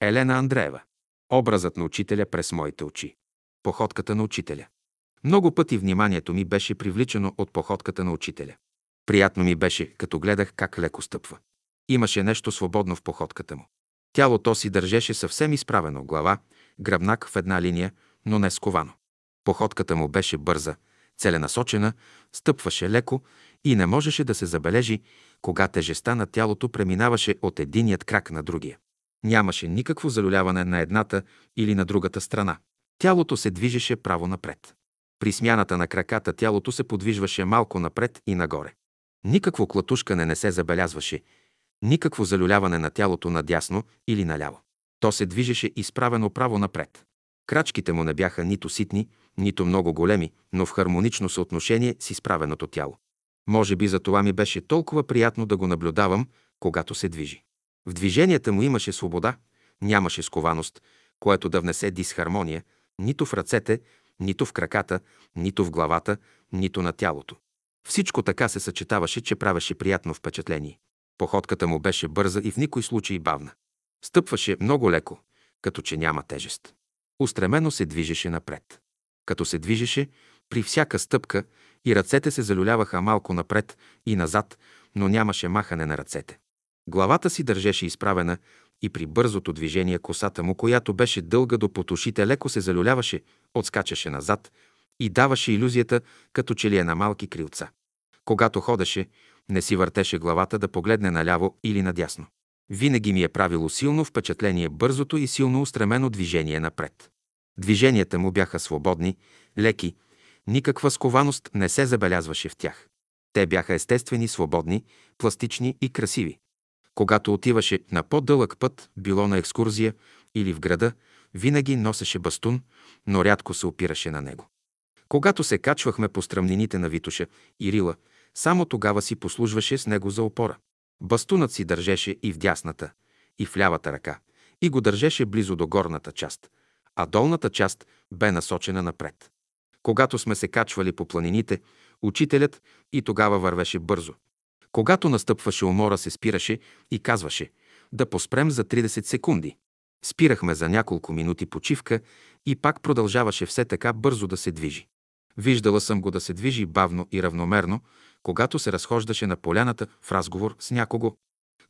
Елена Андреева. Образът на учителя през моите очи. Походката на учителя. Много пъти вниманието ми беше привличано от походката на учителя. Приятно ми беше, като гледах как леко стъпва. Имаше нещо свободно в походката му. Тялото си държеше съвсем изправено, глава, гръбнак в една линия, но не сковано. Походката му беше бърза, целенасочена, стъпваше леко и не можеше да се забележи, кога тежестта на тялото преминаваше от единият крак на другия. Нямаше никакво залюляване на едната или на другата страна. Тялото се движеше право напред. При смяната на краката тялото се подвижваше малко напред и нагоре. Никакво клатушкане не се забелязваше, никакво залюляване на тялото надясно или наляво. То се движеше изправено право напред. Крачките му не бяха нито ситни, нито много големи, но в хармонично съотношение с изправеното тяло. Може би за това ми беше толкова приятно да го наблюдавам, когато се движи. В движенията му имаше свобода, нямаше скованост, което да внесе дисхармония, нито в ръцете, нито в краката, нито в главата, нито на тялото. Всичко така се съчетаваше, че правеше приятно впечатление. Походката му беше бърза и в никой случай бавна. Стъпваше много леко, като че няма тежест. Устремено се движеше напред. Като се движеше, при всяка стъпка и ръцете се залюляваха малко напред и назад, но нямаше махане на ръцете. Главата си държеше изправена и при бързото движение косата му, която беше дълга до потушите, леко се залюляваше, отскачаше назад и даваше иллюзията, като че ли е на малки крилца. Когато ходеше, не си въртеше главата да погледне наляво или надясно. Винаги ми е правило силно впечатление бързото и силно устремено движение напред. Движенията му бяха свободни, леки, никаква скованост не се забелязваше в тях. Те бяха естествени, свободни, пластични и красиви. Когато отиваше на по-дълъг път, било на екскурзия или в града, винаги носеше бастун, но рядко се опираше на него. Когато се качвахме по стръмнините на Витуша и Рила, само тогава си послужваше с него за опора. Бастунът си държеше и в дясната, и в лявата ръка, и го държеше близо до горната част, а долната част бе насочена напред. Когато сме се качвали по планините, учителят и тогава вървеше бързо. Когато настъпваше умора, се спираше и казваше да поспрем за 30 секунди. Спирахме за няколко минути почивка и пак продължаваше все така бързо да се движи. Виждала съм го да се движи бавно и равномерно, когато се разхождаше на поляната в разговор с някого.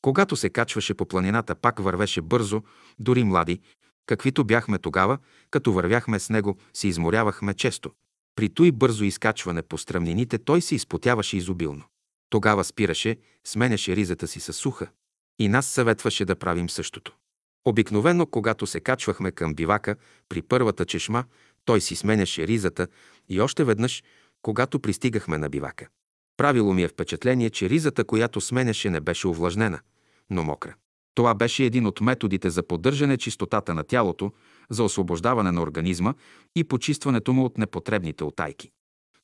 Когато се качваше по планината, пак вървеше бързо, дори млади, каквито бяхме тогава, като вървяхме с него, се изморявахме често. При той бързо изкачване по стръмнините той се изпотяваше изобилно. Тогава спираше, сменяше ризата си със суха. И нас съветваше да правим същото. Обикновено, когато се качвахме към бивака, при първата чешма, той си сменяше ризата и още веднъж, когато пристигахме на бивака. Правило ми е впечатление, че ризата, която сменяше, не беше увлажнена, но мокра. Това беше един от методите за поддържане чистотата на тялото, за освобождаване на организма и почистването му от непотребните отайки.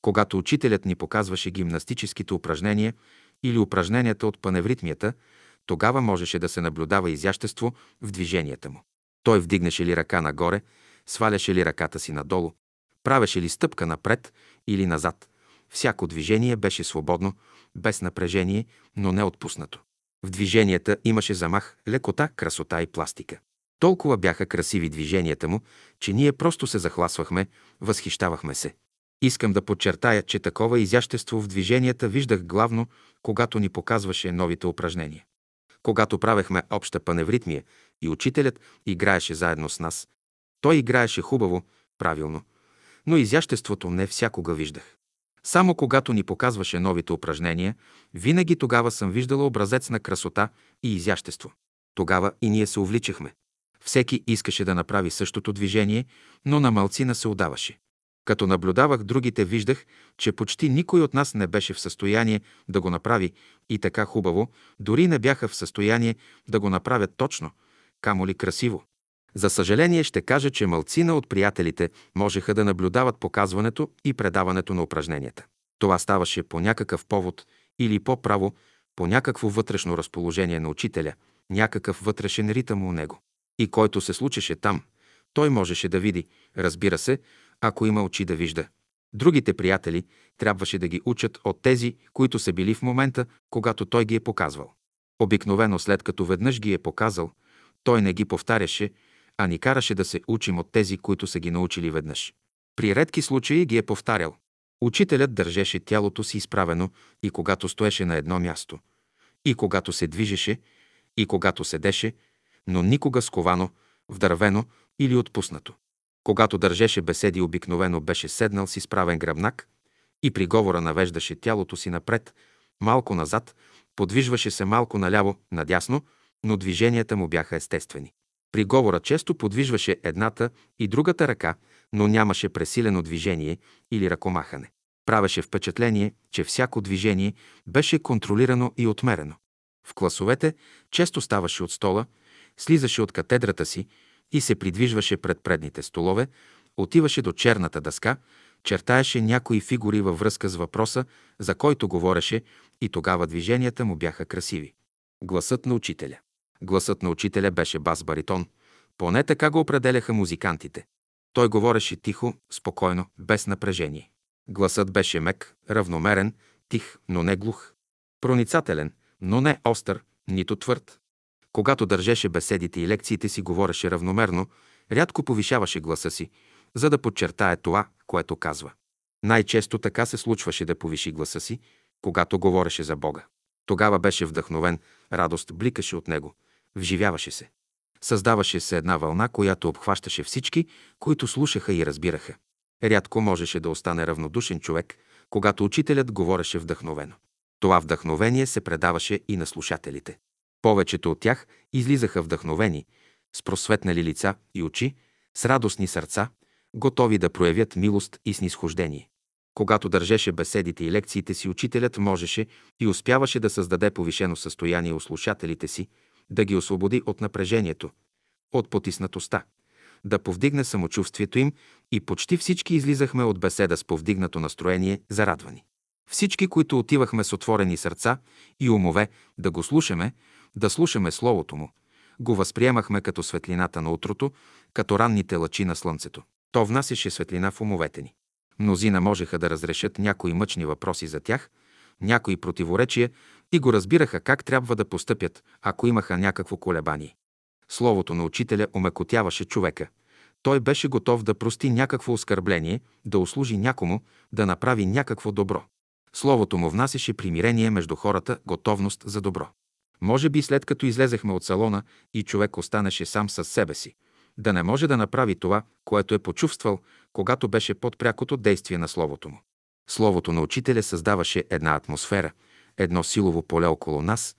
Когато учителят ни показваше гимнастическите упражнения или упражненията от паневритмията, тогава можеше да се наблюдава изящество в движенията му. Той вдигнеше ли ръка нагоре, сваляше ли ръката си надолу, правеше ли стъпка напред или назад. Всяко движение беше свободно, без напрежение, но не отпуснато. В движенията имаше замах, лекота, красота и пластика. Толкова бяха красиви движенията му, че ние просто се захласвахме, възхищавахме се. Искам да подчертая, че такова изящество в движенията виждах главно, когато ни показваше новите упражнения. Когато правехме обща паневритмия и учителят играеше заедно с нас, той играеше хубаво, правилно, но изяществото не всякога виждах. Само когато ни показваше новите упражнения, винаги тогава съм виждала образец на красота и изящество. Тогава и ние се увличахме. Всеки искаше да направи същото движение, но на малцина се отдаваше. Като наблюдавах другите, виждах, че почти никой от нас не беше в състояние да го направи и така хубаво, дори не бяха в състояние да го направят точно, камо ли красиво. За съжаление ще кажа, че мълцина от приятелите можеха да наблюдават показването и предаването на упражненията. Това ставаше по някакъв повод или по-право по някакво вътрешно разположение на учителя, някакъв вътрешен ритъм у него. И който се случеше там, той можеше да види, разбира се, ако има очи да вижда. Другите приятели трябваше да ги учат от тези, които са били в момента, когато той ги е показвал. Обикновено след като веднъж ги е показал, Той не ги повтаряше, а ни караше да се учим от тези, които са ги научили веднъж. При редки случаи ги е повтарял. Учителят държеше тялото си изправено и когато стоеше на едно място, и когато се движеше, и когато седеше, но никога сковано, вдървено или отпуснато. Когато държеше беседи, обикновено беше седнал с изправен гръбнак и при говора навеждаше тялото си напред, малко назад, подвижваше се малко наляво, надясно, но движенията му бяха естествени. При говора често подвижваше едната и другата ръка, но нямаше пресилено движение или ръкомахане. Правеше впечатление, че всяко движение беше контролирано и отмерено. В класовете често ставаше от стола, слизаше от катедрата си и се придвижваше пред предните столове, отиваше до черната дъска, чертаеше някои фигури във връзка с въпроса, за който говореше, и тогава движенията му бяха красиви. Гласът на учителя. Гласът на учителя беше бас-баритон. Поне така го определяха музикантите. Той говореше тихо, спокойно, без напрежение. Гласът беше мек, равномерен, тих, но не глух. Проницателен, но не остър, нито твърд. Когато държеше беседите и лекциите си, говореше равномерно, рядко повишаваше гласа си, за да подчертае това, което казва. Най-често така се случваше да повиши гласа си, когато говореше за Бога. Тогава беше вдъхновен, радост бликаше от него, вживяваше се. Създаваше се една вълна, която обхващаше всички, които слушаха и разбираха. Рядко можеше да остане равнодушен човек, когато учителят говореше вдъхновено. Това вдъхновение се предаваше и на слушателите. Повечето от тях излизаха вдъхновени, с просветнали лица и очи, с радостни сърца, готови да проявят милост и снисхождение. Когато държеше беседите и лекциите си, учителят можеше и успяваше да създаде повишено състояние у слушателите си, да ги освободи от напрежението, от потиснатостта, да повдигне самочувствието им и почти всички излизахме от беседа с повдигнато настроение, зарадвани. Всички, които отивахме с отворени сърца и умове да го слушаме, да слушаме Словото му, го възприемахме като светлината на утрото, като ранните лъчи на слънцето. То внасяше светлина в умовете ни. Мнозина можеха да разрешат някои мъчни въпроси за тях, някои противоречия и го разбираха как трябва да постъпят, ако имаха някакво колебание. Словото на учителя омекотяваше човека. Той беше готов да прости някакво оскърбление, да услужи някому, да направи някакво добро. Словото му внасяше примирение между хората, готовност за добро. Може би след като излезехме от салона и човек останеше сам със себе си, да не може да направи това, което е почувствал, когато беше под прякото действие на Словото му. Словото на учителя създаваше една атмосфера, едно силово поле около нас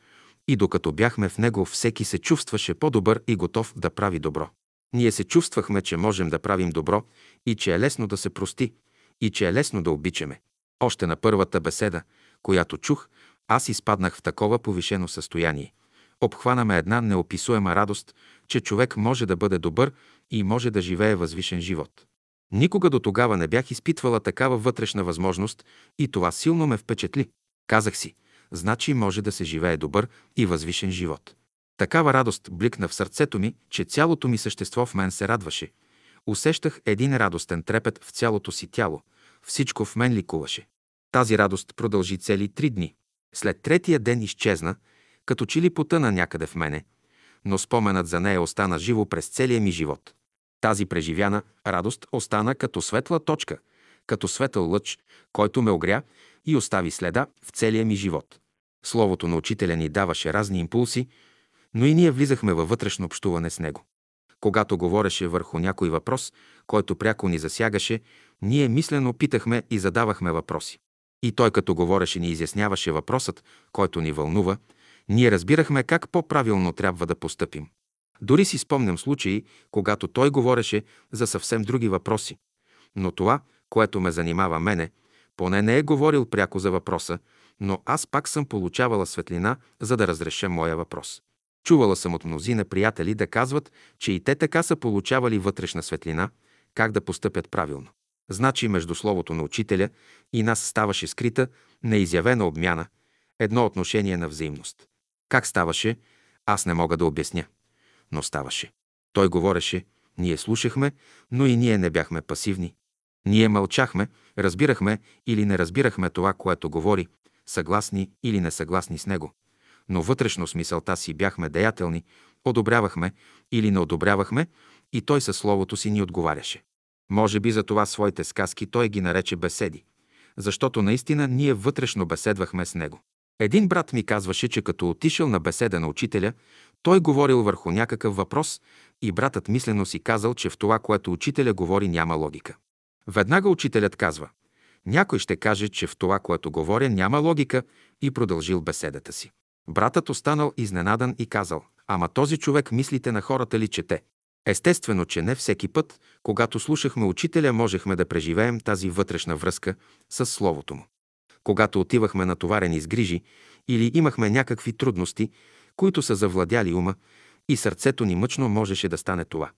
и докато бяхме в него, всеки се чувстваше по-добър и готов да прави добро. Ние се чувствахме, че можем да правим добро и че е лесно да се прости, и че е лесно да обичаме. Още на първата беседа, която чух, аз изпаднах в такова повишено състояние. Обхванаме една неописуема радост, че човек може да бъде добър и може да живее възвишен живот. Никога до тогава не бях изпитвала такава вътрешна възможност и това силно ме впечатли. Казах си, значи може да се живее добър и възвишен живот. Такава радост бликна в сърцето ми, че цялото ми същество в мен се радваше. Усещах един радостен трепет в цялото си тяло. Всичко в мен ликуваше. Тази радост продължи цели три дни. След третия ден изчезна, като че ли потъна някъде в мене, но споменът за нея остана живо през целия ми живот. Тази преживяна радост остана като светла точка, като светъл лъч, който ме огря и остави следа в целия ми живот. Словото на учителя ни даваше разни импулси, но и ние влизахме във вътрешно общуване с него. Когато говореше върху някой въпрос, който пряко ни засягаше, ние мислено питахме и задавахме въпроси. И той като говореше ни изясняваше въпросът, който ни вълнува, ние разбирахме как по-правилно трябва да постъпим. Дори си спомням случаи, когато той говореше за съвсем други въпроси. Но това, което ме занимава мене, поне не е говорил пряко за въпроса, но аз пак съм получавала светлина, за да разреша моя въпрос. Чувала съм от мнозина приятели да казват, че и те така са получавали вътрешна светлина, как да постъпят правилно. Значи между словото на учителя и нас ставаше скрита, неизявена обмяна, едно отношение на взаимност. Как ставаше, аз не мога да обясня. Но ставаше. Той говореше, ние слушахме, но и ние не бяхме пасивни. Ние мълчахме, разбирахме или не разбирахме това, което говори, съгласни или несъгласни с него. Но вътрешно смисълта си бяхме деятелни одобрявахме или не одобрявахме и той със словото си ни отговаряше. Може би за това своите сказки той ги нарече беседи, защото наистина ние вътрешно беседвахме с него. Един брат ми казваше, че като отишъл на беседа на учителя, той говорил върху някакъв въпрос и братът мислено си казал, че в това, което учителя говори, няма логика. Веднага учителят казва, някой ще каже, че в това, което говоря, няма логика и продължил беседата си. Братът останал изненадан и казал, ама този човек мислите на хората ли чете? Естествено, че не всеки път, когато слушахме учителя, можехме да преживеем тази вътрешна връзка с Словото му. Когато отивахме натоварени с грижи или имахме някакви трудности, които са завладяли ума, и сърцето ни мъчно можеше да стане това.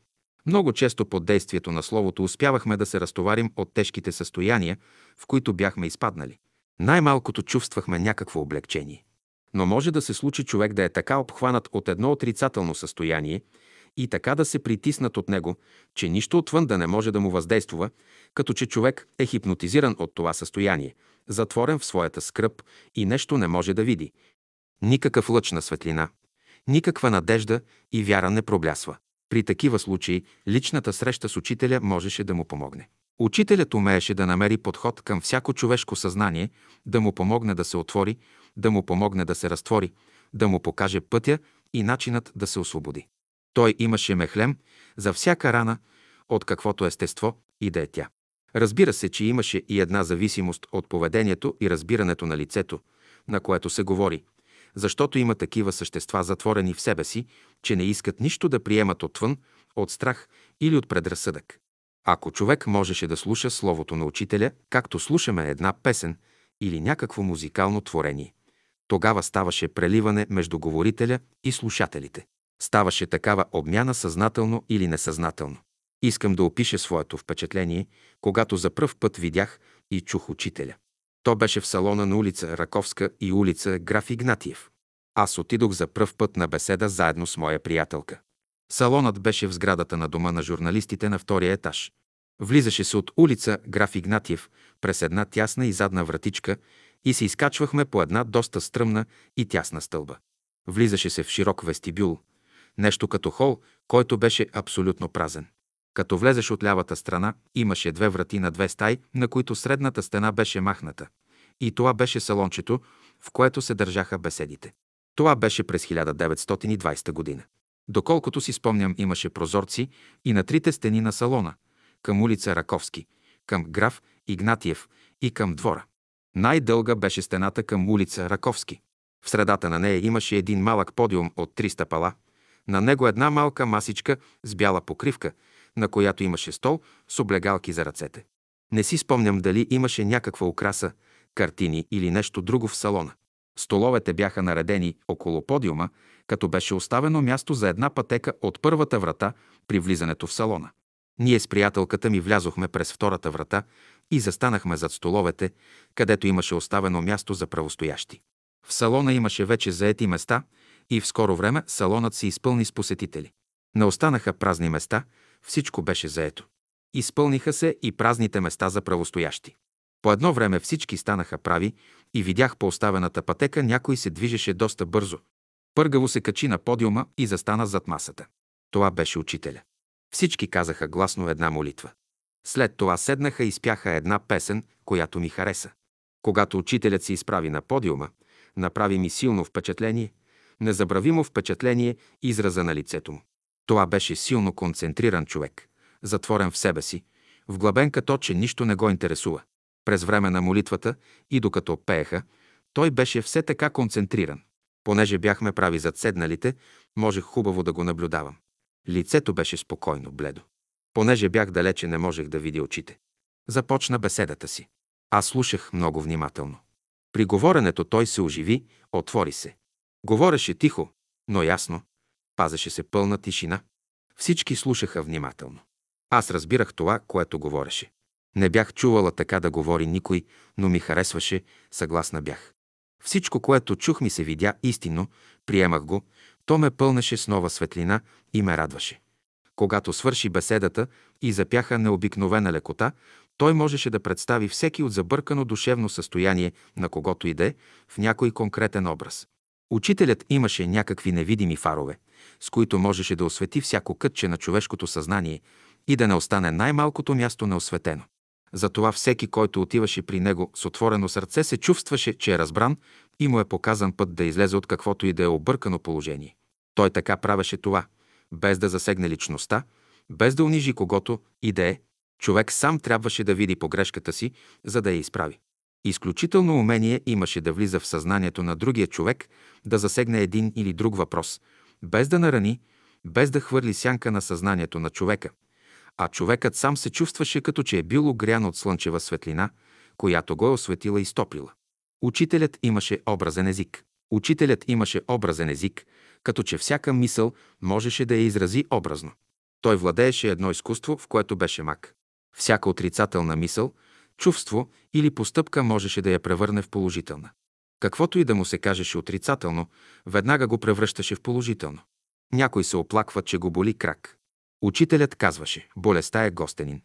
Много често под действието на Словото успявахме да се разтоварим от тежките състояния, в които бяхме изпаднали. Най-малкото чувствахме някакво облегчение. Но може да се случи човек да е така обхванат от едно отрицателно състояние и така да се притиснат от него, че нищо отвън да не може да му въздействува, като че човек е хипнотизиран от това състояние, затворен в своята скръп и нещо не може да види. Никакъв лъч на светлина, никаква надежда и вяра не проблясва. При такива случаи личната среща с учителя можеше да му помогне. Учителят умееше да намери подход към всяко човешко съзнание, да му помогне да се отвори, да му помогне да се разтвори, да му покаже пътя и начинът да се освободи. Той имаше мехлем за всяка рана, от каквото естество и да е тя. Разбира се, че имаше и една зависимост от поведението и разбирането на лицето, на което се говори, защото има такива същества затворени в себе си, че не искат нищо да приемат отвън, от страх или от предразсъдък. Ако човек можеше да слуша словото на учителя, както слушаме една песен или някакво музикално творение, тогава ставаше преливане между говорителя и слушателите. Ставаше такава обмяна съзнателно или несъзнателно. Искам да опиша своето впечатление, когато за пръв път видях и чух учителя. То беше в салона на улица Раковска и улица Граф Игнатиев. Аз отидох за пръв път на беседа заедно с моя приятелка. Салонът беше в сградата на дома на журналистите на втория етаж. Влизаше се от улица Граф Игнатиев през една тясна и задна вратичка и се изкачвахме по една доста стръмна и тясна стълба. Влизаше се в широк вестибюл, нещо като хол, който беше абсолютно празен. Като влезеш от лявата страна, имаше две врати на две стаи, на които средната стена беше махната. И това беше салончето, в което се държаха беседите. Това беше през 1920 година. Доколкото си спомням, имаше прозорци и на трите стени на салона, към улица Раковски, към граф Игнатиев и към двора. Най-дълга беше стената към улица Раковски. В средата на нея имаше един малък подиум от 300 пала, на него една малка масичка с бяла покривка, на която имаше стол с облегалки за ръцете. Не си спомням дали имаше някаква украса, картини или нещо друго в салона. Столовете бяха наредени около подиума, като беше оставено място за една пътека от първата врата при влизането в салона. Ние с приятелката ми влязохме през втората врата и застанахме зад столовете, където имаше оставено място за правостоящи. В салона имаше вече заети места и в скоро време салонът се изпълни с посетители. Не останаха празни места, всичко беше заето. Изпълниха се и празните места за правостоящи. По едно време всички станаха прави и видях по оставената пътека някой се движеше доста бързо. Пъргаво се качи на подиума и застана зад масата. Това беше учителя. Всички казаха гласно една молитва. След това седнаха и спяха една песен, която ми хареса. Когато учителят се изправи на подиума, направи ми силно впечатление, незабравимо впечатление израза на лицето му. Това беше силно концентриран човек, затворен в себе си, вглъбен като че нищо не го интересува. През време на молитвата и докато пееха, той беше все така концентриран. Понеже бяхме прави зад седналите, можех хубаво да го наблюдавам. Лицето беше спокойно, бледо. Понеже бях далече, не можех да видя очите. Започна беседата си. Аз слушах много внимателно. При говоренето той се оживи, отвори се. Говореше тихо, но ясно. Пазеше се пълна тишина. Всички слушаха внимателно. Аз разбирах това, което говореше. Не бях чувала така да говори никой, но ми харесваше, съгласна бях. Всичко, което чух ми се видя истинно, приемах го, то ме пълнеше с нова светлина и ме радваше. Когато свърши беседата и запяха необикновена лекота, той можеше да представи всеки от забъркано душевно състояние на когото иде в някой конкретен образ. Учителят имаше някакви невидими фарове, с които можеше да освети всяко кътче на човешкото съзнание и да не остане най-малкото място неосветено. Затова всеки, който отиваше при него с отворено сърце, се чувстваше, че е разбран и му е показан път да излезе от каквото и да е объркано положение. Той така правеше това, без да засегне личността, без да унижи когото и да е. Човек сам трябваше да види погрешката си, за да я изправи. Изключително умение имаше да влиза в съзнанието на другия човек, да засегне един или друг въпрос, без да нарани, без да хвърли сянка на съзнанието на човека. А човекът сам се чувстваше като че е бил огрян от слънчева светлина, която го е осветила и стоплила. Учителят имаше образен език. Учителят имаше образен език, като че всяка мисъл можеше да я изрази образно. Той владееше едно изкуство, в което беше мак. Всяка отрицателна мисъл, чувство или постъпка можеше да я превърне в положителна. Каквото и да му се кажеше отрицателно, веднага го превръщаше в положително. Някой се оплаква, че го боли крак. Учителят казваше, болестта е гостенин.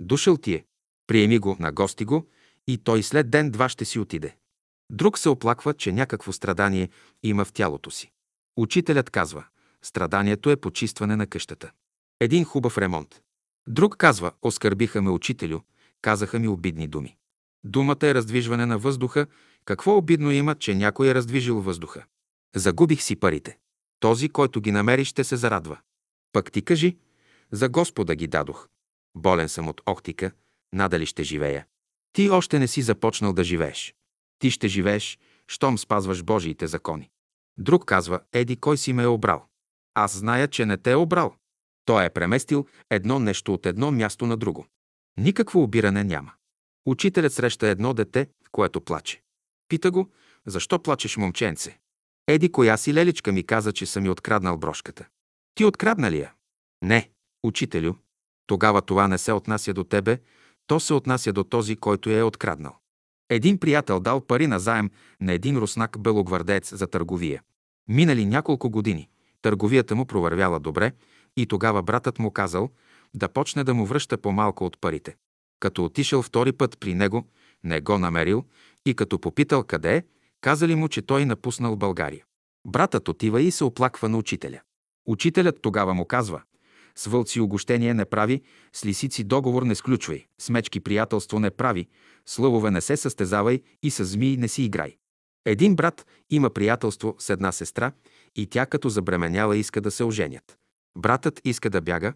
Душъл ти е. Приеми го, на гости го и той след ден-два ще си отиде. Друг се оплаква, че някакво страдание има в тялото си. Учителят казва, страданието е почистване на къщата. Един хубав ремонт. Друг казва, оскърбиха ме учителю, казаха ми обидни думи. Думата е раздвижване на въздуха. Какво обидно има, че някой е раздвижил въздуха? Загубих си парите. Този, който ги намери, ще се зарадва. Пък ти кажи, за Господа ги дадох. Болен съм от охтика, надали ще живея. Ти още не си започнал да живееш. Ти ще живееш, щом спазваш Божиите закони. Друг казва, еди, кой си ме е обрал? Аз зная, че не те е обрал. Той е преместил едно нещо от едно място на друго. Никакво обиране няма. Учителят среща едно дете, което плаче. Пита го, защо плачеш, момченце? Еди, коя си леличка ми каза, че съм ми откраднал брошката. Ти открадна ли я? Не, учителю. Тогава това не се отнася до тебе, то се отнася до този, който я е откраднал. Един приятел дал пари на заем на един руснак белогвардеец за търговия. Минали няколко години. Търговията му провървяла добре и тогава братът му казал да почне да му връща по-малко от парите. Като отишъл втори път при него, не го намерил и като попитал къде е, казали му, че той напуснал България. Братът отива и се оплаква на учителя. Учителят тогава му казва с вълци огощение не прави, с лисици договор не сключвай, с мечки приятелство не прави, с лъвове не се състезавай и с змии не си играй. Един брат има приятелство с една сестра и тя като забременяла иска да се оженят. Братът иска да бяга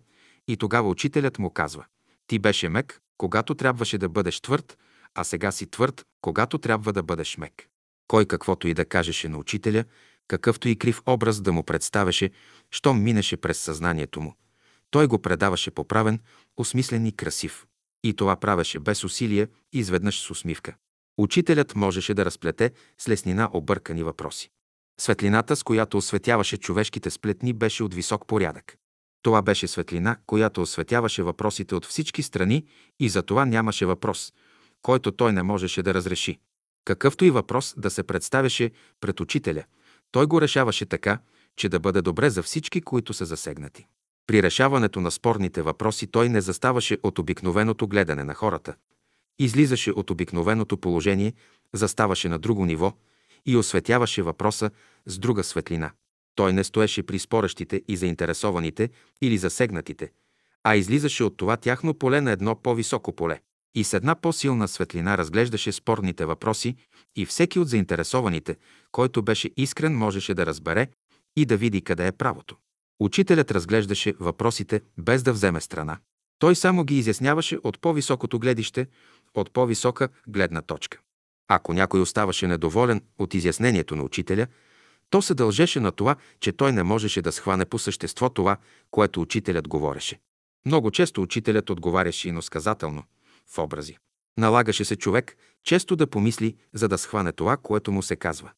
и тогава учителят му казва «Ти беше мек, когато трябваше да бъдеш твърд, а сега си твърд, когато трябва да бъдеш мек». Кой каквото и да кажеше на учителя, какъвто и крив образ да му представяше, щом минеше през съзнанието му. Той го предаваше поправен, осмислен и красив. И това правеше без усилие, изведнъж с усмивка. Учителят можеше да разплете с леснина объркани въпроси. Светлината, с която осветяваше човешките сплетни, беше от висок порядък. Това беше светлина, която осветяваше въпросите от всички страни и за това нямаше въпрос, който той не можеше да разреши. Какъвто и въпрос да се представяше пред учителя, той го решаваше така, че да бъде добре за всички, които са засегнати. При решаването на спорните въпроси той не заставаше от обикновеното гледане на хората. Излизаше от обикновеното положение, заставаше на друго ниво и осветяваше въпроса с друга светлина. Той не стоеше при спорещите и заинтересованите или засегнатите, а излизаше от това тяхно поле на едно по-високо поле. И с една по-силна светлина разглеждаше спорните въпроси и всеки от заинтересованите, който беше искрен, можеше да разбере и да види къде е правото. Учителят разглеждаше въпросите без да вземе страна. Той само ги изясняваше от по-високото гледище, от по-висока гледна точка. Ако някой оставаше недоволен от изяснението на учителя, то се дължеше на това, че той не можеше да схване по същество това, което учителят говореше. Много често учителят отговаряше иносказателно, в образи. Налагаше се човек често да помисли, за да схване това, което му се казва.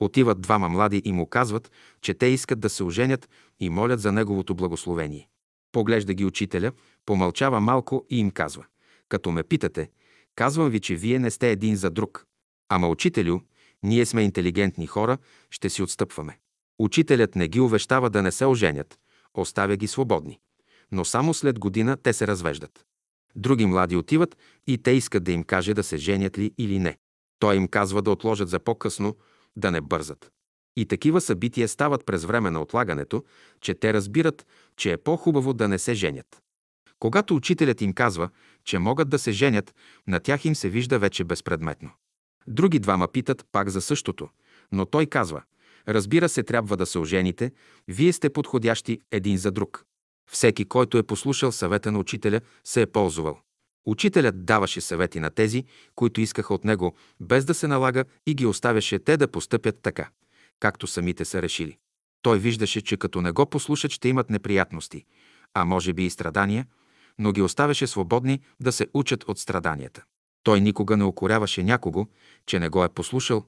Отиват двама млади и му казват, че те искат да се оженят и молят за неговото благословение. Поглежда ги учителя, помълчава малко и им казва. Като ме питате, казвам ви, че вие не сте един за друг. Ама учителю, ние сме интелигентни хора, ще си отстъпваме. Учителят не ги увещава да не се оженят, оставя ги свободни. Но само след година те се развеждат. Други млади отиват и те искат да им каже да се женят ли или не. Той им казва да отложат за по-късно, да не бързат. И такива събития стават през време на отлагането, че те разбират, че е по-хубаво да не се женят. Когато учителят им казва, че могат да се женят, на тях им се вижда вече безпредметно. Други двама питат пак за същото, но той казва, разбира се, трябва да се ожените, вие сте подходящи един за друг. Всеки, който е послушал съвета на учителя, се е ползвал. Учителят даваше съвети на тези, които искаха от него, без да се налага и ги оставяше те да постъпят така, както самите са решили. Той виждаше, че като не го послушат, ще имат неприятности, а може би и страдания, но ги оставяше свободни да се учат от страданията. Той никога не окоряваше някого, че не го е послушал,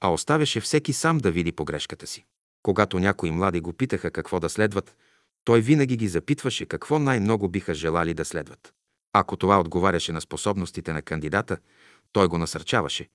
а оставяше всеки сам да види погрешката си. Когато някои млади го питаха какво да следват, той винаги ги запитваше какво най-много биха желали да следват. Ако това отговаряше на способностите на кандидата, той го насърчаваше.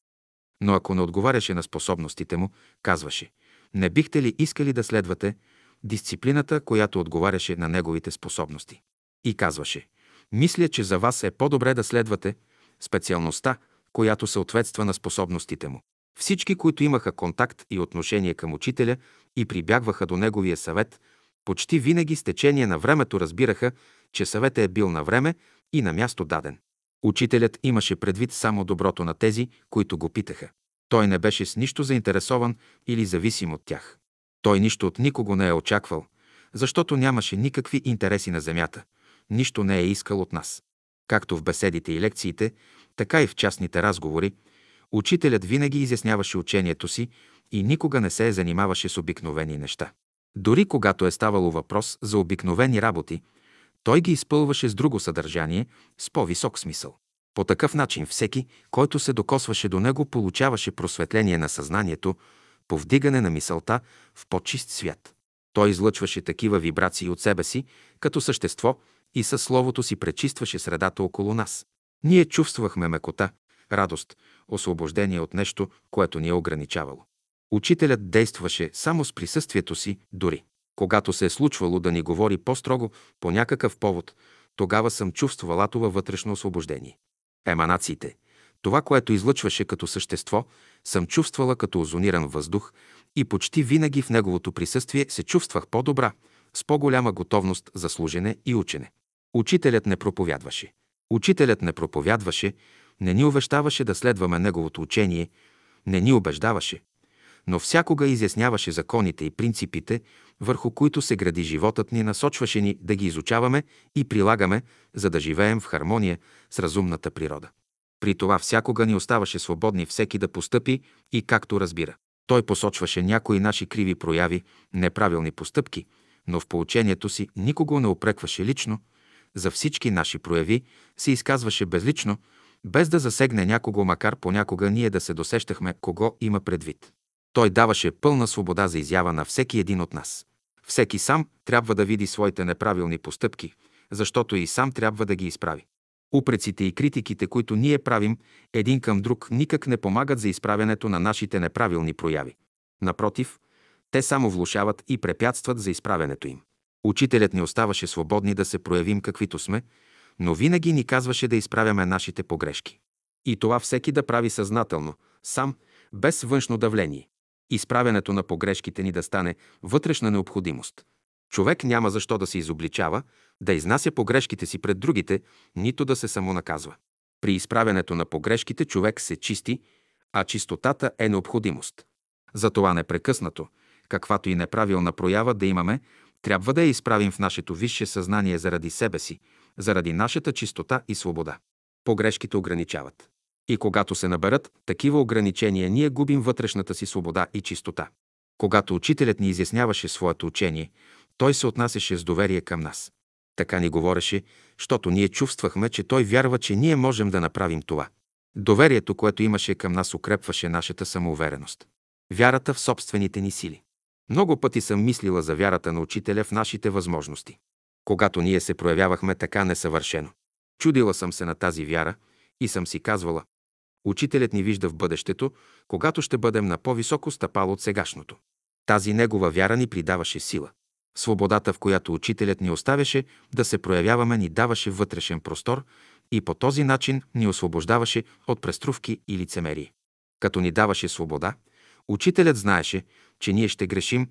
Но ако не отговаряше на способностите му, казваше «Не бихте ли искали да следвате дисциплината, която отговаряше на неговите способности?» И казваше «Мисля, че за вас е по-добре да следвате специалността, която съответства на способностите му». Всички, които имаха контакт и отношение към учителя и прибягваха до неговия съвет, почти винаги с течение на времето разбираха, че съветът е бил на време и на място даден. Учителят имаше предвид само доброто на тези, които го питаха. Той не беше с нищо заинтересован или зависим от тях. Той нищо от никого не е очаквал, защото нямаше никакви интереси на земята. Нищо не е искал от нас. Както в беседите и лекциите, така и в частните разговори, учителят винаги изясняваше учението си и никога не се е занимаваше с обикновени неща. Дори когато е ставало въпрос за обикновени работи, той ги изпълваше с друго съдържание, с по-висок смисъл. По такъв начин всеки, който се докосваше до него, получаваше просветление на съзнанието, повдигане на мисълта в по-чист свят. Той излъчваше такива вибрации от себе си, като същество, и със словото си пречистваше средата около нас. Ние чувствахме мекота, радост, освобождение от нещо, което ни е ограничавало. Учителят действаше само с присъствието си дори. Когато се е случвало да ни говори по-строго по някакъв повод, тогава съм чувствала това вътрешно освобождение. Еманациите, това, което излъчваше като същество, съм чувствала като озониран въздух и почти винаги в неговото присъствие се чувствах по-добра, с по-голяма готовност за служене и учене. Учителят не проповядваше. Учителят не проповядваше, не ни увещаваше да следваме неговото учение, не ни убеждаваше, но всякога изясняваше законите и принципите, върху които се гради животът ни, насочваше ни да ги изучаваме и прилагаме, за да живеем в хармония с разумната природа. При това всякога ни оставаше свободни всеки да постъпи и както разбира. Той посочваше някои наши криви прояви, неправилни постъпки, но в поучението си никого не опрекваше лично, за всички наши прояви се изказваше безлично, без да засегне някого, макар понякога ние да се досещахме кого има предвид. Той даваше пълна свобода за изява на всеки един от нас. Всеки сам трябва да види своите неправилни постъпки, защото и сам трябва да ги изправи. Упреците и критиките, които ние правим един към друг, никак не помагат за изправянето на нашите неправилни прояви. Напротив, те само влушават и препятстват за изправянето им. Учителят ни оставаше свободни да се проявим каквито сме, но винаги ни казваше да изправяме нашите погрешки. И това всеки да прави съзнателно, сам, без външно давление изправянето на погрешките ни да стане вътрешна необходимост. Човек няма защо да се изобличава, да изнася погрешките си пред другите, нито да се самонаказва. При изправянето на погрешките човек се чисти, а чистотата е необходимост. Затова непрекъснато, каквато и неправилна проява да имаме, трябва да я изправим в нашето висше съзнание заради себе си, заради нашата чистота и свобода. Погрешките ограничават. И когато се наберат такива ограничения, ние губим вътрешната си свобода и чистота. Когато учителят ни изясняваше своето учение, той се отнасяше с доверие към нас. Така ни говореше, защото ние чувствахме, че той вярва, че ние можем да направим това. Доверието, което имаше към нас, укрепваше нашата самоувереност. Вярата в собствените ни сили. Много пъти съм мислила за вярата на учителя в нашите възможности. Когато ние се проявявахме така несъвършено. Чудила съм се на тази вяра и съм си казвала, Учителят ни вижда в бъдещето, когато ще бъдем на по-високо стъпало от сегашното. Тази негова вяра ни придаваше сила. Свободата, в която учителят ни оставяше да се проявяваме, ни даваше вътрешен простор и по този начин ни освобождаваше от преструвки и лицемерие. Като ни даваше свобода, учителят знаеше, че ние ще грешим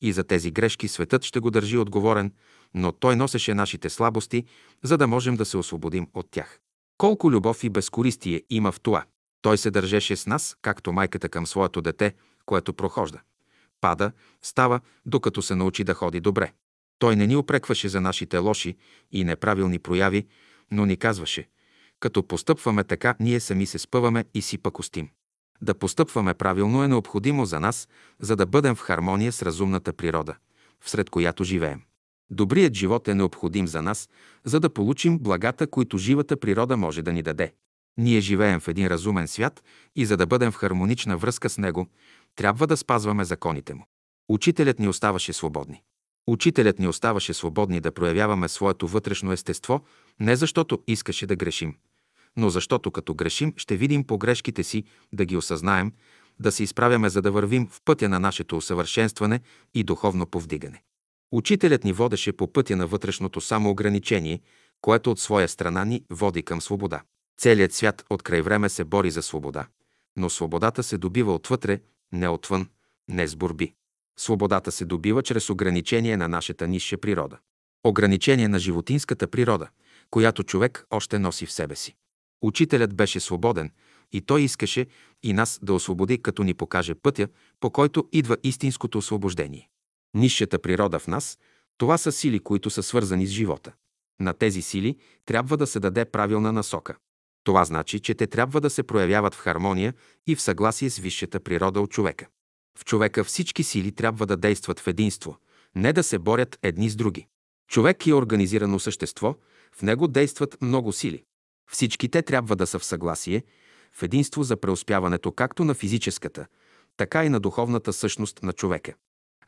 и за тези грешки светът ще го държи отговорен, но той носеше нашите слабости, за да можем да се освободим от тях. Колко любов и безкористие има в това. Той се държеше с нас, както майката към своето дете, което прохожда. Пада, става, докато се научи да ходи добре. Той не ни опрекваше за нашите лоши и неправилни прояви, но ни казваше, като постъпваме така, ние сами се спъваме и си пакостим. Да постъпваме правилно е необходимо за нас, за да бъдем в хармония с разумната природа, всред която живеем. Добрият живот е необходим за нас, за да получим благата, които живата природа може да ни даде. Ние живеем в един разумен свят и за да бъдем в хармонична връзка с него, трябва да спазваме законите му. Учителят ни оставаше свободни. Учителят ни оставаше свободни да проявяваме своето вътрешно естество, не защото искаше да грешим, но защото като грешим ще видим погрешките си, да ги осъзнаем, да се изправяме, за да вървим в пътя на нашето усъвършенстване и духовно повдигане. Учителят ни водеше по пътя на вътрешното самоограничение, което от своя страна ни води към свобода. Целият свят от край време се бори за свобода, но свободата се добива отвътре, не отвън, не с борби. Свободата се добива чрез ограничение на нашата нисша природа. Ограничение на животинската природа, която човек още носи в себе си. Учителят беше свободен и той искаше и нас да освободи, като ни покаже пътя, по който идва истинското освобождение. Нисшата природа в нас – това са сили, които са свързани с живота. На тези сили трябва да се даде правилна насока. Това значи, че те трябва да се проявяват в хармония и в съгласие с висшата природа от човека. В човека всички сили трябва да действат в единство, не да се борят едни с други. Човек е организирано същество, в него действат много сили. Всички те трябва да са в съгласие, в единство за преуспяването както на физическата, така и на духовната същност на човека.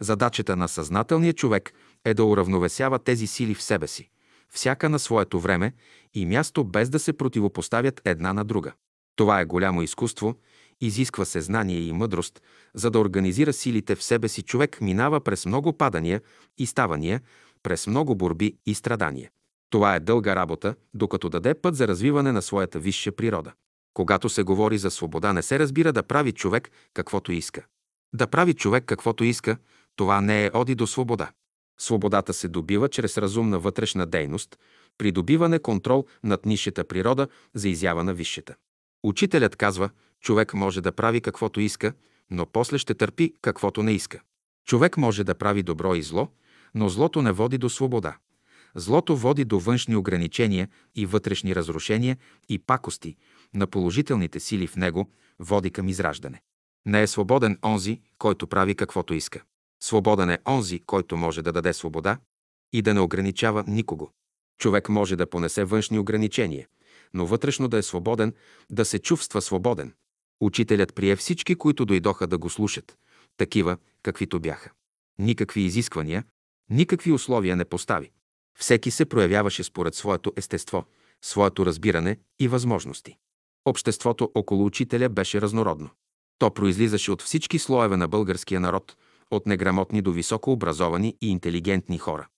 Задачата на съзнателния човек е да уравновесява тези сили в себе си, всяка на своето време и място, без да се противопоставят една на друга. Това е голямо изкуство, изисква се знание и мъдрост, за да организира силите в себе си. Човек минава през много падания и ставания, през много борби и страдания. Това е дълга работа, докато даде път за развиване на своята висша природа. Когато се говори за свобода, не се разбира да прави човек каквото иска. Да прави човек каквото иска, това не е оди до свобода. Свободата се добива чрез разумна вътрешна дейност, придобиване контрол над нишата природа за изява на висшата. Учителят казва, човек може да прави каквото иска, но после ще търпи каквото не иска. Човек може да прави добро и зло, но злото не води до свобода. Злото води до външни ограничения и вътрешни разрушения и пакости на положителните сили в него, води към израждане. Не е свободен онзи, който прави каквото иска. Свободен е онзи, който може да даде свобода и да не ограничава никого. Човек може да понесе външни ограничения, но вътрешно да е свободен, да се чувства свободен. Учителят прие всички, които дойдоха да го слушат, такива, каквито бяха. Никакви изисквания, никакви условия не постави. Всеки се проявяваше според своето естество, своето разбиране и възможности. Обществото около учителя беше разнородно. То произлизаше от всички слоеве на българския народ, от неграмотни до високо образовани и интелигентни хора.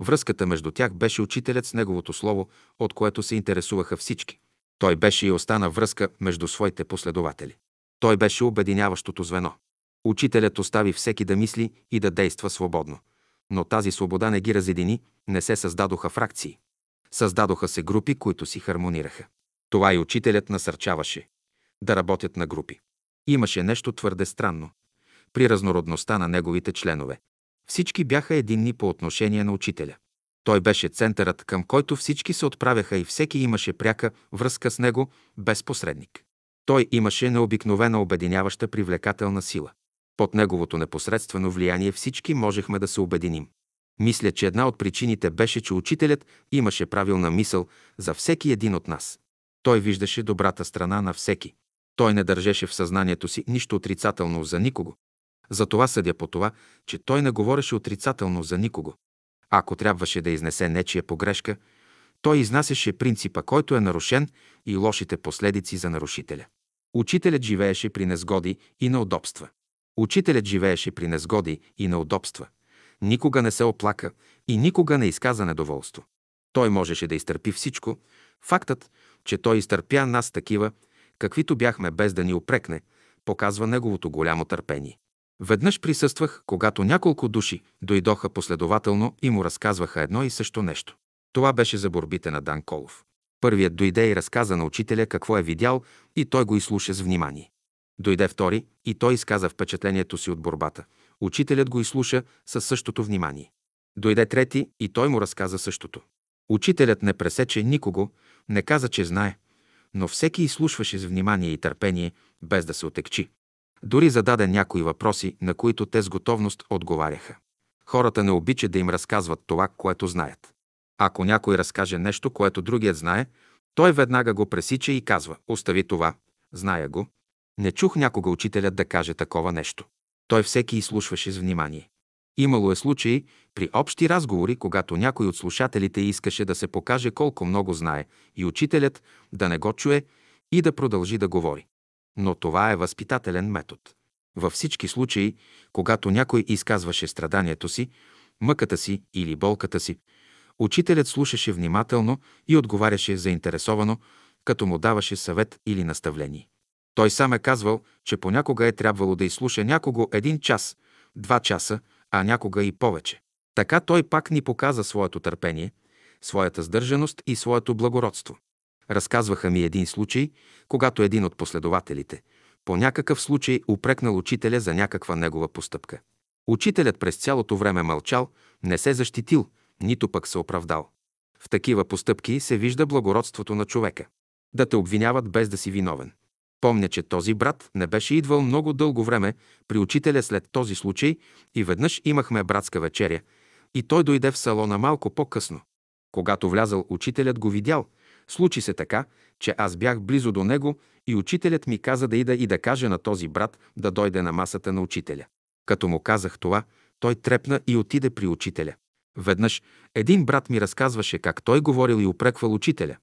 Връзката между тях беше учителят с неговото слово, от което се интересуваха всички. Той беше и остана връзка между своите последователи. Той беше обединяващото звено. Учителят остави всеки да мисли и да действа свободно. Но тази свобода не ги разедини, не се създадоха фракции. Създадоха се групи, които си хармонираха. Това и учителят насърчаваше – да работят на групи. Имаше нещо твърде странно. При разнородността на неговите членове. Всички бяха единни по отношение на учителя. Той беше центърът, към който всички се отправяха и всеки имаше пряка връзка с него, без посредник. Той имаше необикновена обединяваща привлекателна сила. Под неговото непосредствено влияние всички можехме да се обединим. Мисля, че една от причините беше, че учителят имаше правилна мисъл за всеки един от нас. Той виждаше добрата страна на всеки. Той не държеше в съзнанието си нищо отрицателно за никого. Затова съдя по това, че той не говореше отрицателно за никого. Ако трябваше да изнесе нечия погрешка, той изнасяше принципа, който е нарушен и лошите последици за нарушителя. Учителят живееше при незгоди и неудобства. Учителят живееше при незгоди и неудобства. Никога не се оплака и никога не изказа недоволство. Той можеше да изтърпи всичко. Фактът, че той изтърпя нас такива, каквито бяхме без да ни опрекне, показва неговото голямо търпение. Веднъж присъствах, когато няколко души дойдоха последователно и му разказваха едно и също нещо. Това беше за борбите на Дан Колов. Първият дойде и разказа на учителя какво е видял и той го изслуша с внимание. Дойде втори и той изказа впечатлението си от борбата. Учителят го изслуша със същото внимание. Дойде трети и той му разказа същото. Учителят не пресече никого, не каза, че знае, но всеки изслушваше с внимание и търпение, без да се отекчи. Дори зададе някои въпроси, на които те с готовност отговаряха. Хората не обичат да им разказват това, което знаят. Ако някой разкаже нещо, което другият знае, той веднага го пресича и казва «Остави това, зная го». Не чух някога учителят да каже такова нещо. Той всеки изслушваше с внимание. Имало е случаи при общи разговори, когато някой от слушателите искаше да се покаже колко много знае и учителят да не го чуе и да продължи да говори. Но това е възпитателен метод. Във всички случаи, когато някой изказваше страданието си, мъката си или болката си, учителят слушаше внимателно и отговаряше заинтересовано, като му даваше съвет или наставление. Той сам е казвал, че понякога е трябвало да изслуша някого един час, два часа, а някога и повече. Така той пак ни показа своето търпение, своята сдържаност и своето благородство. Разказваха ми един случай, когато един от последователите по някакъв случай упрекнал учителя за някаква негова постъпка. Учителят през цялото време мълчал, не се защитил, нито пък се оправдал. В такива постъпки се вижда благородството на човека. Да те обвиняват без да си виновен. Помня, че този брат не беше идвал много дълго време при учителя след този случай и веднъж имахме братска вечеря и той дойде в салона малко по-късно. Когато влязал, учителят го видял. Случи се така, че аз бях близо до него и учителят ми каза да ида и да каже на този брат да дойде на масата на учителя. Като му казах това, той трепна и отиде при учителя. Веднъж един брат ми разказваше как той говорил и упреквал учителя,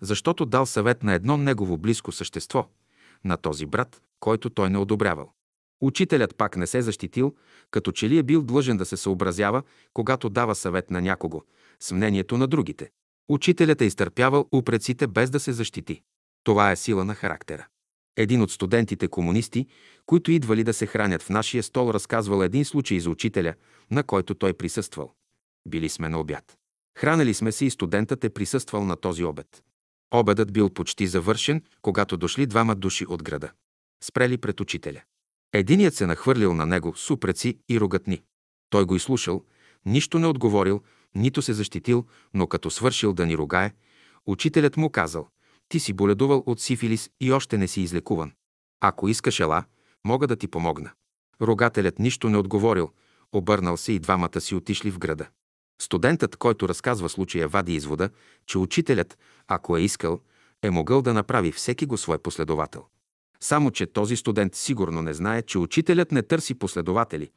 защото дал съвет на едно негово близко същество – на този брат, който той не одобрявал. Учителят пак не се защитил, като че ли е бил длъжен да се съобразява, когато дава съвет на някого, с мнението на другите. Учителят е изтърпявал упреците без да се защити. Това е сила на характера. Един от студентите комунисти, които идвали да се хранят в нашия стол, разказвал един случай за учителя, на който той присъствал. Били сме на обяд. Хранали сме се и студентът е присъствал на този обед. Обедът бил почти завършен, когато дошли двама души от града. Спрели пред учителя. Единият се нахвърлил на него с упреци и рогатни. Той го изслушал, нищо не отговорил, нито се защитил, но като свършил да ни ругае, учителят му казал, ти си боледувал от сифилис и още не си излекуван. Ако искаш ела, мога да ти помогна. Рогателят нищо не отговорил, обърнал се и двамата си отишли в града. Студентът, който разказва случая, вади извода, че учителят, ако е искал, е могъл да направи всеки го свой последовател. Само, че този студент сигурно не знае, че учителят не търси последователи,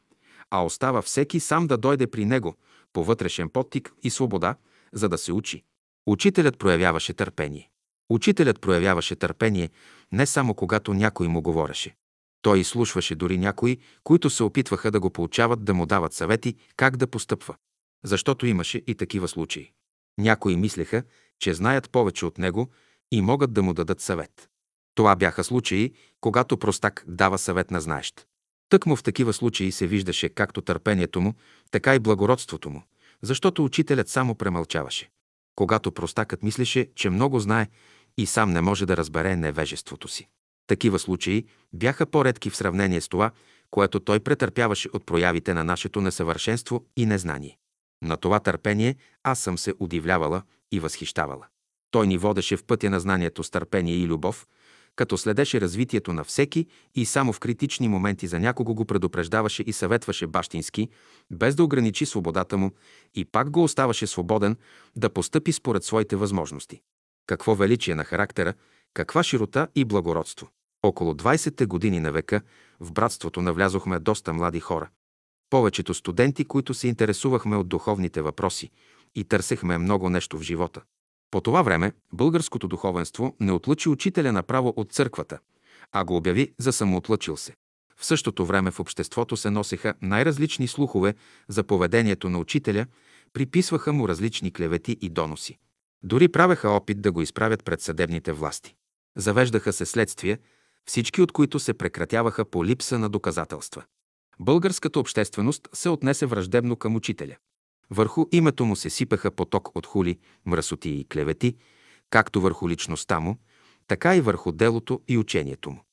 а остава всеки сам да дойде при него по вътрешен подтик и свобода, за да се учи. Учителят проявяваше търпение. Учителят проявяваше търпение не само когато някой му говореше. Той изслушваше дори някои, които се опитваха да го получават да му дават съвети как да постъпва защото имаше и такива случаи. Някои мислеха, че знаят повече от него и могат да му дадат съвет. Това бяха случаи, когато простак дава съвет на знаещ. Тъкмо в такива случаи се виждаше както търпението му, така и благородството му, защото учителят само премълчаваше. Когато простакът мислеше, че много знае и сам не може да разбере невежеството си. Такива случаи бяха по-редки в сравнение с това, което той претърпяваше от проявите на нашето несъвършенство и незнание. На това търпение аз съм се удивлявала и възхищавала. Той ни водеше в пътя на знанието с търпение и любов, като следеше развитието на всеки и само в критични моменти за някого го предупреждаваше и съветваше бащински, без да ограничи свободата му и пак го оставаше свободен да постъпи според своите възможности. Какво величие на характера, каква широта и благородство. Около 20-те години на века в братството навлязохме доста млади хора. Повечето студенти, които се интересувахме от духовните въпроси и търсехме много нещо в живота. По това време българското духовенство не отлъчи учителя направо от църквата, а го обяви за самоотлъчил се. В същото време в обществото се носеха най-различни слухове за поведението на учителя, приписваха му различни клевети и доноси. Дори правеха опит да го изправят пред съдебните власти. Завеждаха се следствия, всички от които се прекратяваха по липса на доказателства. Българската общественост се отнесе враждебно към учителя. Върху името му се сипаха поток от хули, мръсоти и клевети, както върху личността му, така и върху делото и учението му.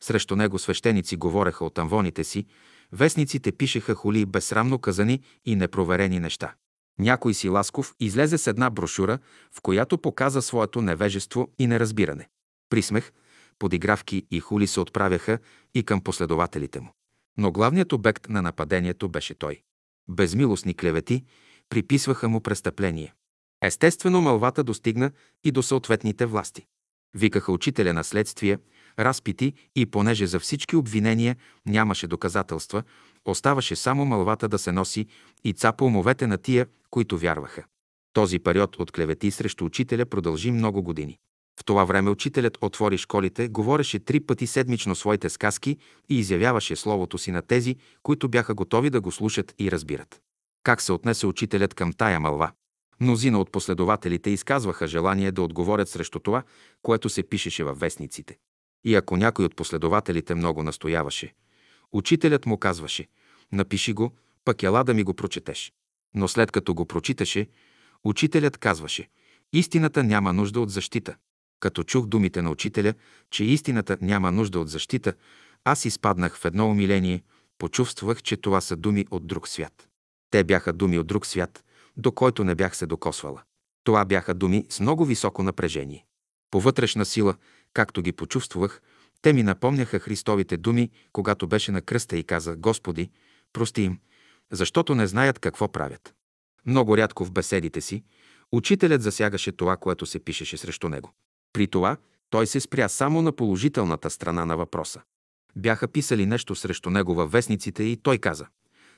Срещу него свещеници говореха от амвоните си, вестниците пишеха хули, безсрамно казани и непроверени неща. Някой си Ласков излезе с една брошура, в която показа своето невежество и неразбиране. Присмех, подигравки и хули се отправяха и към последователите му. Но главният обект на нападението беше той. Безмилостни клевети приписваха му престъпление. Естествено, мълвата достигна и до съответните власти. Викаха учителя на следствие, разпити и понеже за всички обвинения нямаше доказателства, оставаше само мълвата да се носи и цапа умовете на тия, които вярваха. Този период от клевети срещу учителя продължи много години. В това време учителят отвори школите, говореше три пъти седмично своите сказки и изявяваше словото си на тези, които бяха готови да го слушат и разбират. Как се отнесе учителят към тая мълва? Мнозина от последователите изказваха желание да отговорят срещу това, което се пишеше във вестниците. И ако някой от последователите много настояваше, учителят му казваше «Напиши го, пък ела да ми го прочетеш». Но след като го прочиташе, учителят казваше «Истината няма нужда от защита». Като чух думите на учителя, че истината няма нужда от защита, аз изпаднах в едно умиление, почувствах, че това са думи от друг свят. Те бяха думи от друг свят, до който не бях се докосвала. Това бяха думи с много високо напрежение. По вътрешна сила, както ги почувствах, те ми напомняха Христовите думи, когато беше на кръста и каза «Господи, прости им, защото не знаят какво правят». Много рядко в беседите си, учителят засягаше това, което се пишеше срещу него. При това той се спря само на положителната страна на въпроса. Бяха писали нещо срещу него във вестниците и той каза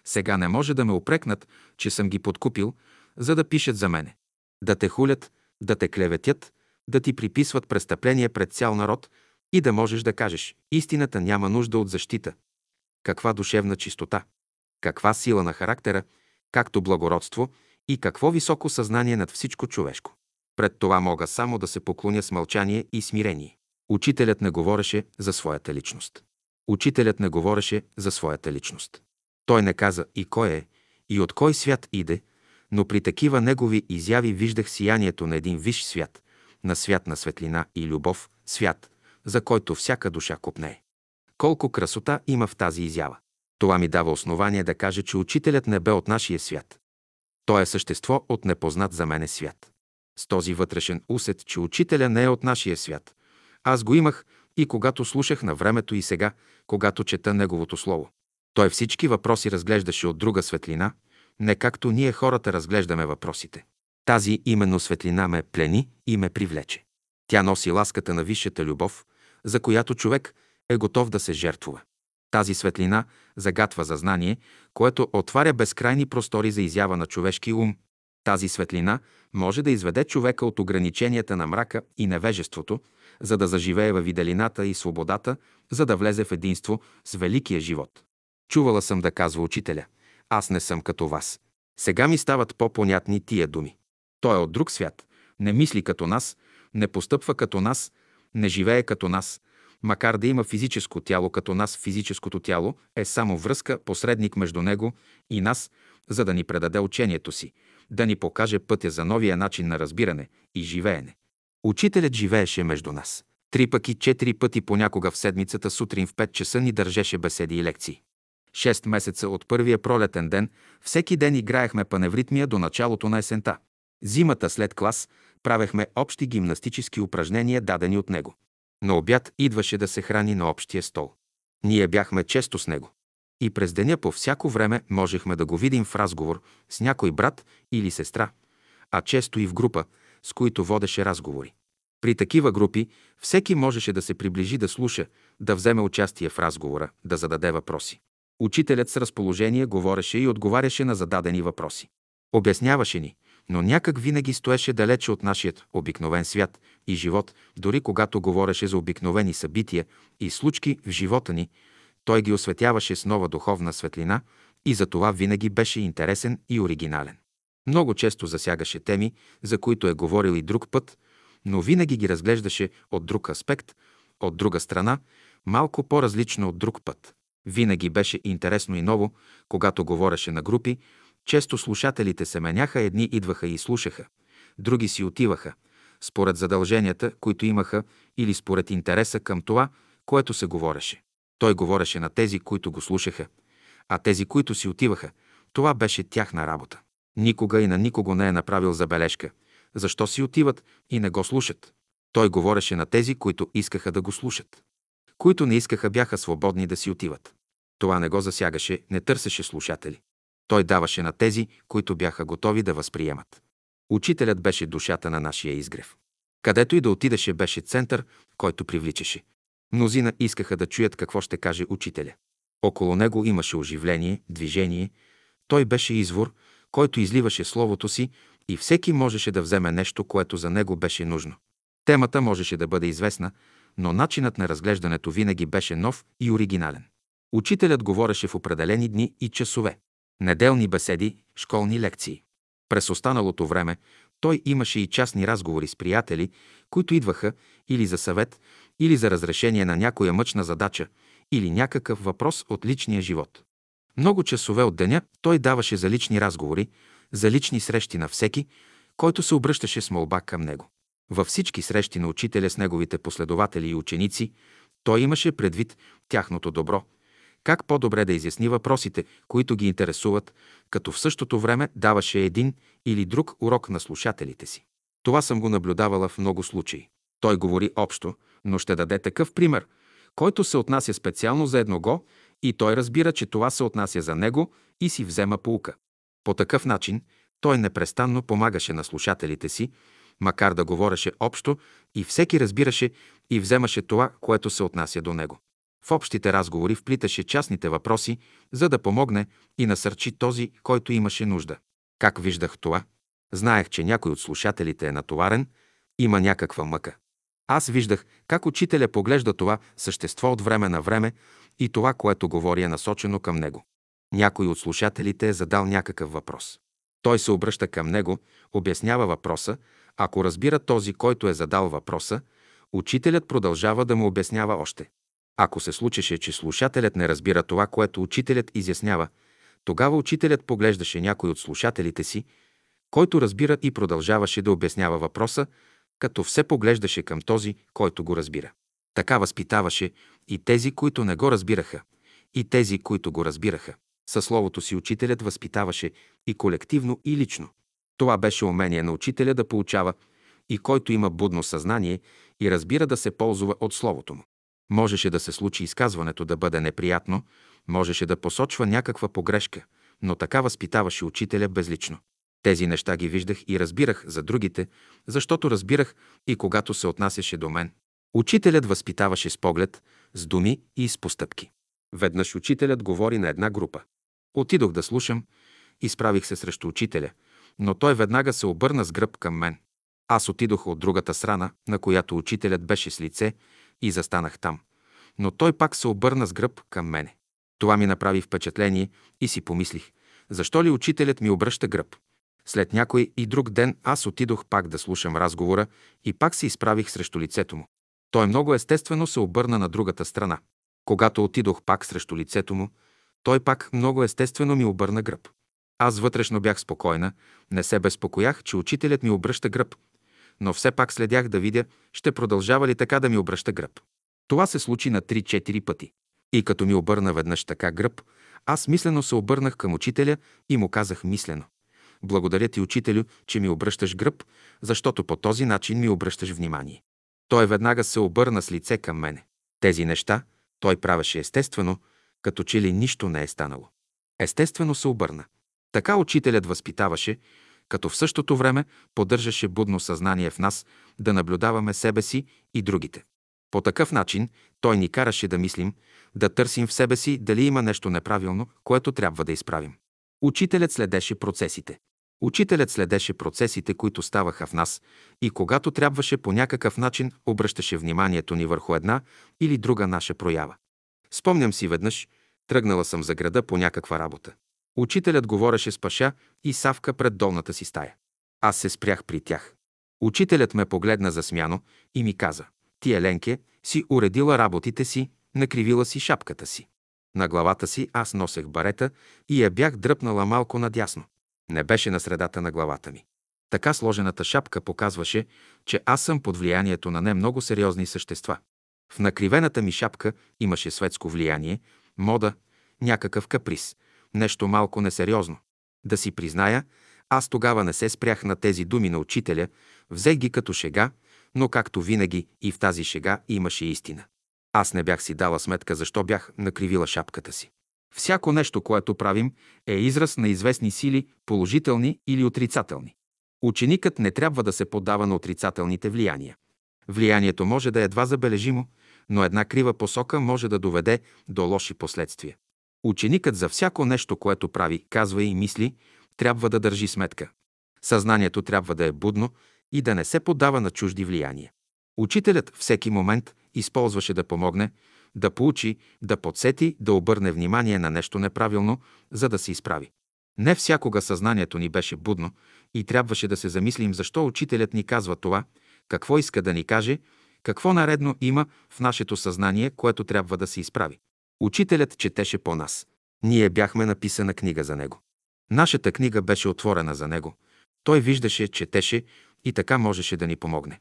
сега не може да ме опрекнат, че съм ги подкупил, за да пишат за мене. Да те хулят, да те клеветят, да ти приписват престъпление пред цял народ и да можеш да кажеш истината няма нужда от защита. Каква душевна чистота, каква сила на характера, както благородство и какво високо съзнание над всичко човешко. Пред това мога само да се поклоня с мълчание и смирение. Учителят не говореше за своята личност. Учителят не говореше за своята личност. Той не каза и кой е, и от кой свят иде, но при такива негови изяви виждах сиянието на един висш свят, на свят на светлина и любов, свят, за който всяка душа купнее. Колко красота има в тази изява! Това ми дава основание да кажа, че учителят не бе от нашия свят. Той е същество от непознат за мене свят. С този вътрешен усет, че учителя не е от нашия свят. Аз го имах и когато слушах на времето и сега, когато чета Неговото Слово. Той всички въпроси разглеждаше от друга светлина, не както ние хората разглеждаме въпросите. Тази именно светлина ме плени и ме привлече. Тя носи ласката на висшата любов, за която човек е готов да се жертвува. Тази светлина загатва за знание, което отваря безкрайни простори за изява на човешки ум. Тази светлина може да изведе човека от ограниченията на мрака и невежеството, за да заживее във виделината и свободата, за да влезе в единство с великия живот. Чувала съм да казва учителя. Аз не съм като вас. Сега ми стават по-понятни тия думи. Той е от друг свят. Не мисли като нас, не постъпва като нас, не живее като нас. Макар да има физическо тяло като нас, физическото тяло е само връзка, посредник между него и нас, за да ни предаде учението си, да ни покаже пътя за новия начин на разбиране и живеене. Учителят живееше между нас. Три пъти, четири пъти понякога в седмицата сутрин в 5 часа ни държеше беседи и лекции. Шест месеца от първия пролетен ден всеки ден играехме паневритмия до началото на есента. Зимата след клас правехме общи гимнастически упражнения, дадени от него. На обяд идваше да се храни на общия стол. Ние бяхме често с него. И през деня по всяко време можехме да го видим в разговор с някой брат или сестра, а често и в група, с които водеше разговори. При такива групи всеки можеше да се приближи да слуша, да вземе участие в разговора, да зададе въпроси. Учителят с разположение говореше и отговаряше на зададени въпроси. Обясняваше ни, но някак винаги стоеше далече от нашият обикновен свят и живот, дори когато говореше за обикновени събития и случки в живота ни, той ги осветяваше с нова духовна светлина и за това винаги беше интересен и оригинален. Много често засягаше теми, за които е говорил и друг път, но винаги ги разглеждаше от друг аспект, от друга страна, малко по-различно от друг път. Винаги беше интересно и ново, когато говореше на групи. Често слушателите се меняха, едни идваха и слушаха, други си отиваха, според задълженията, които имаха или според интереса към това, което се говореше. Той говореше на тези, които го слушаха, а тези, които си отиваха, това беше тяхна работа. Никога и на никого не е направил забележка. Защо си отиват и не го слушат? Той говореше на тези, които искаха да го слушат. Които не искаха, бяха свободни да си отиват. Това не го засягаше, не търсеше слушатели. Той даваше на тези, които бяха готови да възприемат. Учителят беше душата на нашия изгрев. Където и да отидеше, беше център, който привличаше. Мнозина искаха да чуят какво ще каже учителя. Около него имаше оживление, движение. Той беше извор, който изливаше словото си и всеки можеше да вземе нещо, което за него беше нужно. Темата можеше да бъде известна, но начинът на разглеждането винаги беше нов и оригинален. Учителят говореше в определени дни и часове. Неделни беседи, школни лекции. През останалото време той имаше и частни разговори с приятели, които идваха или за съвет, или за разрешение на някоя мъчна задача, или някакъв въпрос от личния живот. Много часове от деня той даваше за лични разговори, за лични срещи на всеки, който се обръщаше с молба към него. Във всички срещи на учителя с неговите последователи и ученици, той имаше предвид тяхното добро, как по-добре да изясни въпросите, които ги интересуват, като в същото време даваше един или друг урок на слушателите си. Това съм го наблюдавала в много случаи. Той говори общо, но ще даде такъв пример, който се отнася специално за едного и той разбира, че това се отнася за него и си взема полука. По такъв начин той непрестанно помагаше на слушателите си, макар да говореше общо и всеки разбираше и вземаше това, което се отнася до него. В общите разговори вплиташе частните въпроси, за да помогне и насърчи този, който имаше нужда. Как виждах това? Знаех, че някой от слушателите е натоварен, има някаква мъка. Аз виждах как учителя поглежда това същество от време на време и това, което говори е насочено към него. Някой от слушателите е задал някакъв въпрос. Той се обръща към него, обяснява въпроса, ако разбира този, който е задал въпроса, учителят продължава да му обяснява още. Ако се случеше, че слушателят не разбира това, което учителят изяснява, тогава учителят поглеждаше някой от слушателите си, който разбира и продължаваше да обяснява въпроса, като все поглеждаше към този, който го разбира. Така възпитаваше и тези, които не го разбираха, и тези, които го разбираха. Със словото си учителят възпитаваше и колективно, и лично. Това беше умение на учителя да получава и който има будно съзнание и разбира да се ползва от словото му. Можеше да се случи изказването да бъде неприятно, можеше да посочва някаква погрешка, но така възпитаваше учителя безлично. Тези неща ги виждах и разбирах за другите, защото разбирах и когато се отнасяше до мен. Учителят възпитаваше с поглед, с думи и с постъпки. Веднъж учителят говори на една група. Отидох да слушам, изправих се срещу учителя, но той веднага се обърна с гръб към мен. Аз отидох от другата страна, на която учителят беше с лице и застанах там. Но той пак се обърна с гръб към мене. Това ми направи впечатление и си помислих, защо ли учителят ми обръща гръб? След някой и друг ден аз отидох пак да слушам разговора и пак се изправих срещу лицето му. Той много естествено се обърна на другата страна. Когато отидох пак срещу лицето му, той пак много естествено ми обърна гръб. Аз вътрешно бях спокойна, не се безпокоях, че учителят ми обръща гръб, но все пак следях да видя, ще продължава ли така да ми обръща гръб. Това се случи на 3-4 пъти. И като ми обърна веднъж така гръб, аз мислено се обърнах към учителя и му казах мислено. Благодаря ти, учителю, че ми обръщаш гръб, защото по този начин ми обръщаш внимание. Той веднага се обърна с лице към мене. Тези неща той правеше естествено, като че ли нищо не е станало. Естествено се обърна. Така учителят възпитаваше, като в същото време поддържаше будно съзнание в нас да наблюдаваме себе си и другите. По такъв начин той ни караше да мислим, да търсим в себе си дали има нещо неправилно, което трябва да изправим. Учителят следеше процесите. Учителят следеше процесите, които ставаха в нас и когато трябваше по някакъв начин обръщаше вниманието ни върху една или друга наша проява. Спомням си веднъж, тръгнала съм за града по някаква работа. Учителят говореше с Паша и Савка пред долната си стая. Аз се спрях при тях. Учителят ме погледна за смяно и ми каза, ти, Еленке, си уредила работите си, накривила си шапката си. На главата си аз носех барета и я бях дръпнала малко надясно. Не беше на средата на главата ми. Така сложената шапка показваше, че аз съм под влиянието на не много сериозни същества. В накривената ми шапка имаше светско влияние, мода, някакъв каприз, нещо малко несериозно. Да си призная, аз тогава не се спрях на тези думи на учителя, взех ги като шега, но както винаги и в тази шега имаше истина. Аз не бях си дала сметка защо бях накривила шапката си. Всяко нещо, което правим, е израз на известни сили, положителни или отрицателни. Ученикът не трябва да се поддава на отрицателните влияния. Влиянието може да е едва забележимо, но една крива посока може да доведе до лоши последствия. Ученикът за всяко нещо, което прави, казва и мисли, трябва да държи сметка. Съзнанието трябва да е будно и да не се поддава на чужди влияния. Учителят всеки момент използваше да помогне, да поучи, да подсети, да обърне внимание на нещо неправилно, за да се изправи. Не всякога съзнанието ни беше будно и трябваше да се замислим защо учителят ни казва това, какво иска да ни каже, какво наредно има в нашето съзнание, което трябва да се изправи. Учителят четеше по нас. Ние бяхме написана книга за него. Нашата книга беше отворена за него. Той виждаше, четеше и така можеше да ни помогне.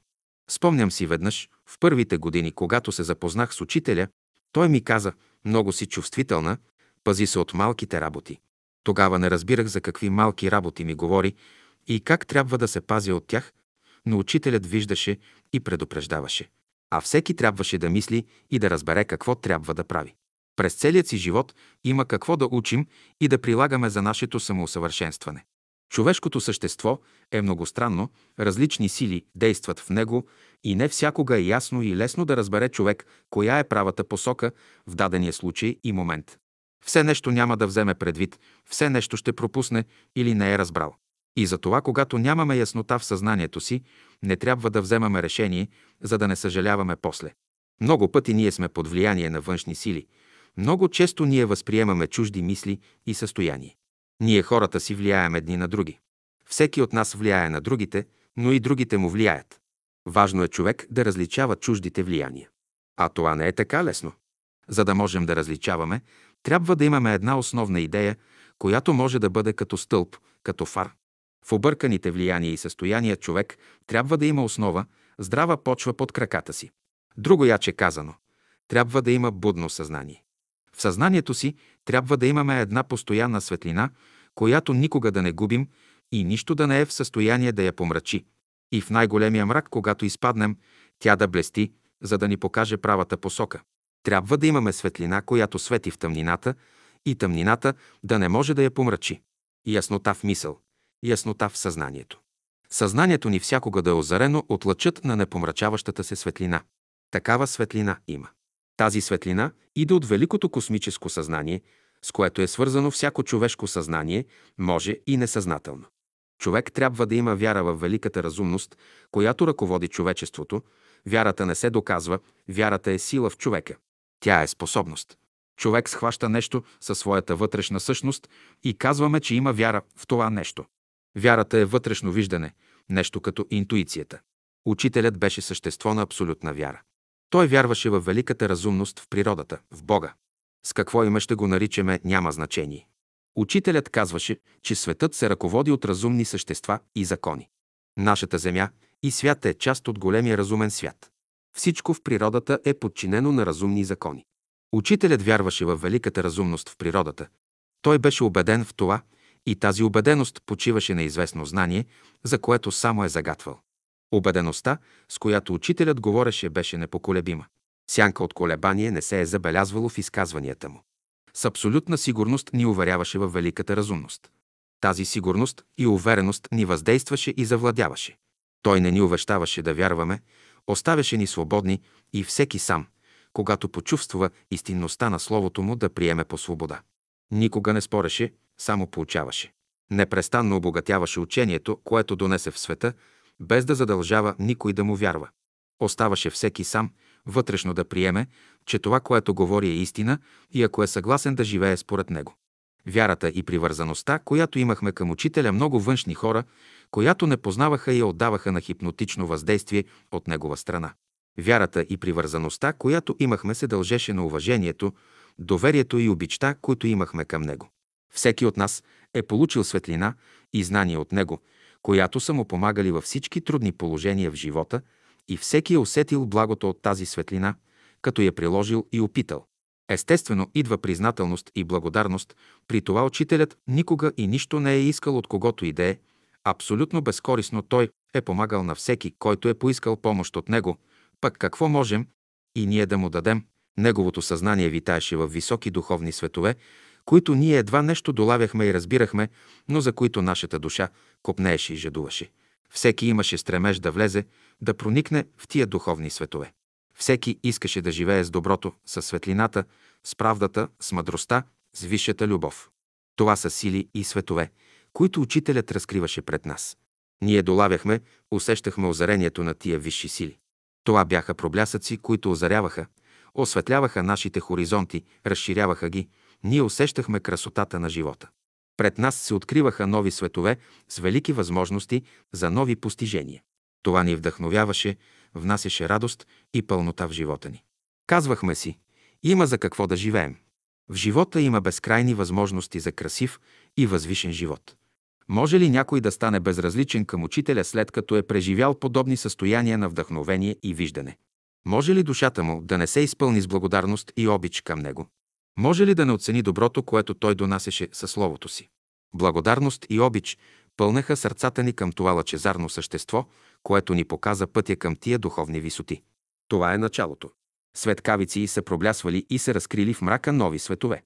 Спомням си веднъж, в първите години, когато се запознах с учителя, той ми каза, много си чувствителна, пази се от малките работи. Тогава не разбирах за какви малки работи ми говори и как трябва да се пазя от тях, но учителят виждаше и предупреждаваше. А всеки трябваше да мисли и да разбере какво трябва да прави. През целият си живот има какво да учим и да прилагаме за нашето самоусъвършенстване. Човешкото същество е многостранно, различни сили действат в него и не всякога е ясно и лесно да разбере човек коя е правата посока в дадения случай и момент. Все нещо няма да вземе предвид, все нещо ще пропусне или не е разбрал. И затова, когато нямаме яснота в съзнанието си, не трябва да вземаме решение, за да не съжаляваме после. Много пъти ние сме под влияние на външни сили. Много често ние възприемаме чужди мисли и състояние. Ние хората си влияем едни на други. Всеки от нас влияе на другите, но и другите му влияят. Важно е човек да различава чуждите влияния. А това не е така лесно. За да можем да различаваме, трябва да имаме една основна идея, която може да бъде като стълб, като фар. В обърканите влияния и състояния човек трябва да има основа, здрава почва под краката си. Друго яче казано, трябва да има будно съзнание. В съзнанието си трябва да имаме една постоянна светлина, която никога да не губим и нищо да не е в състояние да я помрачи. И в най-големия мрак, когато изпаднем, тя да блести, за да ни покаже правата посока. Трябва да имаме светлина, която свети в тъмнината и тъмнината да не може да я помрачи. Яснота в мисъл, яснота в съзнанието. Съзнанието ни всякога да е озарено от лъчът на непомрачаващата се светлина. Такава светлина има. Тази светлина иде от великото космическо съзнание, с което е свързано всяко човешко съзнание, може и несъзнателно. Човек трябва да има вяра в великата разумност, която ръководи човечеството. Вярата не се доказва, вярата е сила в човека. Тя е способност. Човек схваща нещо със своята вътрешна същност и казваме, че има вяра в това нещо. Вярата е вътрешно виждане, нещо като интуицията. Учителят беше същество на абсолютна вяра. Той вярваше в великата разумност в природата, в Бога. С какво има ще го наричаме, няма значение. Учителят казваше, че светът се ръководи от разумни същества и закони. Нашата Земя и свят е част от големия разумен свят. Всичко в природата е подчинено на разумни закони. Учителят вярваше в великата разумност в природата. Той беше убеден в това и тази убеденост почиваше на известно знание, за което само е загатвал. Обедеността, с която учителят говореше, беше непоколебима. Сянка от колебание не се е забелязвало в изказванията му. С абсолютна сигурност ни уверяваше във великата разумност. Тази сигурност и увереност ни въздействаше и завладяваше. Той не ни увещаваше да вярваме, оставяше ни свободни и всеки сам, когато почувствува истинността на Словото му да приеме по свобода. Никога не спореше, само получаваше. Непрестанно обогатяваше учението, което донесе в света, без да задължава никой да му вярва. Оставаше всеки сам, вътрешно да приеме, че това, което говори е истина и ако е съгласен да живее според него. Вярата и привързаността, която имахме към учителя много външни хора, която не познаваха и я отдаваха на хипнотично въздействие от негова страна. Вярата и привързаността, която имахме, се дължеше на уважението, доверието и обичта, които имахме към Него. Всеки от нас е получил светлина и знание от Него, която са му помагали във всички трудни положения в живота и всеки е усетил благото от тази светлина, като я приложил и опитал. Естествено, идва признателност и благодарност, при това учителят никога и нищо не е искал от когото и да е. Абсолютно безкорисно той е помагал на всеки, който е поискал помощ от него, пък какво можем и ние да му дадем? Неговото съзнание витаеше в високи духовни светове, които ние едва нещо долавяхме и разбирахме, но за които нашата душа копнееше и жадуваше. Всеки имаше стремеж да влезе, да проникне в тия духовни светове. Всеки искаше да живее с доброто, с светлината, с правдата, с мъдростта, с висшата любов. Това са сили и светове, които учителят разкриваше пред нас. Ние долавяхме, усещахме озарението на тия висши сили. Това бяха проблясъци, които озаряваха, осветляваха нашите хоризонти, разширяваха ги, ние усещахме красотата на живота. Пред нас се откриваха нови светове с велики възможности за нови постижения. Това ни вдъхновяваше, внасяше радост и пълнота в живота ни. Казвахме си, има за какво да живеем. В живота има безкрайни възможности за красив и възвишен живот. Може ли някой да стане безразличен към учителя след като е преживял подобни състояния на вдъхновение и виждане? Може ли душата му да не се изпълни с благодарност и обич към него? Може ли да не оцени доброто, което той донасеше със словото си? Благодарност и обич пълнеха сърцата ни към това лъчезарно същество, което ни показа пътя към тия духовни висоти. Това е началото. Светкавици са проблясвали и се разкрили в мрака нови светове.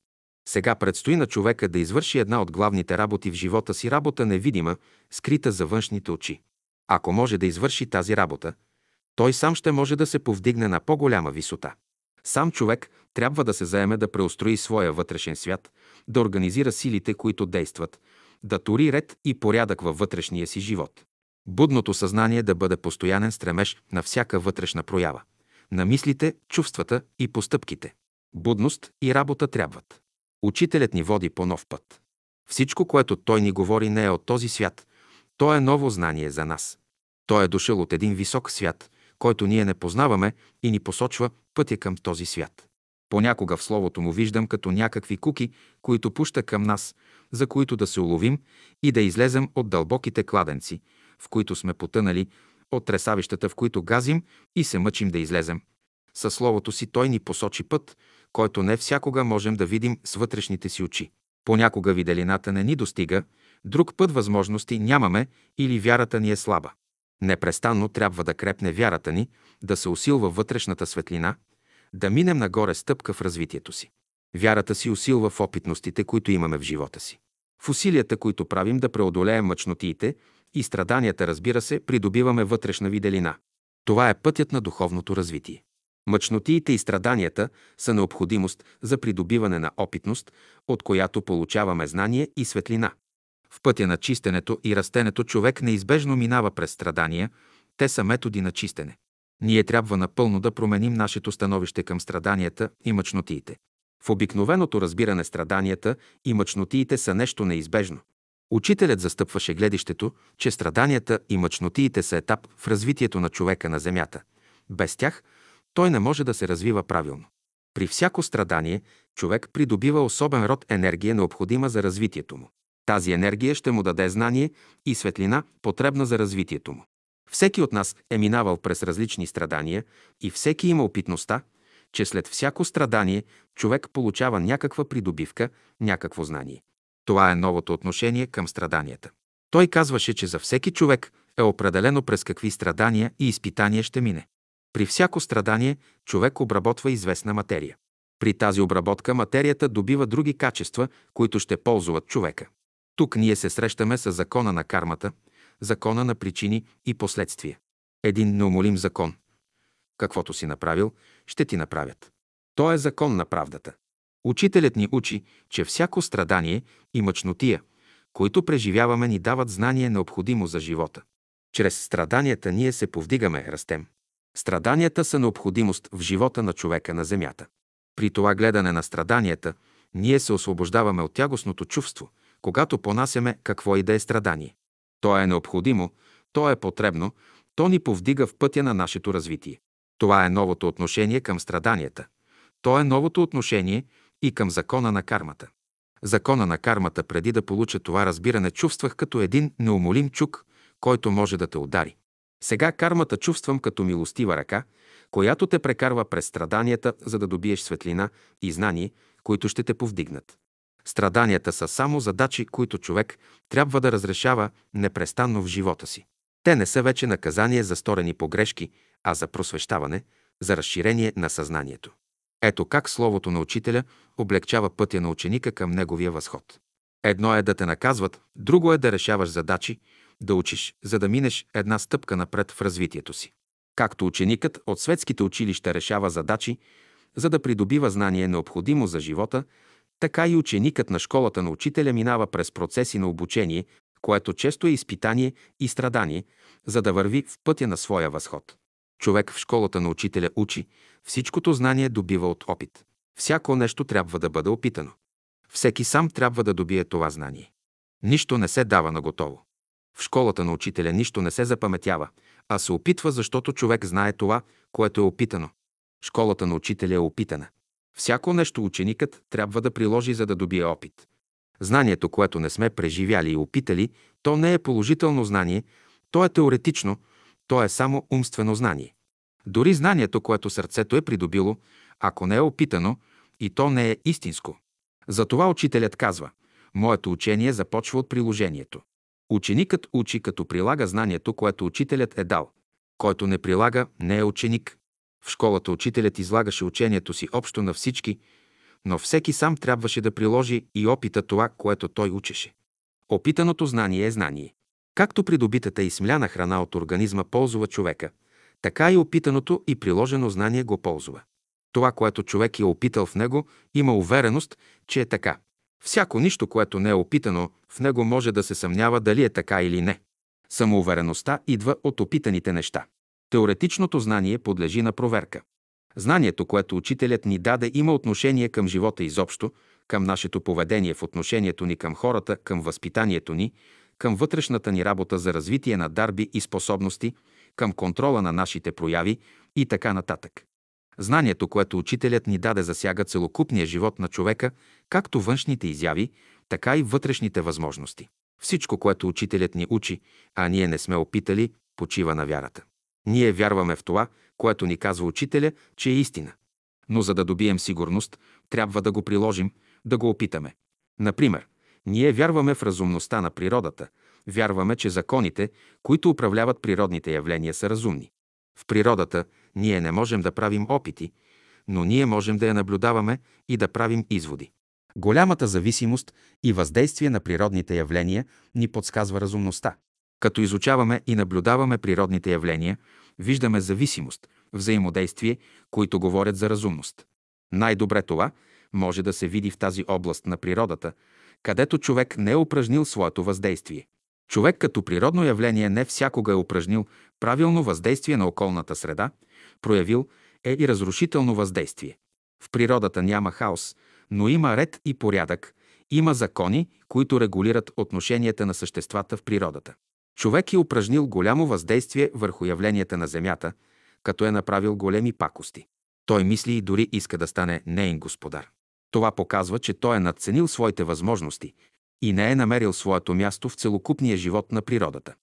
Сега предстои на човека да извърши една от главните работи в живота си, работа невидима, скрита за външните очи. Ако може да извърши тази работа, той сам ще може да се повдигне на по-голяма висота. Сам човек трябва да се заеме да преустрои своя вътрешен свят, да организира силите, които действат, да тори ред и порядък във вътрешния си живот. Будното съзнание да бъде постоянен стремеж на всяка вътрешна проява, на мислите, чувствата и постъпките. Будност и работа трябват. Учителят ни води по нов път. Всичко, което той ни говори, не е от този свят. То е ново знание за нас. Той е дошъл от един висок свят, който ние не познаваме и ни посочва пътя към този свят. Понякога в Словото му виждам като някакви куки, които пуща към нас, за които да се уловим и да излезем от дълбоките кладенци, в които сме потънали, от тресавищата, в които газим и се мъчим да излезем. Със Словото си Той ни посочи път, който не всякога можем да видим с вътрешните си очи. Понякога виделината не ни достига, друг път възможности нямаме или вярата ни е слаба. Непрестанно трябва да крепне вярата ни, да се усилва вътрешната светлина, да минем нагоре стъпка в развитието си. Вярата си усилва в опитностите, които имаме в живота си. В усилията, които правим да преодолеем мъчнотиите и страданията, разбира се, придобиваме вътрешна виделина. Това е пътят на духовното развитие. Мъчнотиите и страданията са необходимост за придобиване на опитност, от която получаваме знание и светлина. В пътя на чистенето и растенето човек неизбежно минава през страдания, те са методи на чистене. Ние трябва напълно да променим нашето становище към страданията и мъчнотиите. В обикновеното разбиране страданията и мъчнотиите са нещо неизбежно. Учителят застъпваше гледището, че страданията и мъчнотиите са етап в развитието на човека на Земята. Без тях той не може да се развива правилно. При всяко страдание човек придобива особен род енергия, необходима за развитието му. Тази енергия ще му даде знание и светлина, потребна за развитието му. Всеки от нас е минавал през различни страдания и всеки има опитността, че след всяко страдание човек получава някаква придобивка, някакво знание. Това е новото отношение към страданията. Той казваше, че за всеки човек е определено през какви страдания и изпитания ще мине. При всяко страдание човек обработва известна материя. При тази обработка материята добива други качества, които ще ползват човека. Тук ние се срещаме с закона на кармата, закона на причини и последствия. Един неумолим закон. Каквото си направил, ще ти направят. То е закон на правдата. Учителят ни учи, че всяко страдание и мъчнотия, които преживяваме, ни дават знание необходимо за живота. Чрез страданията ние се повдигаме, растем. Страданията са необходимост в живота на човека на земята. При това гледане на страданията, ние се освобождаваме от тягостното чувство, когато понасяме какво и да е страдание. То е необходимо, то е потребно, то ни повдига в пътя на нашето развитие. Това е новото отношение към страданията. То е новото отношение и към закона на кармата. Закона на кармата, преди да получа това разбиране, чувствах като един неумолим чук, който може да те удари. Сега кармата чувствам като милостива ръка, която те прекарва през страданията, за да добиеш светлина и знание, които ще те повдигнат. Страданията са само задачи, които човек трябва да разрешава непрестанно в живота си. Те не са вече наказание за сторени погрешки, а за просвещаване, за разширение на съзнанието. Ето как Словото на Учителя облегчава пътя на ученика към неговия възход. Едно е да те наказват, друго е да решаваш задачи, да учиш, за да минеш една стъпка напред в развитието си. Както ученикът от светските училища решава задачи, за да придобива знание необходимо за живота, така и ученикът на школата на учителя минава през процеси на обучение, което често е изпитание и страдание, за да върви в пътя на своя възход. Човек в школата на учителя учи, всичкото знание добива от опит. Всяко нещо трябва да бъде опитано. Всеки сам трябва да добие това знание. Нищо не се дава на готово. В школата на учителя нищо не се запаметява, а се опитва, защото човек знае това, което е опитано. Школата на учителя е опитана. Всяко нещо ученикът трябва да приложи, за да добие опит. Знанието, което не сме преживяли и опитали, то не е положително знание, то е теоретично, то е само умствено знание. Дори знанието, което сърцето е придобило, ако не е опитано, и то не е истинско. Затова учителят казва, моето учение започва от приложението. Ученикът учи като прилага знанието, което учителят е дал. Който не прилага, не е ученик. В школата учителят излагаше учението си общо на всички, но всеки сам трябваше да приложи и опита това, което той учеше. Опитаното знание е знание. Както придобитата и смляна храна от организма ползва човека, така и опитаното и приложено знание го ползва. Това, което човек е опитал в него, има увереност, че е така. Всяко нищо, което не е опитано, в него може да се съмнява дали е така или не. Самоувереността идва от опитаните неща. Теоретичното знание подлежи на проверка. Знанието, което учителят ни даде, има отношение към живота изобщо, към нашето поведение в отношението ни към хората, към възпитанието ни, към вътрешната ни работа за развитие на дарби и способности, към контрола на нашите прояви и така нататък. Знанието, което учителят ни даде, засяга целокупния живот на човека, както външните изяви, така и вътрешните възможности. Всичко, което учителят ни учи, а ние не сме опитали, почива на вярата. Ние вярваме в това, което ни казва учителя, че е истина. Но за да добием сигурност, трябва да го приложим, да го опитаме. Например, ние вярваме в разумността на природата, вярваме, че законите, които управляват природните явления, са разумни. В природата ние не можем да правим опити, но ние можем да я наблюдаваме и да правим изводи. Голямата зависимост и въздействие на природните явления ни подсказва разумността. Като изучаваме и наблюдаваме природните явления, виждаме зависимост, взаимодействие, които говорят за разумност. Най-добре това може да се види в тази област на природата, където човек не е упражнил своето въздействие. Човек като природно явление не всякога е упражнил правилно въздействие на околната среда, проявил е и разрушително въздействие. В природата няма хаос, но има ред и порядък, има закони, които регулират отношенията на съществата в природата. Човек е упражнил голямо въздействие върху явленията на Земята, като е направил големи пакости. Той мисли и дори иска да стане нейн господар. Това показва, че той е надценил своите възможности и не е намерил своето място в целокупния живот на природата.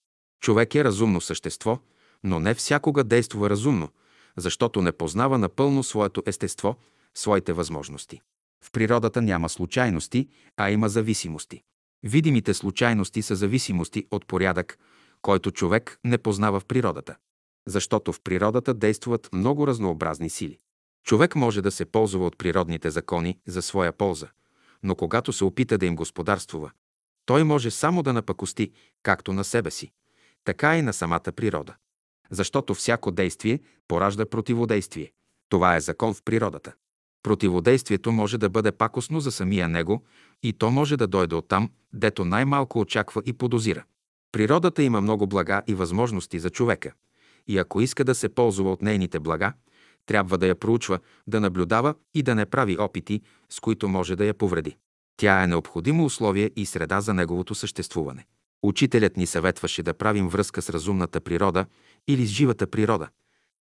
Човек е разумно същество, но не всякога действа разумно, защото не познава напълно своето естество, своите възможности. В природата няма случайности, а има зависимости. Видимите случайности са зависимости от порядък, който човек не познава в природата. Защото в природата действуват много разнообразни сили. Човек може да се ползва от природните закони за своя полза, но когато се опита да им господарствува, той може само да напакости както на себе си, така и на самата природа. Защото всяко действие поражда противодействие. Това е закон в природата. Противодействието може да бъде пакосно за самия него и то може да дойде оттам, дето най-малко очаква и подозира. Природата има много блага и възможности за човека. И ако иска да се ползва от нейните блага, трябва да я проучва, да наблюдава и да не прави опити, с които може да я повреди. Тя е необходимо условие и среда за неговото съществуване. Учителят ни съветваше да правим връзка с разумната природа или с живата природа,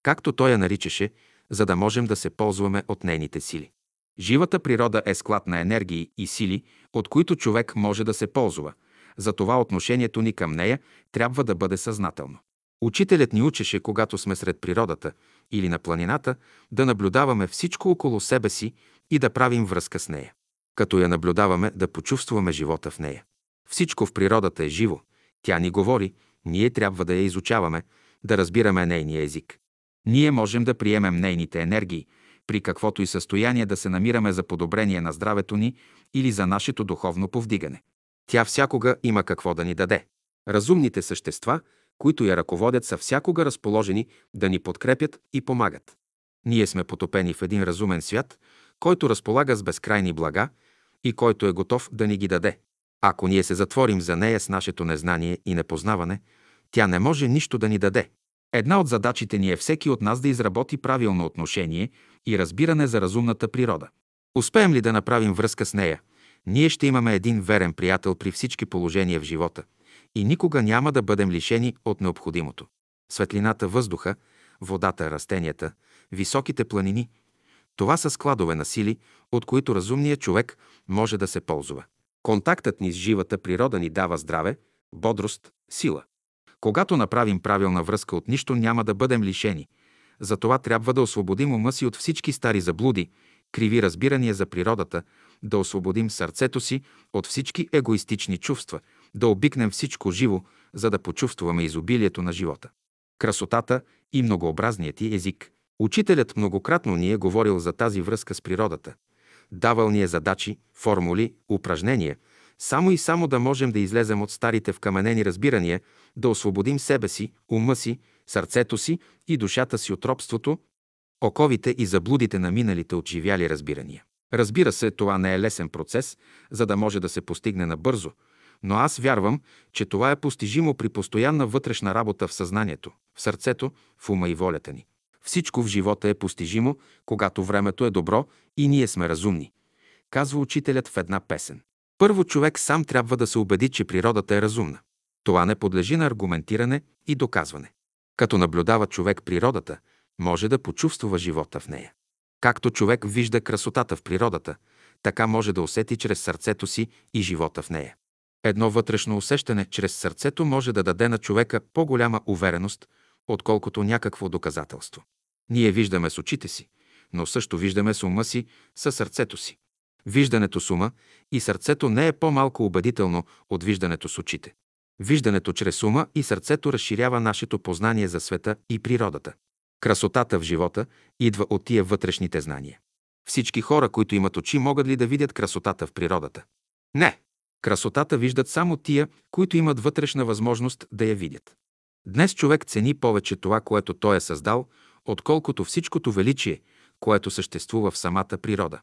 както той я наричаше, за да можем да се ползваме от нейните сили. Живата природа е склад на енергии и сили, от които човек може да се ползва. Затова отношението ни към нея трябва да бъде съзнателно. Учителят ни учеше, когато сме сред природата или на планината, да наблюдаваме всичко около себе си и да правим връзка с нея. Като я наблюдаваме, да почувстваме живота в нея. Всичко в природата е живо. Тя ни говори, ние трябва да я изучаваме, да разбираме нейния език. Ние можем да приемем нейните енергии, при каквото и състояние да се намираме за подобрение на здравето ни или за нашето духовно повдигане. Тя всякога има какво да ни даде. Разумните същества, които я ръководят, са всякога разположени да ни подкрепят и помагат. Ние сме потопени в един разумен свят, който разполага с безкрайни блага и който е готов да ни ги даде. Ако ние се затворим за нея с нашето незнание и непознаване, тя не може нищо да ни даде. Една от задачите ни е всеки от нас да изработи правилно отношение и разбиране за разумната природа. Успеем ли да направим връзка с нея, ние ще имаме един верен приятел при всички положения в живота и никога няма да бъдем лишени от необходимото. Светлината, въздуха, водата, растенията, високите планини – това са складове на сили, от които разумният човек може да се ползва. Контактът ни с живата природа ни дава здраве, бодрост, сила. Когато направим правилна връзка от нищо, няма да бъдем лишени. Затова трябва да освободим ума си от всички стари заблуди, криви разбирания за природата, да освободим сърцето си от всички егоистични чувства, да обикнем всичко живо, за да почувстваме изобилието на живота. Красотата и многообразният ти език. Учителят многократно ни е говорил за тази връзка с природата. Давал ни е задачи, формули, упражнения, само и само да можем да излезем от старите вкаменени разбирания, да освободим себе си, ума си, сърцето си и душата си от робството, оковите и заблудите на миналите отживяли разбирания. Разбира се, това не е лесен процес, за да може да се постигне набързо, но аз вярвам, че това е постижимо при постоянна вътрешна работа в съзнанието, в сърцето, в ума и волята ни. Всичко в живота е постижимо, когато времето е добро и ние сме разумни, казва учителят в една песен. Първо човек сам трябва да се убеди, че природата е разумна. Това не подлежи на аргументиране и доказване. Като наблюдава човек природата, може да почувства живота в нея. Както човек вижда красотата в природата, така може да усети чрез сърцето си и живота в нея. Едно вътрешно усещане чрез сърцето може да даде на човека по-голяма увереност, отколкото някакво доказателство. Ние виждаме с очите си, но също виждаме с ума си, със сърцето си. Виждането с ума и сърцето не е по-малко убедително от виждането с очите. Виждането чрез ума и сърцето разширява нашето познание за света и природата. Красотата в живота идва от тия вътрешните знания. Всички хора, които имат очи, могат ли да видят красотата в природата? Не! Красотата виждат само тия, които имат вътрешна възможност да я видят. Днес човек цени повече това, което той е създал, отколкото всичкото величие, което съществува в самата природа.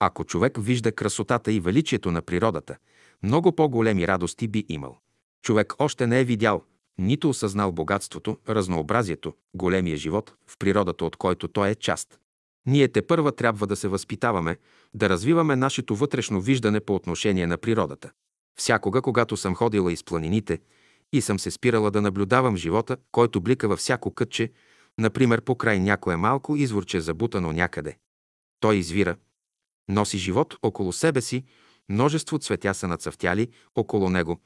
Ако човек вижда красотата и величието на природата, много по-големи радости би имал. Човек още не е видял, нито осъзнал богатството, разнообразието, големия живот в природата, от който той е част. Ние те първа трябва да се възпитаваме, да развиваме нашето вътрешно виждане по отношение на природата. Всякога, когато съм ходила из планините и съм се спирала да наблюдавам живота, който блика във всяко кътче, например покрай някое малко изворче забутано някъде. Той извира, носи живот около себе си, множество цветя са нацъфтяли около него,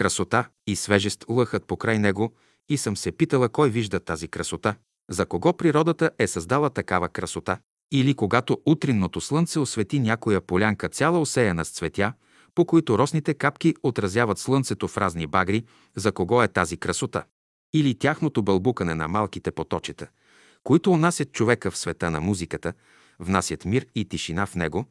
красота и свежест лъхат покрай него и съм се питала кой вижда тази красота, за кого природата е създала такава красота. Или когато утринното слънце освети някоя полянка цяла осеяна с цветя, по които росните капки отразяват слънцето в разни багри, за кого е тази красота. Или тяхното бълбукане на малките поточета, които унасят човека в света на музиката, внасят мир и тишина в него,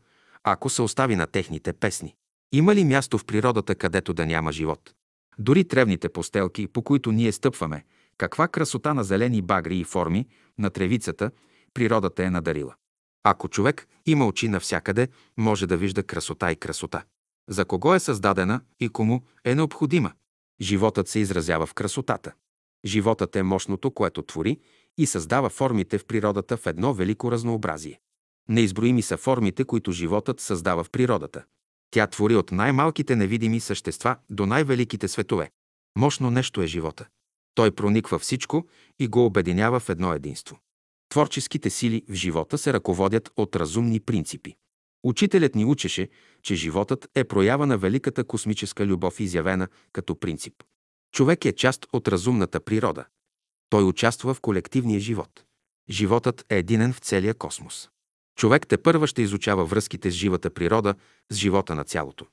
ако се остави на техните песни. Има ли място в природата, където да няма живот? Дори тревните постелки, по които ние стъпваме, каква красота на зелени багри и форми, на тревицата, природата е надарила. Ако човек има очи навсякъде, може да вижда красота и красота. За кого е създадена и кому е необходима? Животът се изразява в красотата. Животът е мощното, което твори и създава формите в природата в едно велико разнообразие. Неизброими са формите, които животът създава в природата. Тя твори от най-малките невидими същества до най-великите светове. Мощно нещо е живота. Той прониква всичко и го обединява в едно единство. Творческите сили в живота се ръководят от разумни принципи. Учителят ни учеше, че животът е проява на великата космическа любов, изявена като принцип. Човек е част от разумната природа. Той участва в колективния живот. Животът е единен в целия космос. Човек те първа ще изучава връзките с живата природа, с живота на цялото.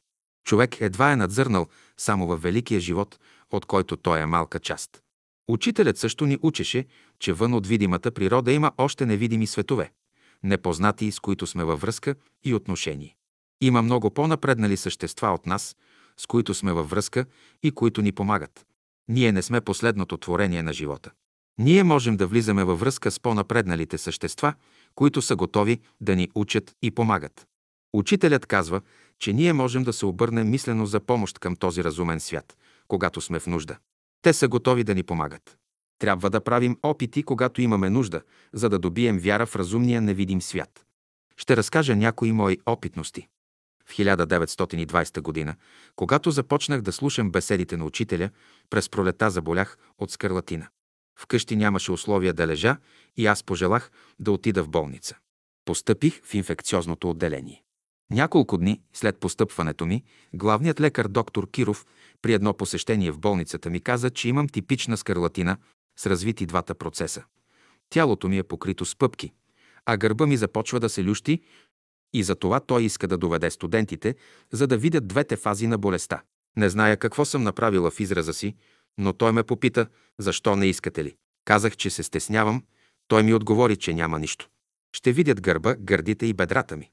Човек едва е надзърнал само във великия живот, от който той е малка част. Учителят също ни учеше, че вън от видимата природа има още невидими светове, непознати, с които сме във връзка и отношение. Има много по-напреднали същества от нас, с които сме във връзка и които ни помагат. Ние не сме последното творение на живота. Ние можем да влизаме във връзка с по-напредналите същества, които са готови да ни учат и помагат. Учителят казва, че ние можем да се обърнем мислено за помощ към този разумен свят, когато сме в нужда. Те са готови да ни помагат. Трябва да правим опити, когато имаме нужда, за да добием вяра в разумния невидим свят. Ще разкажа някои мои опитности. В 1920 година, когато започнах да слушам беседите на учителя, през пролета заболях от скарлатина. Вкъщи нямаше условия да лежа и аз пожелах да отида в болница. Постъпих в инфекциозното отделение. Няколко дни след постъпването ми, главният лекар доктор Киров при едно посещение в болницата ми каза, че имам типична скарлатина с развити двата процеса. Тялото ми е покрито с пъпки, а гърба ми започва да се лющи и за това той иска да доведе студентите, за да видят двете фази на болестта. Не зная какво съм направила в израза си, но той ме попита, защо не искате ли. Казах, че се стеснявам. Той ми отговори, че няма нищо. Ще видят гърба, гърдите и бедрата ми.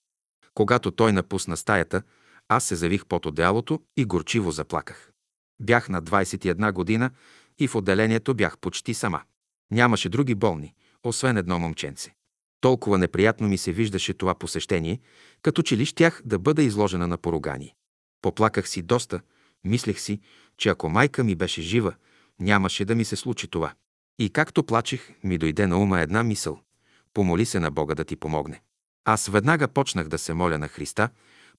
Когато той напусна стаята, аз се завих под одеялото и горчиво заплаках. Бях на 21 година и в отделението бях почти сама. Нямаше други болни, освен едно момченце. Толкова неприятно ми се виждаше това посещение, като че ли щях да бъда изложена на поругание. Поплаках си доста, мислех си, че ако майка ми беше жива, нямаше да ми се случи това. И както плачех, ми дойде на ума една мисъл. Помоли се на Бога да ти помогне. Аз веднага почнах да се моля на Христа,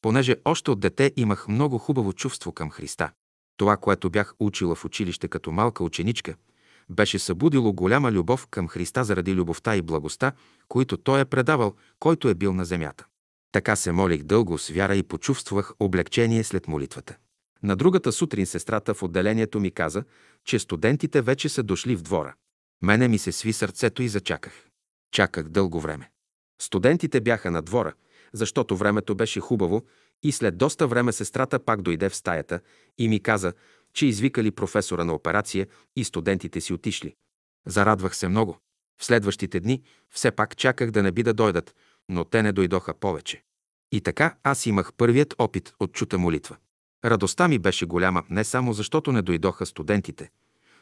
понеже още от дете имах много хубаво чувство към Христа. Това, което бях учила в училище като малка ученичка, беше събудило голяма любов към Христа заради любовта и благостта, които Той е предавал, който е бил на земята. Така се молих дълго с вяра и почувствах облегчение след молитвата. На другата сутрин сестрата в отделението ми каза, че студентите вече са дошли в двора. Мене ми се сви сърцето и зачаках. Чаках дълго време. Студентите бяха на двора, защото времето беше хубаво и след доста време сестрата пак дойде в стаята и ми каза, че извикали професора на операция и студентите си отишли. Зарадвах се много. В следващите дни все пак чаках да не би да дойдат, но те не дойдоха повече. И така аз имах първият опит от чута молитва. Радостта ми беше голяма не само защото не дойдоха студентите,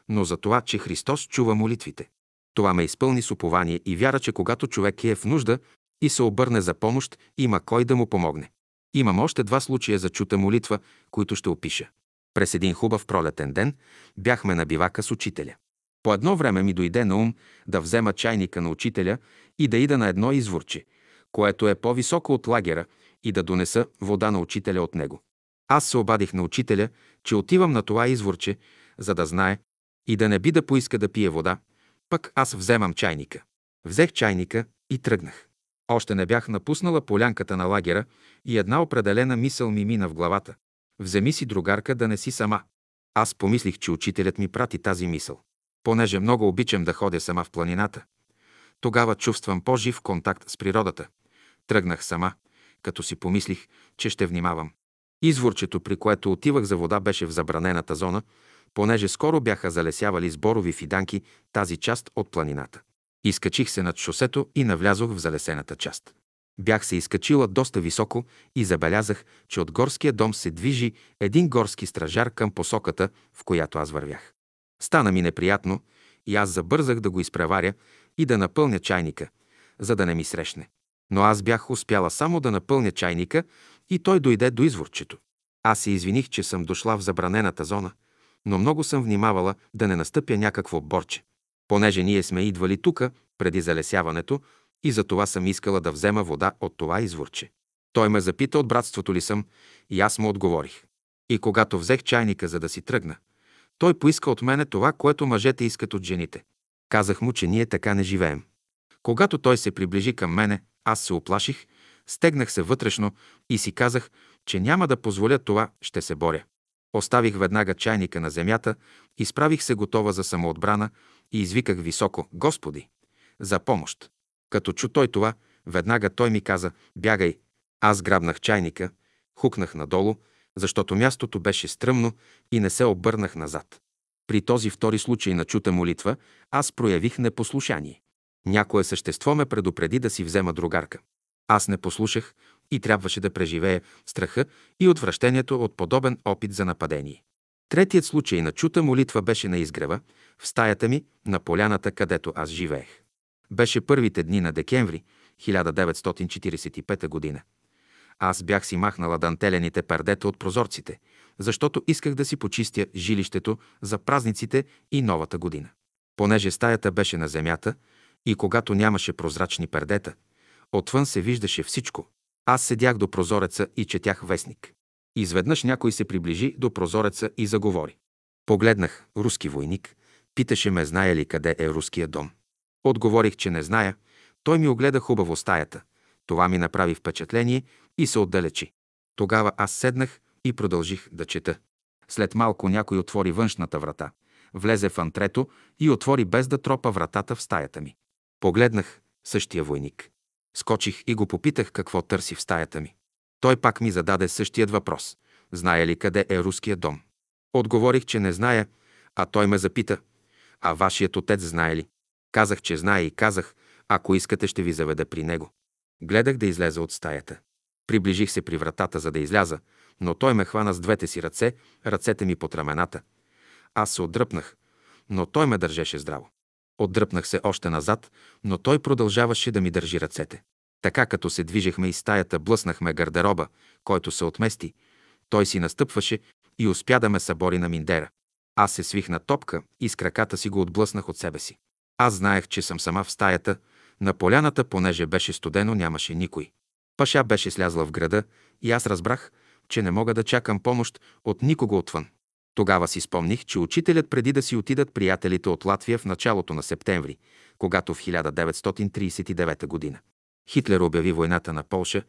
но за това, че Христос чува молитвите. Това ме изпълни с упование и вяра, че когато човек е в нужда и се обърне за помощ, има кой да му помогне. Имам още два случая за чута молитва, които ще опиша. През един хубав пролетен ден бяхме на бивака с учителя. По едно време ми дойде на ум да взема чайника на учителя и да ида на едно изворче, което е по-високо от лагера, и да донеса вода на учителя от него. Аз се обадих на учителя, че отивам на това изворче, за да знае и да не би да поиска да пие вода, пък аз вземам чайника. Взех чайника и тръгнах. Още не бях напуснала полянката на лагера и една определена мисъл ми мина в главата. Вземи си другарка да не си сама. Аз помислих, че учителят ми прати тази мисъл. Понеже много обичам да ходя сама в планината. Тогава чувствам по-жив контакт с природата. Тръгнах сама, като си помислих, че ще внимавам. Изворчето, при което отивах за вода, беше в забранената зона, понеже скоро бяха залесявали с борови фиданки тази част от планината. Изкачих се над шосето и навлязох в залесената част. Бях се изкачила доста високо и забелязах, че от горския дом се движи един горски стражар към посоката, в която аз вървях. Стана ми неприятно и аз забързах да го изпреваря и да напълня чайника, за да не ми срещне. Но аз бях успяла само да напълня чайника и той дойде до изворчето. Аз се извиних, че съм дошла в забранената зона, но много съм внимавала да не настъпя някакво борче. Понеже ние сме идвали тука преди залесяването и за това съм искала да взема вода от това изворче. Той ме запита от братството ли съм и аз му отговорих. И когато взех чайника, за да си тръгна, той поиска от мене това, което мъжете искат от жените. Казах му, че ние така не живеем. Когато той се приближи към мене, аз се оплаших, Стегнах се вътрешно и си казах, че няма да позволя това, ще се боря. Оставих веднага чайника на земята, изправих се готова за самоотбрана и извиках високо «Господи!» за помощ. Като чу той това, веднага той ми каза «Бягай!» Аз грабнах чайника, хукнах надолу, защото мястото беше стръмно и не се обърнах назад. При този втори случай на чута молитва аз проявих непослушание. Някое същество ме предупреди да си взема другарка. Аз не послушах и трябваше да преживея страха и отвращението от подобен опит за нападение. Третият случай на чута молитва беше на изгрева, в стаята ми, на поляната, където аз живеех. Беше първите дни на декември 1945 година. Аз бях си махнала дантелените пердета от прозорците, защото исках да си почистя жилището за празниците и новата година. Понеже стаята беше на земята и когато нямаше прозрачни пердета, отвън се виждаше всичко. Аз седях до прозореца и четях вестник. Изведнъж някой се приближи до прозореца и заговори. Погледнах руски войник, питаше ме знае ли къде е руския дом. Отговорих, че не зная. Той ми огледа хубаво стаята. Това ми направи впечатление и се отдалечи. Тогава аз седнах и продължих да чета. След малко някой отвори външната врата, влезе в антрето и отвори без да тропа вратата в стаята ми. Погледнах същия войник. Скочих и го попитах какво търси в стаята ми. Той пак ми зададе същият въпрос. Знае ли къде е руския дом? Отговорих, че не зная, а той ме запита. А вашият отец знае ли? Казах, че знае и казах, ако искате, ще ви заведа при него. Гледах да излезе от стаята. Приближих се при вратата, за да изляза, но той ме хвана с двете си ръце, ръцете ми под рамената. Аз се отдръпнах, но той ме държеше здраво. Отдръпнах се още назад, но той продължаваше да ми държи ръцете. Така като се движехме из стаята, блъснахме гардероба, който се отмести. Той си настъпваше и успя да ме събори на миндера. Аз се свих на топка и с краката си го отблъснах от себе си. Аз знаех, че съм сама в стаята. На поляната, понеже беше студено, нямаше никой. Паша беше слязла в града и аз разбрах, че не мога да чакам помощ от никого отвън. Тогава си спомних, че учителят преди да си отидат приятелите от Латвия в началото на септември, когато в 1939 година Хитлер обяви войната на Полша,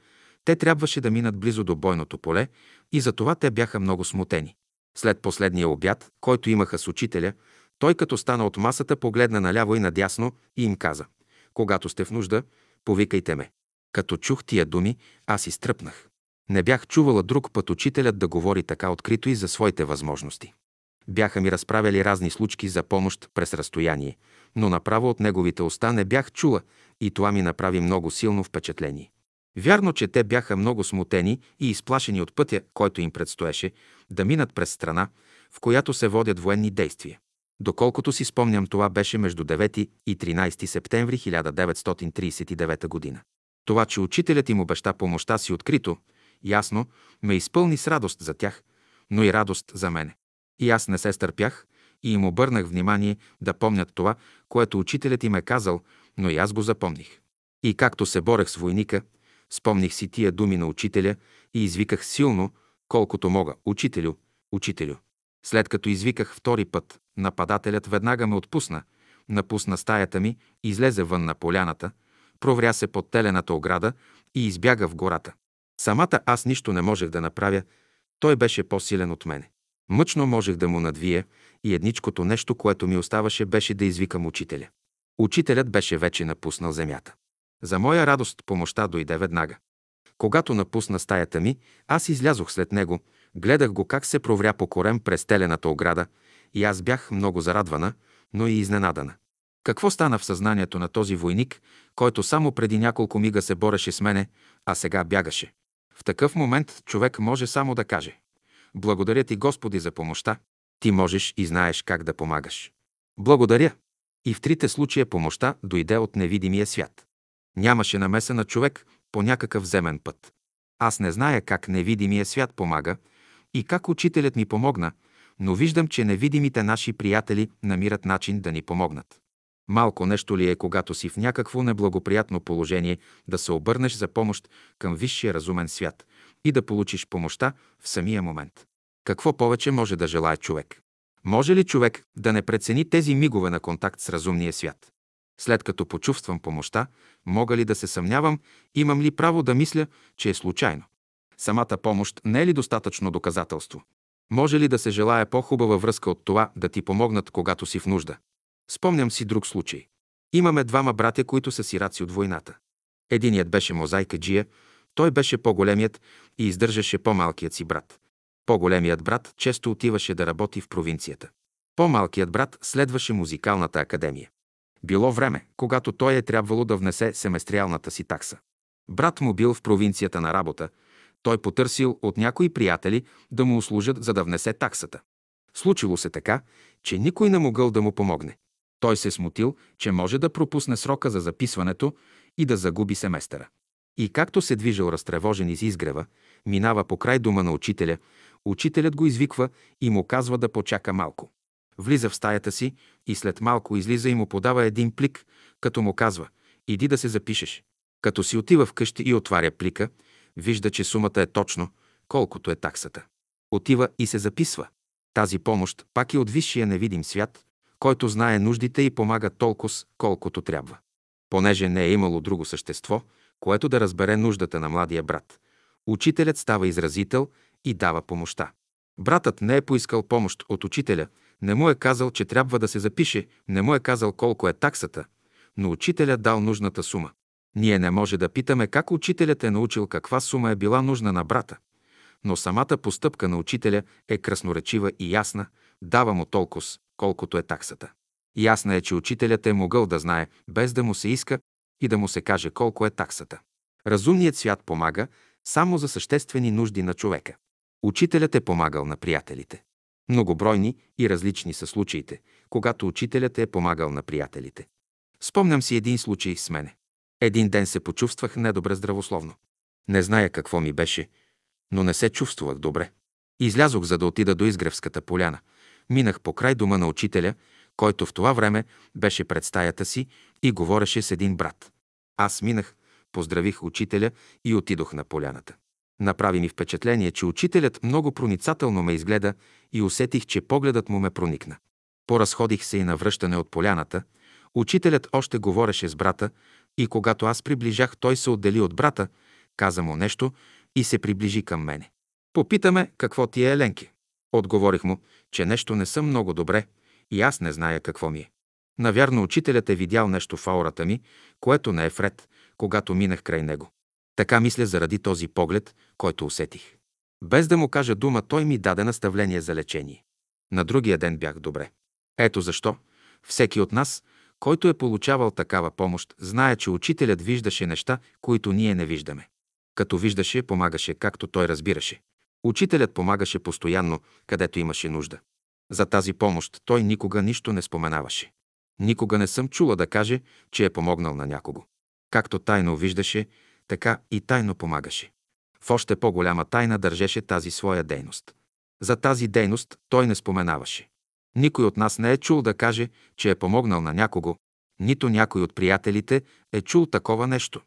те трябваше да минат близо до бойното поле и за това те бяха много смутени. След последния обяд, който имаха с учителя, той като стана от масата, погледна наляво и надясно и им каза «Когато сте в нужда, повикайте ме». Като чух тия думи, аз изтръпнах. Не бях чувала друг път учителят да говори така открито и за своите възможности. Бяха ми разправили разни случки за помощ през разстояние, но направо от неговите уста не бях чула и това ми направи много силно впечатление. Вярно, че те бяха много смутени и изплашени от пътя, който им предстоеше, да минат през страна, в която се водят военни действия. Доколкото си спомням, това беше между 9 и 13 септември 1939 година. Това, че учителят им обеща помощта си открито, ясно, ме изпълни с радост за тях, но и радост за мене. И аз не се стърпях и им обърнах внимание да помнят това, което учителят им е казал, но и аз го запомних. И както се борех с войника, спомних си тия думи на учителя и извиках силно, колкото мога, учителю, учителю. След като извиках втори път, нападателят веднага ме отпусна, напусна стаята ми, излезе вън на поляната, провря се под телената ограда и избяга в гората. Самата аз нищо не можех да направя, той беше по-силен от мене. Мъчно можех да му надвия и едничкото нещо, което ми оставаше, беше да извикам учителя. Учителят беше вече напуснал земята. За моя радост помощта дойде веднага. Когато напусна стаята ми, аз излязох след него, гледах го как се провря по корем през телената ограда и аз бях много зарадвана, но и изненадана. Какво стана в съзнанието на този войник, който само преди няколко мига се бореше с мене, а сега бягаше? В такъв момент човек може само да каже Благодаря ти, Господи, за помощта. Ти можеш и знаеш как да помагаш. Благодаря. И в трите случая помощта дойде от невидимия свят. Нямаше намеса на човек по някакъв земен път. Аз не зная как невидимия свят помага и как учителят ми помогна, но виждам, че невидимите наши приятели намират начин да ни помогнат. Малко нещо ли е, когато си в някакво неблагоприятно положение, да се обърнеш за помощ към висшия разумен свят и да получиш помощта в самия момент. Какво повече може да желая човек? Може ли човек да не прецени тези мигове на контакт с разумния свят? След като почувствам помощта, мога ли да се съмнявам, имам ли право да мисля, че е случайно? Самата помощ не е ли достатъчно доказателство? Може ли да се желая по-хубава връзка от това да ти помогнат, когато си в нужда? Спомням си друг случай. Имаме двама братя, които са сираци от войната. Единият беше мозайка Джия, той беше по-големият и издържаше по-малкият си брат. По-големият брат често отиваше да работи в провинцията. По-малкият брат следваше музикалната академия. Било време, когато той е трябвало да внесе семестриалната си такса. Брат му бил в провинцията на работа, той потърсил от някои приятели да му услужат, за да внесе таксата. Случило се така, че никой не могъл да му помогне. Той се смутил, че може да пропусне срока за записването и да загуби семестъра. И както се движил разтревожен из изгрева, минава по край дома на учителя, учителят го извиква и му казва да почака малко. Влиза в стаята си и след малко излиза и му подава един плик, като му казва «Иди да се запишеш». Като си отива вкъщи и отваря плика, вижда, че сумата е точно, колкото е таксата. Отива и се записва. Тази помощ пак е от висшия невидим свят, който знае нуждите и помага толкова, колкото трябва. Понеже не е имало друго същество, което да разбере нуждата на младия брат. Учителят става изразител и дава помощта. Братът не е поискал помощ от учителя, не му е казал, че трябва да се запише, не му е казал колко е таксата, но учителят дал нужната сума. Ние не може да питаме как учителят е научил каква сума е била нужна на брата, но самата постъпка на учителя е красноречива и ясна, дава му толкова, колкото е таксата. Ясна е, че учителят е могъл да знае, без да му се иска и да му се каже колко е таксата. Разумният свят помага само за съществени нужди на човека. Учителят е помагал на приятелите. Многобройни и различни са случаите, когато учителят е помагал на приятелите. Спомням си един случай с мене. Един ден се почувствах недобре здравословно. Не зная какво ми беше, но не се чувствах добре. Излязох, за да отида до Изгревската поляна. Минах по край дома на учителя, който в това време беше пред стаята си и говореше с един брат. Аз минах, поздравих учителя и отидох на поляната. Направи ми впечатление, че учителят много проницателно ме изгледа и усетих, че погледът му ме проникна. Поразходих се и на връщане от поляната. Учителят още говореше с брата и когато аз приближах, той се отдели от брата, каза му нещо и се приближи към мене. Попитаме какво ти е, Еленки. Отговорих му, че нещо не съм много добре и аз не зная какво ми е. Навярно учителят е видял нещо в аурата ми, което не е вред, когато минах край него. Така мисля заради този поглед, който усетих. Без да му кажа дума, той ми даде наставление за лечение. На другия ден бях добре. Ето защо всеки от нас, който е получавал такава помощ, знае, че учителят виждаше неща, които ние не виждаме. Като виждаше, помагаше, както той разбираше. Учителят помагаше постоянно, където имаше нужда. За тази помощ той никога нищо не споменаваше. Никога не съм чула да каже, че е помогнал на някого. Както тайно виждаше, така и тайно помагаше. В още по-голяма тайна държеше тази своя дейност. За тази дейност той не споменаваше. Никой от нас не е чул да каже, че е помогнал на някого, нито някой от приятелите е чул такова нещо.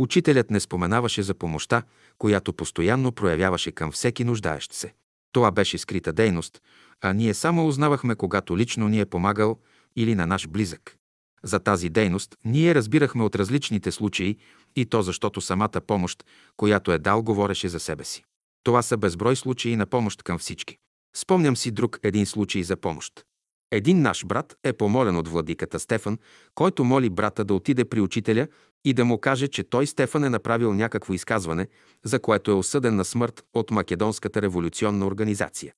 Учителят не споменаваше за помощта, която постоянно проявяваше към всеки нуждаещ се. Това беше скрита дейност, а ние само узнавахме, когато лично ни е помагал или на наш близък. За тази дейност ние разбирахме от различните случаи и то защото самата помощ, която е дал, говореше за себе си. Това са безброй случаи на помощ към всички. Спомням си друг един случай за помощ. Един наш брат е помолен от владиката Стефан, който моли брата да отиде при учителя и да му каже, че той Стефан е направил някакво изказване, за което е осъден на смърт от Македонската революционна организация.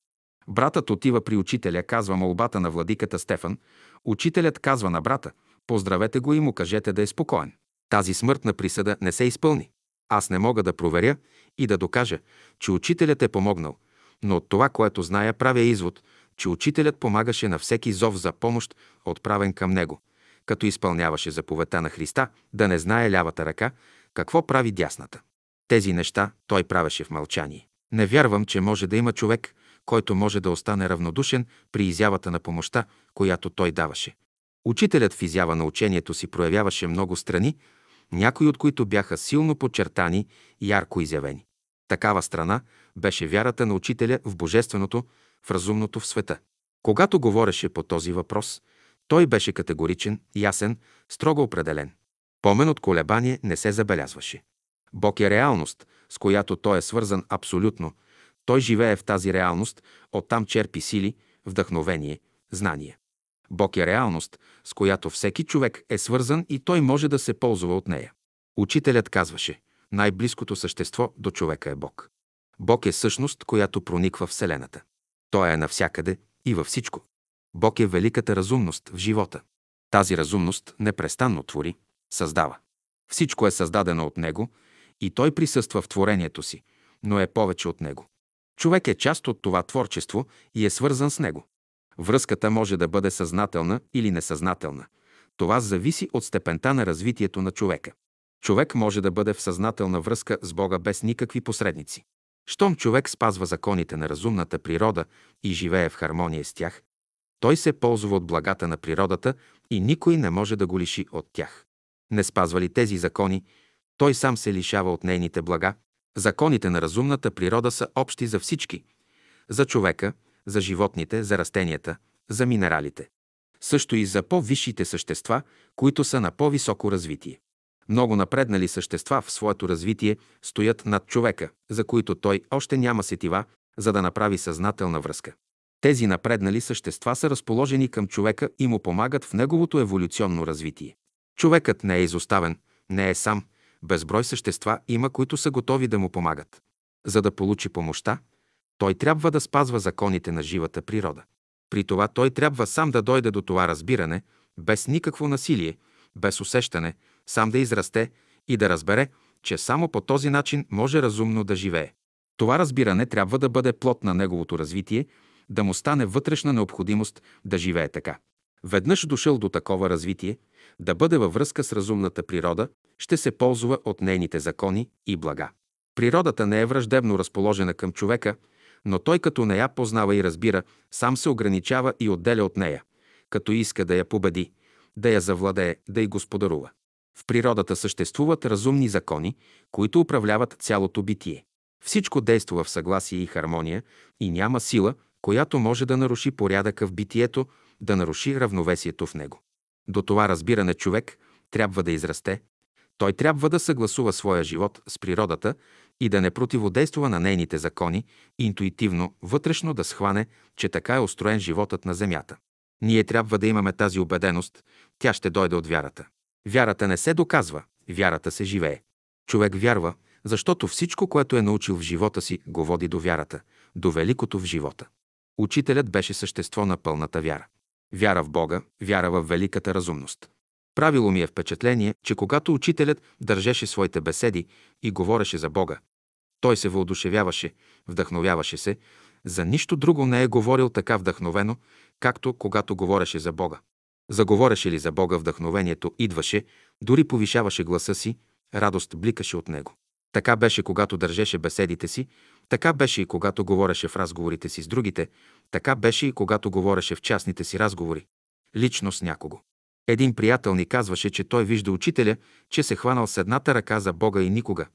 Братът отива при учителя, казва молбата на владиката Стефан. Учителят казва на брата, поздравете го и му кажете да е спокоен. Тази смъртна присъда не се изпълни. Аз не мога да проверя и да докажа, че учителят е помогнал, но от това, което зная, правя извод, че учителят помагаше на всеки зов за помощ, отправен към него, като изпълняваше заповедта на Христа да не знае лявата ръка какво прави дясната. Тези неща той правеше в мълчание. Не вярвам, че може да има човек, който може да остане равнодушен при изявата на помощта, която той даваше. Учителят в изява на учението си проявяваше много страни, някои от които бяха силно подчертани и ярко изявени. Такава страна беше вярата на учителя в божественото, в разумното в света. Когато говореше по този въпрос, Той беше категоричен, ясен, строго определен. Помен от колебание не се забелязваше. Бог е реалност, с която той е свързан абсолютно. Той живее в тази реалност, оттам черпи сили, вдъхновение, знание. Бог е реалност, с която всеки човек е свързан и той може да се ползва от нея. Учителят казваше, най-близкото същество до човека е Бог. Бог е същност, която прониква Вселената. Той е навсякъде и във всичко. Бог е великата разумност в живота. Тази разумност непрестанно твори, създава. Всичко е създадено от Него и Той присъства в творението си, но е повече от Него. Човек е част от това творчество и е свързан с Него. Връзката може да бъде съзнателна или несъзнателна. Това зависи от степента на развитието на човека. Човек може да бъде в съзнателна връзка с Бога без никакви посредници. Щом човек спазва законите на разумната природа и живее в хармония с тях, той се ползва от благата на природата и никой не може да го лиши от тях. Не спазва ли тези закони, той сам се лишава от нейните блага. Законите на разумната природа са общи за всички – за човека, за животните, за растенията, за минералите. Също и за по-висшите същества, които са на по-високо развитие. Много напреднали същества в своето развитие стоят над човека, за които той още няма сетива, за да направи съзнателна връзка. Тези напреднали същества са разположени към човека и му помагат в неговото еволюционно развитие. Човекът не е изоставен, не е сам, безброй същества има, които са готови да му помагат. За да получи помощта, той трябва да спазва законите на живата природа. При това той трябва сам да дойде до това разбиране, без никакво насилие, без усещане, сам да израсте и да разбере, че само по този начин може разумно да живее. Това разбиране трябва да бъде плод на неговото развитие, да му стане вътрешна необходимост да живее така. Веднъж дошъл до такова развитие, да бъде във връзка с разумната природа, ще се ползва от нейните закони и блага. Природата не е враждебно разположена към човека, но той като не я познава и разбира, сам се ограничава и отделя от нея, като иска да я победи, да я завладее, да й господарува. В природата съществуват разумни закони, които управляват цялото битие. Всичко действа в съгласие и хармония и няма сила, която може да наруши порядъка в битието, да наруши равновесието в него. До това разбиране човек трябва да израсте. Той трябва да съгласува своя живот с природата и да не противодейства на нейните закони, интуитивно, вътрешно да схване, че така е устроен животът на Земята. Ние трябва да имаме тази убеденост, тя ще дойде от вярата. Вярата не се доказва, вярата се живее. Човек вярва, защото всичко, което е научил в живота си, го води до вярата, до великото в живота. Учителят беше същество на пълната вяра. Вяра в Бога, вяра в великата разумност. Правило ми е впечатление, че когато учителят държеше своите беседи и говореше за Бога, той се въодушевяваше, вдъхновяваше се, за нищо друго не е говорил така вдъхновено, както когато говореше за Бога. Заговореше ли за Бога, вдъхновението идваше, дори повишаваше гласа си, радост бликаше от него. Така беше, когато държеше беседите си, така беше и когато говореше в разговорите си с другите, така беше и когато говореше в частните си разговори, лично с някого. Един приятел ни казваше, че той вижда учителя, че се хванал с едната ръка за Бога и никога,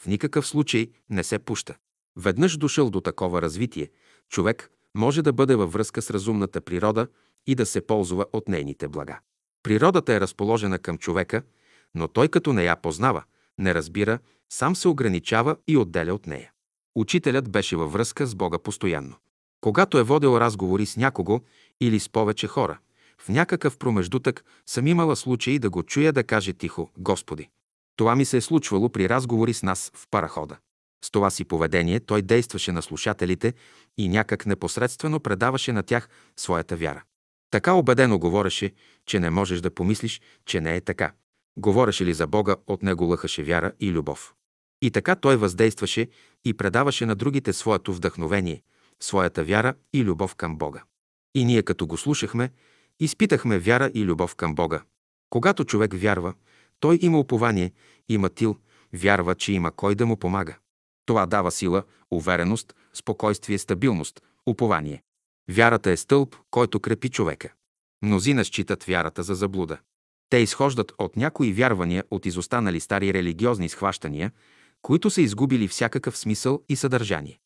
в никакъв случай не се пуща. Веднъж дошъл до такова развитие, човек може да бъде във връзка с разумната природа и да се ползва от нейните блага. Природата е разположена към човека, но той като не я познава, не разбира, сам се ограничава и отделя от нея. Учителят беше във връзка с Бога постоянно. Когато е водил разговори с някого или с повече хора, в някакъв промеждутък съм имала случай да го чуя да каже тихо «Господи». Това ми се е случвало при разговори с нас в парахода. С това си поведение той действаше на слушателите и някак непосредствено предаваше на тях своята вяра. Така убедено говореше, че не можеш да помислиш, че не е така. Говореше ли за Бога, от него лъхаше вяра и любов. И така той въздействаше и предаваше на другите своето вдъхновение, своята вяра и любов към Бога. И ние като го слушахме, изпитахме вяра и любов към Бога. Когато човек вярва, той има упование, има тил, вярва, че има кой да му помага. Това дава сила, увереност, спокойствие, стабилност, упование. Вярата е стълб, който крепи човека. Мнозина считат вярата за заблуда. Те изхождат от някои вярвания от изостанали стари религиозни схващания, които са изгубили всякакъв смисъл и съдържание.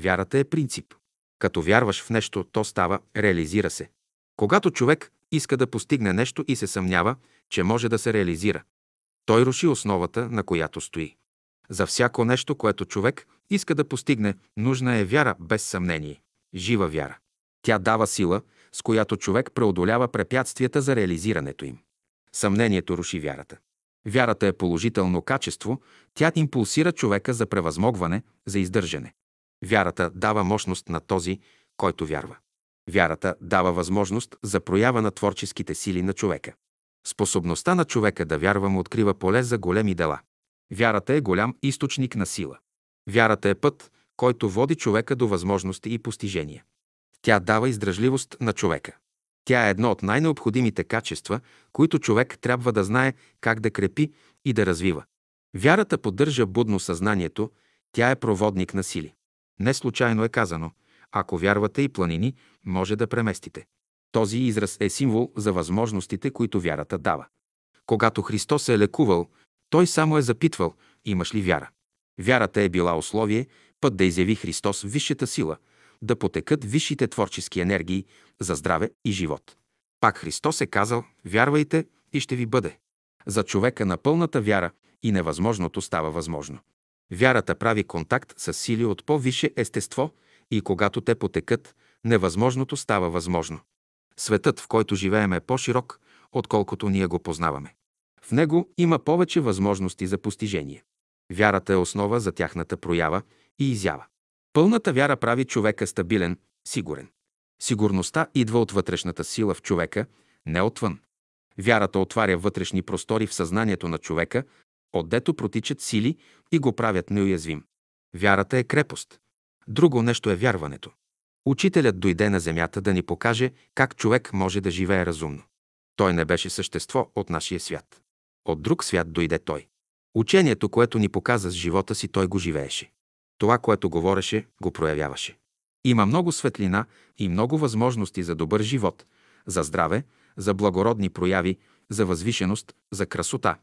Вярата е принцип. Като вярваш в нещо, то става, реализира се. Когато човек иска да постигне нещо и се съмнява, че може да се реализира. Той руши основата, на която стои. За всяко нещо, което човек иска да постигне, нужна е вяра без съмнение. Жива вяра. Тя дава сила, с която човек преодолява препятствията за реализирането им. Съмнението руши вярата. Вярата е положително качество, тя импулсира човека за превъзмогване, за издържане. Вярата дава мощност на този, който вярва. Вярата дава възможност за проява на творческите сили на човека. Способността на човека да вярва му открива поле за големи дела. Вярата е голям източник на сила. Вярата е път, който води човека до възможности и постижения. Тя дава издръжливост на човека. Тя е едно от най-необходимите качества, които човек трябва да знае как да крепи и да развива. Вярата поддържа будно съзнанието, тя е проводник на сили. Не случайно е казано, ако вярвате и планини, може да преместите. Този израз е символ за възможностите, които вярата дава. Когато Христос е лекувал, той само е запитвал, имаш ли вяра. Вярата е била условие, път да изяви Христос висшата сила, да потекат висшите творчески енергии за здраве и живот. Пак Христос е казал, вярвайте и ще ви бъде. За човека на пълната вяра и невъзможното става възможно. Вярата прави контакт с сили от по-висше естество и когато те потекат, невъзможното става възможно. Светът, в който живеем е по-широк, отколкото ние го познаваме. В него има повече възможности за постижение. Вярата е основа за тяхната проява и изява. Пълната вяра прави човека стабилен, сигурен. Сигурността идва от вътрешната сила в човека, не отвън. Вярата отваря вътрешни простори в съзнанието на човека, отдето протичат сили и го правят неуязвим. Вярата е крепост. Друго нещо е вярването. Учителят дойде на земята да ни покаже как човек може да живее разумно. Той не беше същество от нашия свят. От друг свят дойде той. Учението, което ни показа с живота си, той го живееше. Това, което говореше, го проявяваше. Има много светлина и много възможности за добър живот, за здраве, за благородни прояви, за възвишеност, за красота.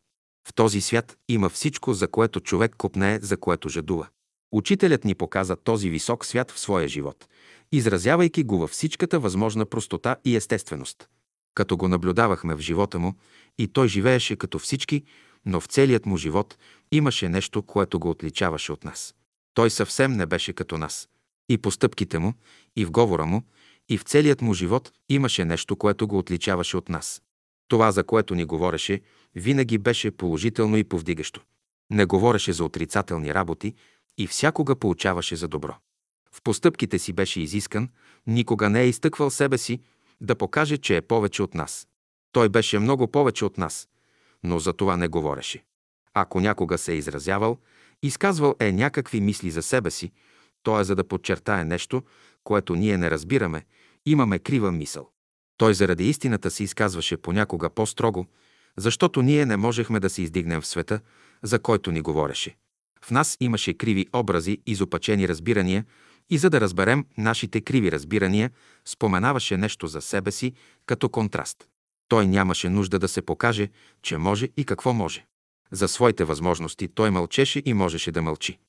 В този свят има всичко, за което човек копнее, за което жадува. Учителят ни показа този висок свят в своя живот, изразявайки го във всичката възможна простота и естественост. Като го наблюдавахме в живота му, и той живееше като всички, но в целият му живот имаше нещо, което го отличаваше от нас. Той съвсем не беше като нас. И постъпките му, и в говора му, и в целият му живот имаше нещо, което го отличаваше от нас. Това, за което ни говореше, винаги беше положително и повдигащо. Не говореше за отрицателни работи и всякога получаваше за добро. В постъпките си беше изискан, никога не е изтъквал себе си да покаже, че е повече от нас. Той беше много повече от нас, но за това не говореше. Ако някога се е изразявал, изказвал е някакви мисли за себе си, то е за да подчертае нещо, което ние не разбираме, имаме крива мисъл. Той заради истината се изказваше понякога по-строго, защото ние не можехме да се издигнем в света, за който ни говореше. В нас имаше криви образи, изопачени разбирания и за да разберем нашите криви разбирания, споменаваше нещо за себе си като контраст. Той нямаше нужда да се покаже, че може и какво може. За своите възможности той мълчеше и можеше да мълчи.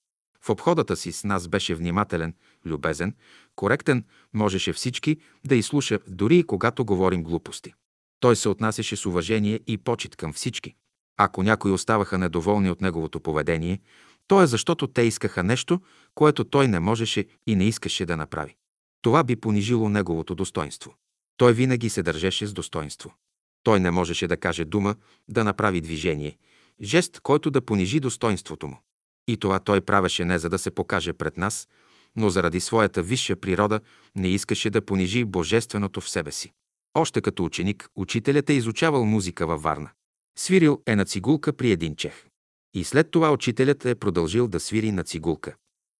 В обходата си с нас беше внимателен, любезен, коректен, можеше всички да изслуша, дори и когато говорим глупости. Той се отнасяше с уважение и почет към всички. Ако някои оставаха недоволни от неговото поведение, то е защото те искаха нещо, което той не можеше и не искаше да направи. Това би понижило неговото достоинство. Той винаги се държеше с достоинство. Той не можеше да каже дума, да направи движение, жест, който да понижи достоинството му. И това той правеше не за да се покаже пред нас, но заради своята висша природа не искаше да понижи божественото в себе си. Още като ученик, учителят е изучавал музика във Варна. Свирил е на цигулка при един чех. И след това учителят е продължил да свири на цигулка.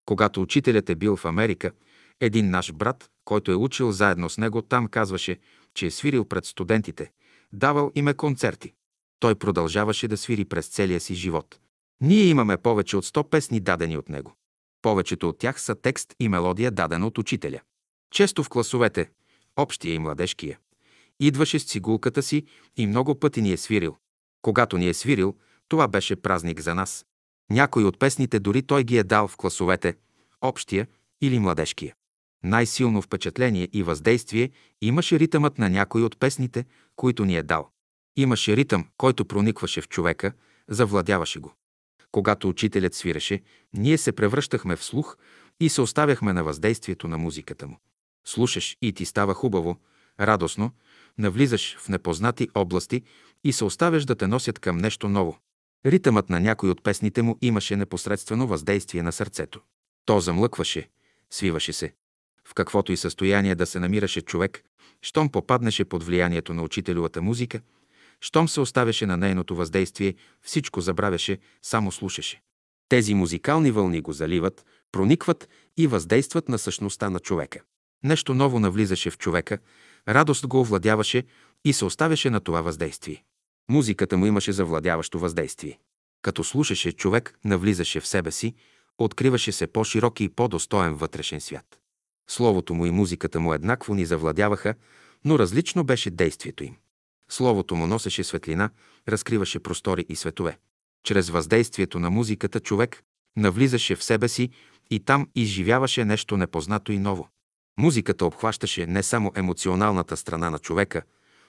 Когато учителят е бил в Америка, един наш брат, който е учил заедно с него, там казваше, че е свирил пред студентите, давал им е концерти. Той продължаваше да свири през целия си живот. Ние имаме повече от 100 песни дадени от него. Повечето от тях са текст и мелодия дадена от учителя. Често в класовете, общия и младежкия, идваше с цигулката си и много пъти ни е свирил. Когато ни е свирил, това беше празник за нас. Някой от песните дори той ги е дал в класовете, общия или младежкия. Най-силно впечатление и въздействие имаше ритъмът на някой от песните, които ни е дал. Имаше ритъм, който проникваше в човека, завладяваше го. Когато учителят свиреше, ние се превръщахме в слух и се оставяхме на въздействието на музиката му. Слушаш и ти става хубаво, радостно, навлизаш в непознати области и се оставяш да те носят към нещо ново. Ритъмът на някой от песните му имаше непосредствено въздействие на сърцето. То замлъкваше, свиваше се. В каквото и състояние да се намираше човек, щом попаднеше под влиянието на учителевата музика, щом се оставяше на нейното въздействие, всичко забравяше, само слушаше. Тези музикални вълни го заливат, проникват и въздействат на същността на човека. Нещо ново навлизаше в човека, радост го овладяваше и се оставяше на това въздействие. Музиката му имаше завладяващо въздействие. Като слушаше, човек навлизаше в себе си, откриваше се по-широки и по-достоен вътрешен свят. Словото му и музиката му еднакво ни завладяваха, но различно беше действието им. Словото му носеше светлина, разкриваше простори и светове. Чрез въздействието на музиката човек навлизаше в себе си и там изживяваше нещо непознато и ново. Музиката обхващаше не само емоционалната страна на човека,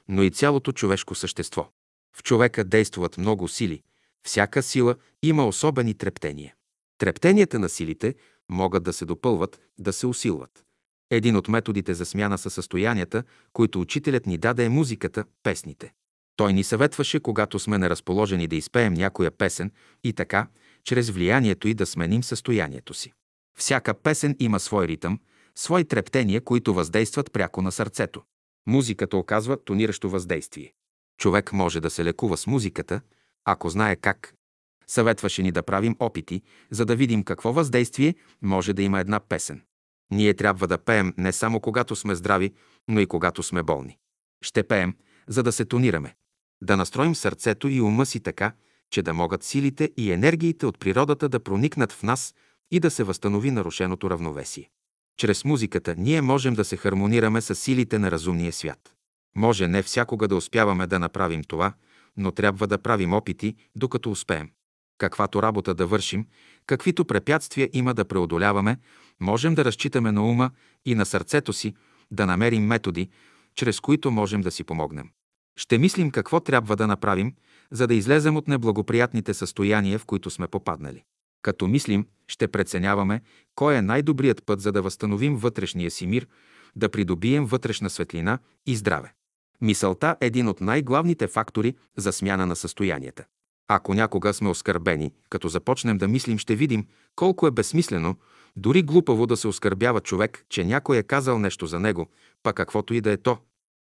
но и цялото човешко същество. В човека действуват много сили. Всяка сила има особени трептения. Трептенията на силите могат да се допълват, да се усилват. Един от методите за смяна са състоянията, които учителят ни даде е музиката, песните. Той ни съветваше, когато сме неразположени да изпеем някоя песен и така, чрез влиянието и да сменим състоянието си. Всяка песен има свой ритъм, свои трептения, които въздействат пряко на сърцето. Музиката оказва тониращо въздействие. Човек може да се лекува с музиката, ако знае как. Съветваше ни да правим опити, за да видим какво въздействие може да има една песен. Ние трябва да пеем не само когато сме здрави, но и когато сме болни. Ще пеем, за да се тонираме. Да настроим сърцето и ума си така, че да могат силите и енергиите от природата да проникнат в нас и да се възстанови нарушеното равновесие. Чрез музиката ние можем да се хармонираме с силите на разумния свят. Може не всякога да успяваме да направим това, но трябва да правим опити, докато успеем. Каквато работа да вършим, каквито препятствия има да преодоляваме, можем да разчитаме на ума и на сърцето си, да намерим методи, чрез които можем да си помогнем. Ще мислим какво трябва да направим, за да излезем от неблагоприятните състояния, в които сме попаднали. Като мислим, ще преценяваме кой е най-добрият път, за да възстановим вътрешния си мир, да придобием вътрешна светлина и здраве. Мисълта е един от най-главните фактори за смяна на състоянията. Ако някога сме оскърбени, като започнем да мислим, ще видим колко е безсмислено, дори глупаво да се оскърбява човек, че някой е казал нещо за него, па каквото и да е то.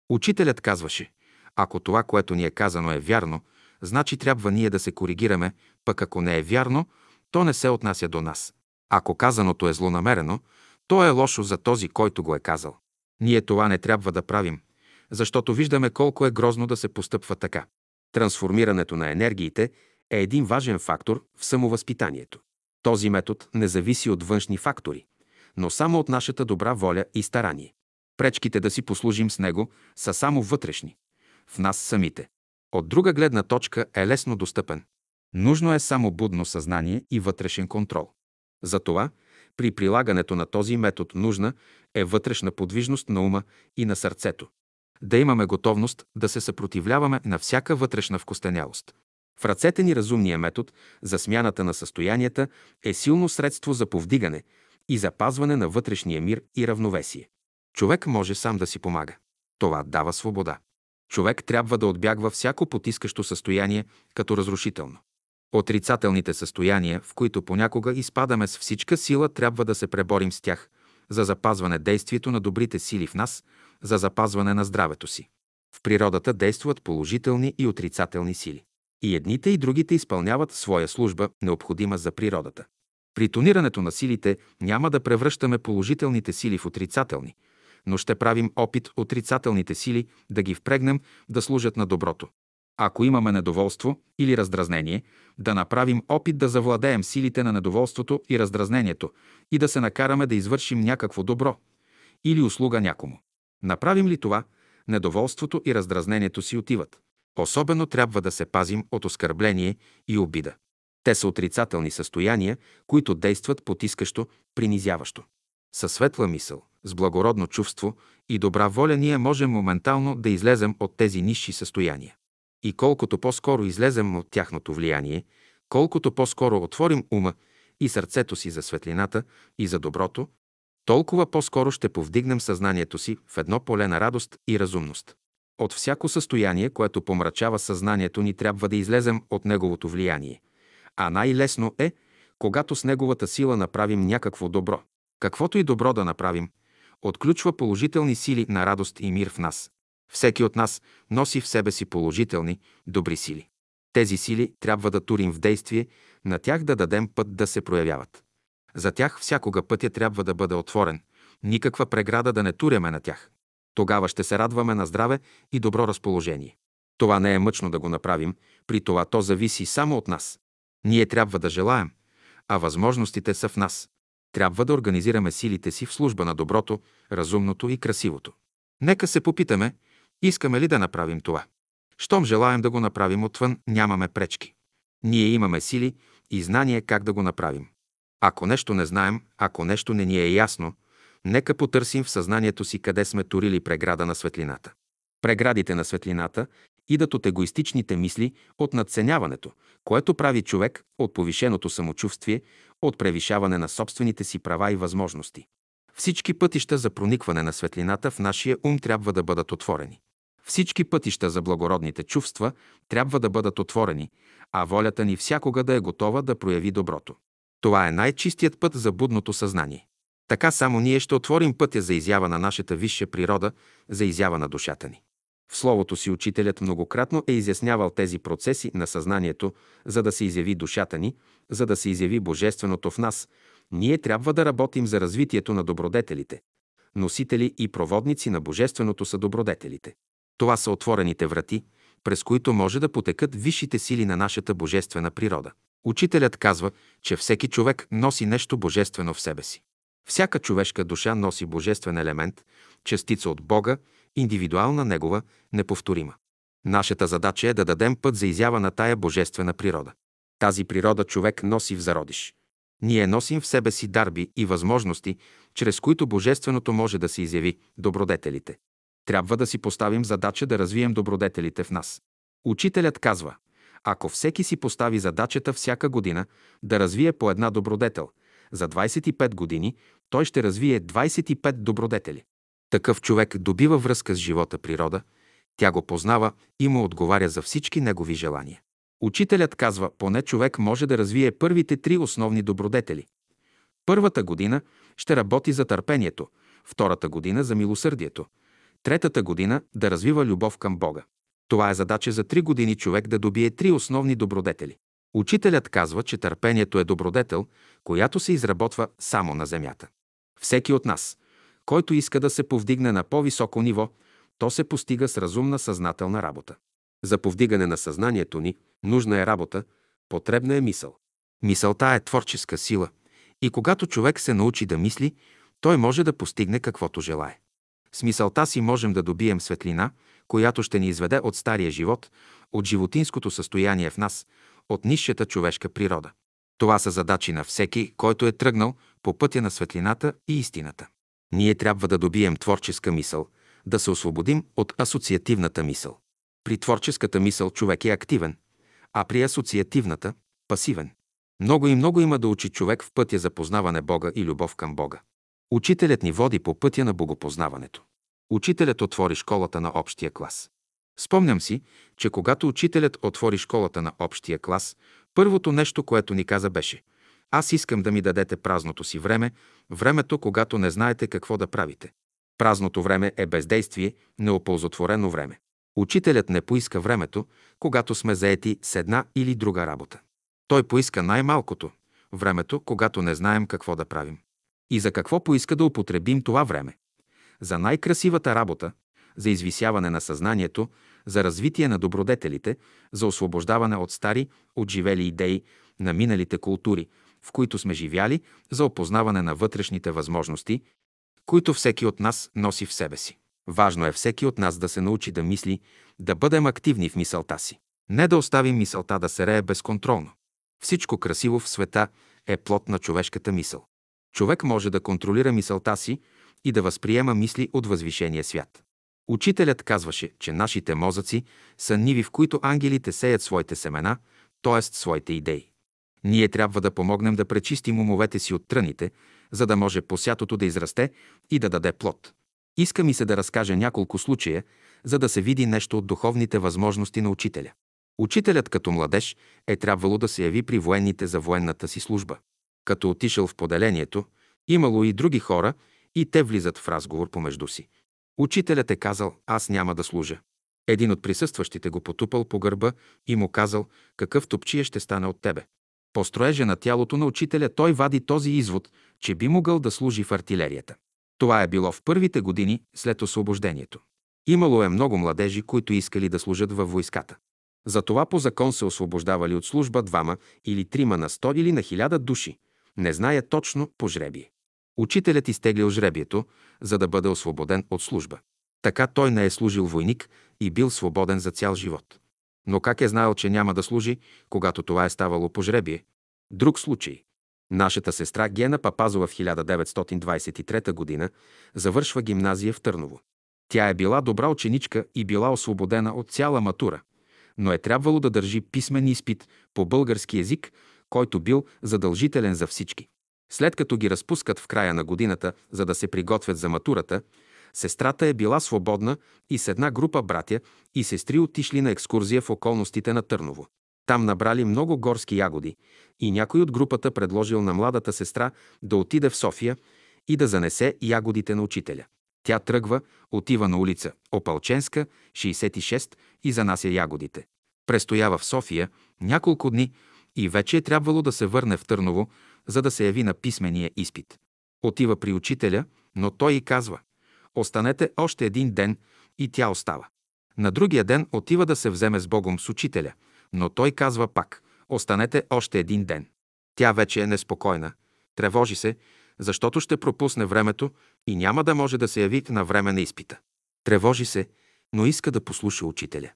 Учителят казваше, ако това, което ни е казано е вярно, значи трябва ние да се коригираме, пък ако не е вярно, то не се отнася до нас. Ако казаното е злонамерено, то е лошо за този, който го е казал. Ние това не трябва да правим, защото виждаме колко е грозно да се постъпва така. Трансформирането на енергиите е един важен фактор в самовъзпитанието. Този метод не зависи от външни фактори, но само от нашата добра воля и старание. Пречките да си послужим с него са само вътрешни, в нас самите. От друга гледна точка е лесно достъпен. Нужно е само будно съзнание и вътрешен контрол. Затова, при прилагането на този метод нужна е вътрешна подвижност на ума и на сърцето. Да имаме готовност да се съпротивляваме на всяка вътрешна вкостенялост. В ръцете ни разумния метод за смяната на състоянията е силно средство за повдигане и запазване на вътрешния мир и равновесие. Човек може сам да си помага. Това дава свобода. Човек трябва да отбягва всяко потискащо състояние като разрушително. Отрицателните състояния, в които понякога изпадаме с всичка сила, трябва да се преборим с тях, за запазване действието на добрите сили в нас, за запазване на здравето си. В природата действуват положителни и отрицателни сили. И едните и другите изпълняват своя служба, необходима за природата. При тонирането на силите няма да превръщаме положителните сили в отрицателни, но ще правим опит отрицателните сили да ги впрегнем да служат на доброто. Ако имаме недоволство или раздразнение, да направим опит да завладеем силите на недоволството и раздразнението и да се накараме да извършим някакво добро или услуга някому. Направим ли това, недоволството и раздразнението си отиват. Особено трябва да се пазим от оскърбление и обида. Те са отрицателни състояния, които действат потискащо, принизяващо. Със светла мисъл, с благородно чувство и добра воля ние можем моментално да излезем от тези нисши състояния. И колкото по-скоро излезем от тяхното влияние, колкото по-скоро отворим ума и сърцето си за светлината и за доброто, толкова по-скоро ще повдигнем съзнанието си в едно поле на радост и разумност. От всяко състояние, което помрачава съзнанието ни, трябва да излезем от неговото влияние. А най-лесно е, когато с неговата сила направим някакво добро. Каквото и добро да направим, отключва положителни сили на радост и мир в нас. Всеки от нас носи в себе си положителни, добри сили. Тези сили трябва да турим в действие, на тях да дадем път да се проявяват. За тях всякога пътя трябва да бъде отворен, никаква преграда да не туряме на тях. Тогава ще се радваме на здраве и добро разположение. Това не е мъчно да го направим, при това то зависи само от нас. Ние трябва да желаем, а възможностите са в нас. Трябва да организираме силите си в служба на доброто, разумното и красивото. Нека се попитаме, искаме ли да направим това. Щом желаем да го направим отвън, нямаме пречки. Ние имаме сили и знание как да го направим. Ако нещо не знаем, ако нещо не ни е ясно, нека потърсим в съзнанието си къде сме турили преграда на светлината. Преградите на светлината идат от егоистичните мисли, от надценяването, което прави човек, от повишеното самочувствие, от превишаване на собствените си права и възможности. Всички пътища за проникване на светлината в нашия ум трябва да бъдат отворени. Всички пътища за благородните чувства трябва да бъдат отворени, а волята ни всякога да е готова да прояви доброто. Това е най-чистият път за будното съзнание. Така само ние ще отворим пътя за изява на нашата висша природа, за изява на душата ни. В Словото си учителят многократно е изяснявал тези процеси на съзнанието, за да се изяви душата ни, за да се изяви Божественото в нас. Ние трябва да работим за развитието на добродетелите. Носители и проводници на Божественото са добродетелите. Това са отворените врати, през които може да потекат висшите сили на нашата божествена природа. Учителят казва, че всеки човек носи нещо божествено в себе си. Всяка човешка душа носи божествен елемент, частица от Бога, индивидуална негова, неповторима. Нашата задача е да дадем път за изява на тая божествена природа. Тази природа човек носи в зародиш. Ние носим в себе си дарби и възможности, чрез които божественото може да се изяви добродетелите. Трябва да си поставим задача да развием добродетелите в нас. Учителят казва, ако всеки си постави задачата всяка година да развие по една добродетел, за 25 години той ще развие 25 добродетели. Такъв човек добива връзка с живота природа, тя го познава и му отговаря за всички негови желания. Учителят казва, поне човек може да развие първите три основни добродетели. Първата година ще работи за търпението, втората година за милосърдието, третата година да развива любов към Бога. Това е задача за три години човек да добие три основни добродетели. Учителят казва, че търпението е добродетел, която се изработва само на земята. Всеки от нас, който иска да се повдигне на по-високо ниво, то се постига с разумна съзнателна работа. За повдигане на съзнанието ни нужна е работа, потребна е мисъл. Мисълта е творческа сила и когато човек се научи да мисли, той може да постигне каквото желае. С мисълта си можем да добием светлина, която ще ни изведе от стария живот, от животинското състояние в нас, от нисшата човешка природа. Това са задачи на всеки, който е тръгнал по пътя на светлината и истината. Ние трябва да добием творческа мисъл, да се освободим от асоциативната мисъл. При творческата мисъл човек е активен, а при асоциативната – пасивен. Много и много има да учи човек в пътя за познаване Бога и любов към Бога. Учителят ни води по пътя на богопознаването. Учителят отвори школата на общия клас. Спомням си, че когато учителят отвори школата на общия клас, първото нещо, което ни каза беше «Аз искам да ми дадете празното си време, времето, когато не знаете какво да правите. Празното време е бездействие, неоползотворено време. Учителят не поиска времето, когато сме заети с една или друга работа. Той поиска най-малкото – времето, когато не знаем какво да правим. И за какво поиска да употребим това време? За най-красивата работа, за извисяване на съзнанието, за развитие на добродетелите, за освобождаване от стари, отживели идеи на миналите култури, в които сме живяли, за опознаване на вътрешните възможности, които всеки от нас носи в себе си. Важно е всеки от нас да се научи да мисли, да бъдем активни в мисълта си. Не да оставим мисълта да се рее безконтролно. Всичко красиво в света е плод на човешката мисъл. Човек може да контролира мисълта си и да възприема мисли от възвишения свят. Учителят казваше, че нашите мозъци са ниви, в които ангелите сеят своите семена, т.е. своите идеи. Ние трябва да помогнем да пречистим умовете си от тръните, за да може посятото да израсте и да даде плод. Иска ми се да разкажа няколко случая, за да се види нещо от духовните възможности на учителя. Учителят като младеж е трябвало да се яви при военните за военната си служба. Като отишъл в поделението, имало и други хора, и те влизат в разговор помежду си. Учителят е казал, аз няма да служа. Един от присъстващите го потупал по гърба и му казал, какъв топчия ще стане от тебе. По строежа на тялото на учителя той вади този извод, че би могъл да служи в артилерията. Това е било в първите години след освобождението. Имало е много младежи, които искали да служат във войската. Затова по закон се освобождавали от служба двама или трима на сто или на хиляда души. Не зная точно по жребие. Учителят изтеглил жребието, за да бъде освободен от служба. Така той не е служил войник и бил свободен за цял живот. Но как е знаел, че няма да служи, когато това е ставало по жребие? Друг случай. Нашата сестра Гена Папазова в 1923 г. завършва гимназия в Търново. Тя е била добра ученичка и била освободена от цяла матура, но е трябвало да държи писмен изпит по български язик, който бил задължителен за всички. След като ги разпускат в края на годината, за да се приготвят за матурата, сестрата е била свободна и с една група братя и сестри отишли на екскурзия в околностите на Търново. Там набрали много горски ягоди и някой от групата предложил на младата сестра да отиде в София и да занесе ягодите на учителя. Тя тръгва, отива на улица Опалченска, 66 и занася ягодите. Престоява в София няколко дни и вече е трябвало да се върне в Търново, за да се яви на писмения изпит. Отива при учителя, но той и казва «Останете още един ден» и тя остава. На другия ден отива да се вземе с Богом с учителя, но той казва пак «Останете още един ден». Тя вече е неспокойна, тревожи се, защото ще пропусне времето и няма да може да се яви на време на изпита. Тревожи се, но иска да послуша учителя.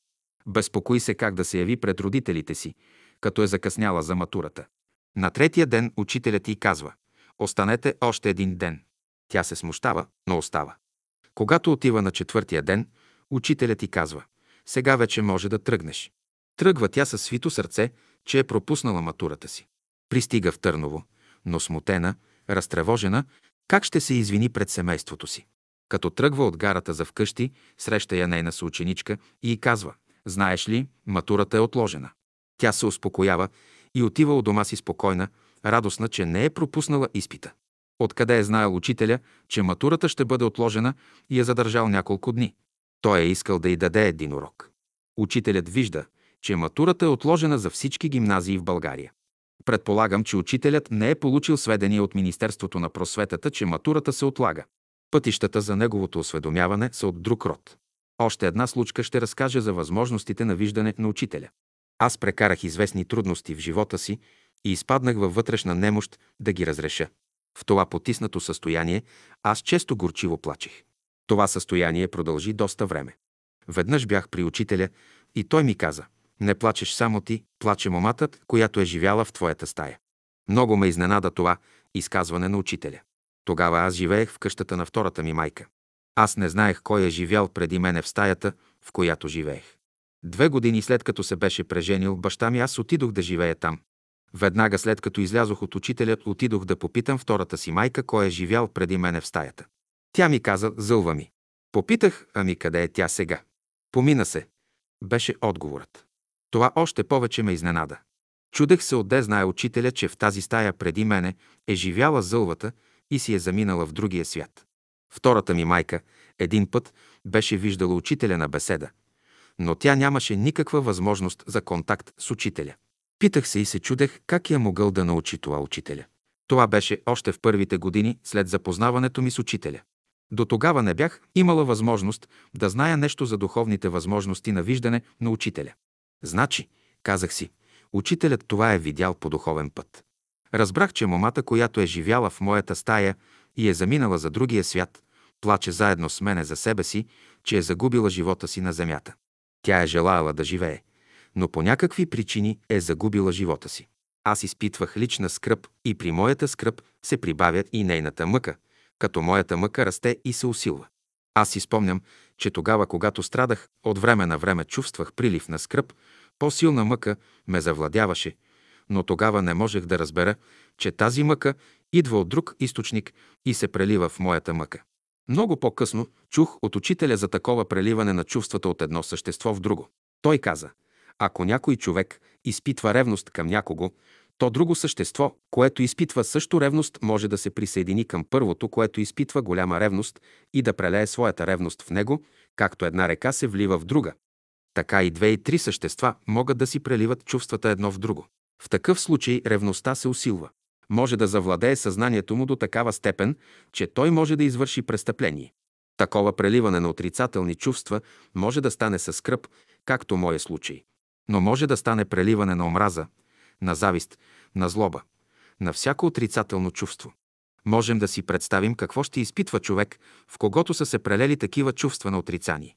Безпокои се как да се яви пред родителите си, като е закъсняла за матурата. На третия ден учителят й казва «Останете още един ден». Тя се смущава, но остава. Когато отива на четвъртия ден, учителят ти казва «Сега вече може да тръгнеш». Тръгва тя със свито сърце, че е пропуснала матурата си. Пристига в Търново, но смутена, разтревожена, как ще се извини пред семейството си. Като тръгва от гарата за вкъщи, среща я нейна съученичка и й казва «Знаеш ли, матурата е отложена». Тя се успокоява и отива у дома си спокойна, радостна, че не е пропуснала изпита. Откъде е знаел учителя, че матурата ще бъде отложена и е задържал няколко дни. Той е искал да й даде един урок. Учителят вижда, че матурата е отложена за всички гимназии в България. Предполагам, че учителят не е получил сведения от Министерството на просветата, че матурата се отлага. Пътищата за неговото осведомяване са от друг род. Още една случка ще разкаже за възможностите на виждане на учителя. Аз прекарах известни трудности в живота си и изпаднах във вътрешна немощ да ги разреша. В това потиснато състояние аз често горчиво плачех. Това състояние продължи доста време. Веднъж бях при учителя и той ми каза – не плачеш само ти, плаче момата, която е живяла в твоята стая. Много ме изненада това изказване на учителя. Тогава аз живеех в къщата на втората ми майка. Аз не знаех кой е живял преди мене в стаята, в която живеех. Две години след като се беше преженил баща ми, аз отидох да живея там. Веднага след като излязох от учителя, отидох да попитам втората си майка, кой е живял преди мене в стаята. Тя ми каза, зълва ми. Попитах, ами къде е тя сега? Помина се. Беше отговорът. Това още повече ме изненада. Чудех се отде знае учителя, че в тази стая преди мене е живяла зълвата и си е заминала в другия свят. Втората ми майка един път беше виждала учителя на беседа, но тя нямаше никаква възможност за контакт с учителя. Питах се и се чудех как я могъл да научи това учителя. Това беше още в първите години след запознаването ми с учителя. До тогава не бях имала възможност да зная нещо за духовните възможности на виждане на учителя. Значи, казах си, учителят това е видял по духовен път. Разбрах, че момата, която е живяла в моята стая и е заминала за другия свят, плаче заедно с мене за себе си, че е загубила живота си на земята. Тя е желаяла да живее, но по някакви причини е загубила живота си. Аз изпитвах лична скръп и при моята скръп се прибавя и нейната мъка, като моята мъка расте и се усилва. Аз си спомням, че тогава, когато страдах, от време на време чувствах прилив на скръп, по-силна мъка ме завладяваше, но тогава не можех да разбера, че тази мъка идва от друг източник и се прелива в моята мъка. Много по-късно чух от учителя за такова преливане на чувствата от едно същество в друго. Той каза, ако някой човек изпитва ревност към някого, то друго същество, което изпитва също ревност, може да се присъедини към първото, което изпитва голяма ревност и да прелее своята ревност в него, както една река се влива в друга. Така и две и три същества могат да си преливат чувствата едно в друго. В такъв случай ревността се усилва. Може да завладее съзнанието му до такава степен, че той може да извърши престъпление. Такова преливане на отрицателни чувства може да стане със скръп, както моя случай. Но може да стане преливане на омраза, на завист, на злоба, на всяко отрицателно чувство. Можем да си представим какво ще изпитва човек, в когото са се прелели такива чувства на отрицание.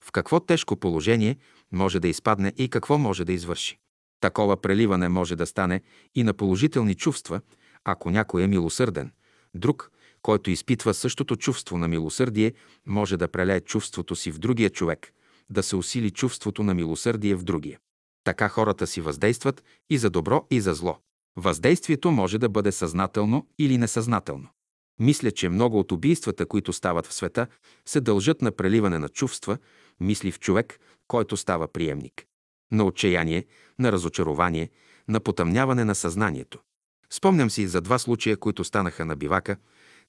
В какво тежко положение може да изпадне и какво може да извърши. Такова преливане може да стане и на положителни чувства, ако някой е милосърден. Друг, който изпитва същото чувство на милосърдие, може да прелее чувството си в другия човек, да се усили чувството на милосърдие в другия. Така хората си въздействат и за добро, и за зло. Въздействието може да бъде съзнателно или несъзнателно. Мисля, че много от убийствата, които стават в света, се дължат на преливане на чувства, мисли в човек, който става приемник. На отчаяние, на разочарование, на потъмняване на съзнанието. Спомням си за два случая, които станаха на бивака,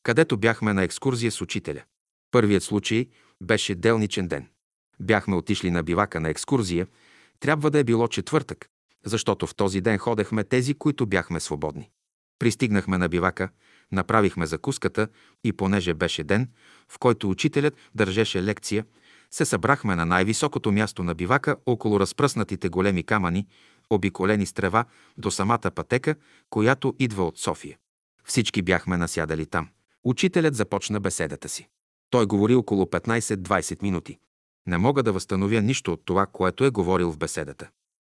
където бяхме на екскурзия с учителя. Първият случай беше делничен ден. Бяхме отишли на бивака на екскурзия трябва да е било четвъртък, защото в този ден ходехме тези, които бяхме свободни. Пристигнахме на бивака, направихме закуската и понеже беше ден, в който учителят държеше лекция, се събрахме на най-високото място на бивака около разпръснатите големи камъни, обиколени с трева до самата пътека, която идва от София. Всички бяхме насядали там. Учителят започна беседата си. Той говори около 15-20 минути. Не мога да възстановя нищо от това, което е говорил в беседата.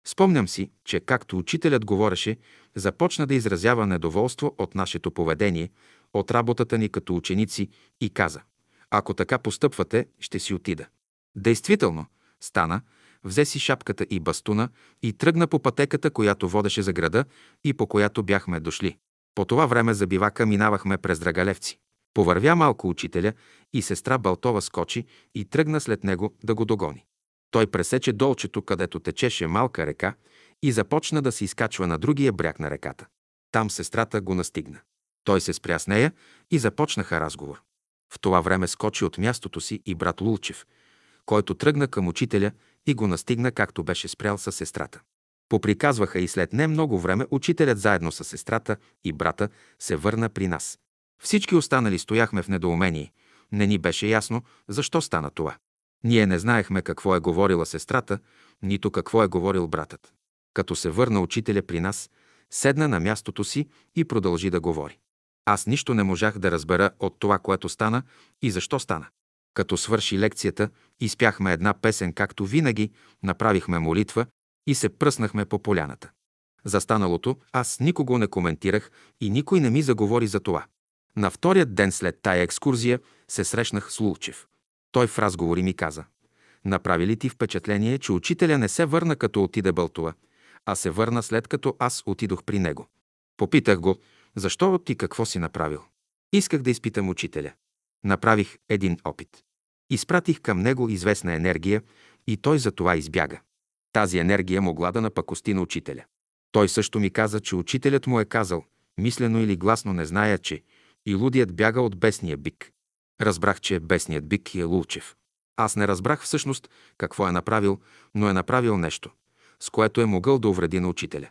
Спомням си, че както учителят говореше, започна да изразява недоволство от нашето поведение, от работата ни като ученици и каза «Ако така постъпвате, ще си отида». Действително, стана, взе си шапката и бастуна и тръгна по пътеката, която водеше за града и по която бяхме дошли. По това време за бивака минавахме през Драгалевци. Повървя малко учителя и сестра Балтова скочи и тръгна след него да го догони. Той пресече долчето, където течеше малка река и започна да се изкачва на другия бряг на реката. Там сестрата го настигна. Той се спря с нея и започнаха разговор. В това време скочи от мястото си и брат Лулчев, който тръгна към учителя и го настигна, както беше спрял със сестрата. Поприказваха и след не много време учителят заедно с сестрата и брата се върна при нас. Всички останали стояхме в недоумение. Не ни беше ясно защо стана това. Ние не знаехме какво е говорила сестрата, нито какво е говорил братът. Като се върна учителя при нас, седна на мястото си и продължи да говори. Аз нищо не можах да разбера от това, което стана и защо стана. Като свърши лекцията, изпяхме една песен, както винаги, направихме молитва и се пръснахме по поляната. За станалото аз никого не коментирах и никой не ми заговори за това. На вторият ден след тая екскурзия се срещнах с Лулчев. Той в разговори ми каза. Направи ли ти впечатление, че учителя не се върна като отиде Бълтова, а се върна след като аз отидох при него? Попитах го, защо ти какво си направил? Исках да изпитам учителя. Направих един опит. Изпратих към него известна енергия и той за това избяга. Тази енергия могла да напакости на учителя. Той също ми каза, че учителят му е казал, мислено или гласно не зная, че и лудият бяга от бесния бик. Разбрах, че бесният бик е Лулчев. Аз не разбрах всъщност какво е направил, но е направил нещо, с което е могъл да увреди на учителя.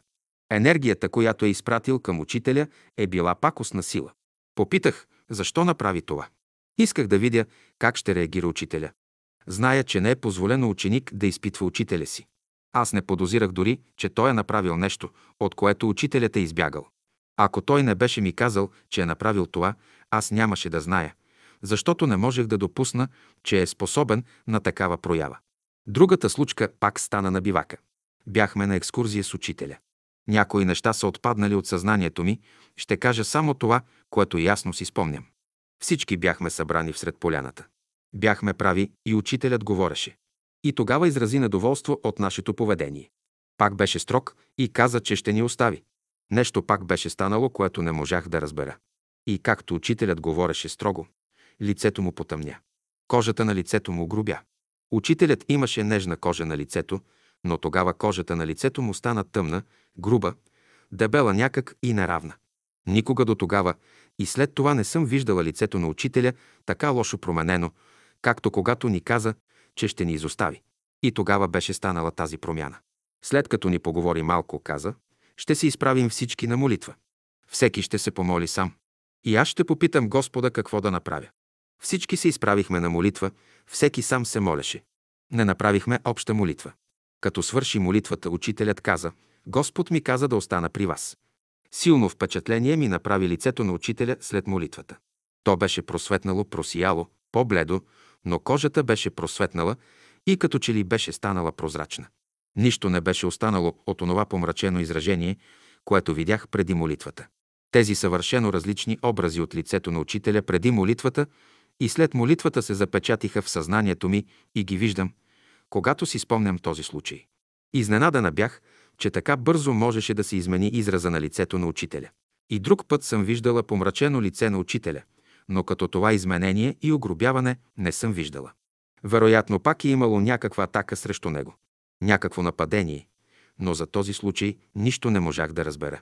Енергията, която е изпратил към учителя, е била пакостна сила. Попитах, защо направи това. Исках да видя как ще реагира учителя. Зная, че не е позволено ученик да изпитва учителя си. Аз не подозирах дори, че той е направил нещо, от което учителят е избягал. Ако той не беше ми казал, че е направил това, аз нямаше да зная, защото не можех да допусна, че е способен на такава проява. Другата случка пак стана на бивака. Бяхме на екскурзия с учителя. Някои неща са отпаднали от съзнанието ми, ще кажа само това, което ясно си спомням. Всички бяхме събрани всред поляната. Бяхме прави и учителят говореше. И тогава изрази недоволство от нашето поведение. Пак беше строг и каза, че ще ни остави. Нещо пак беше станало, което не можах да разбера. И както учителят говореше строго, лицето му потъмня. Кожата на лицето му грубя. Учителят имаше нежна кожа на лицето, но тогава кожата на лицето му стана тъмна, груба, дебела някак и неравна. Никога до тогава и след това не съм виждала лицето на учителя така лошо променено, както когато ни каза, че ще ни изостави. И тогава беше станала тази промяна. След като ни поговори малко, каза, ще се изправим всички на молитва. Всеки ще се помоли сам. И аз ще попитам Господа какво да направя. Всички се изправихме на молитва, всеки сам се молеше. Не направихме обща молитва. Като свърши молитвата, учителят каза, Господ ми каза да остана при вас. Силно впечатление ми направи лицето на учителя след молитвата. То беше просветнало, просияло, по-бледо, но кожата беше просветнала и като че ли беше станала прозрачна. Нищо не беше останало от онова помрачено изражение, което видях преди молитвата. Тези съвършено различни образи от лицето на учителя преди молитвата и след молитвата се запечатиха в съзнанието ми и ги виждам, когато си спомням този случай. Изненадана бях, че така бързо можеше да се измени израза на лицето на учителя. И друг път съм виждала помрачено лице на учителя, но като това изменение и огробяване не съм виждала. Вероятно пак е имало някаква атака срещу него. Някакво нападение, но за този случай нищо не можах да разбера.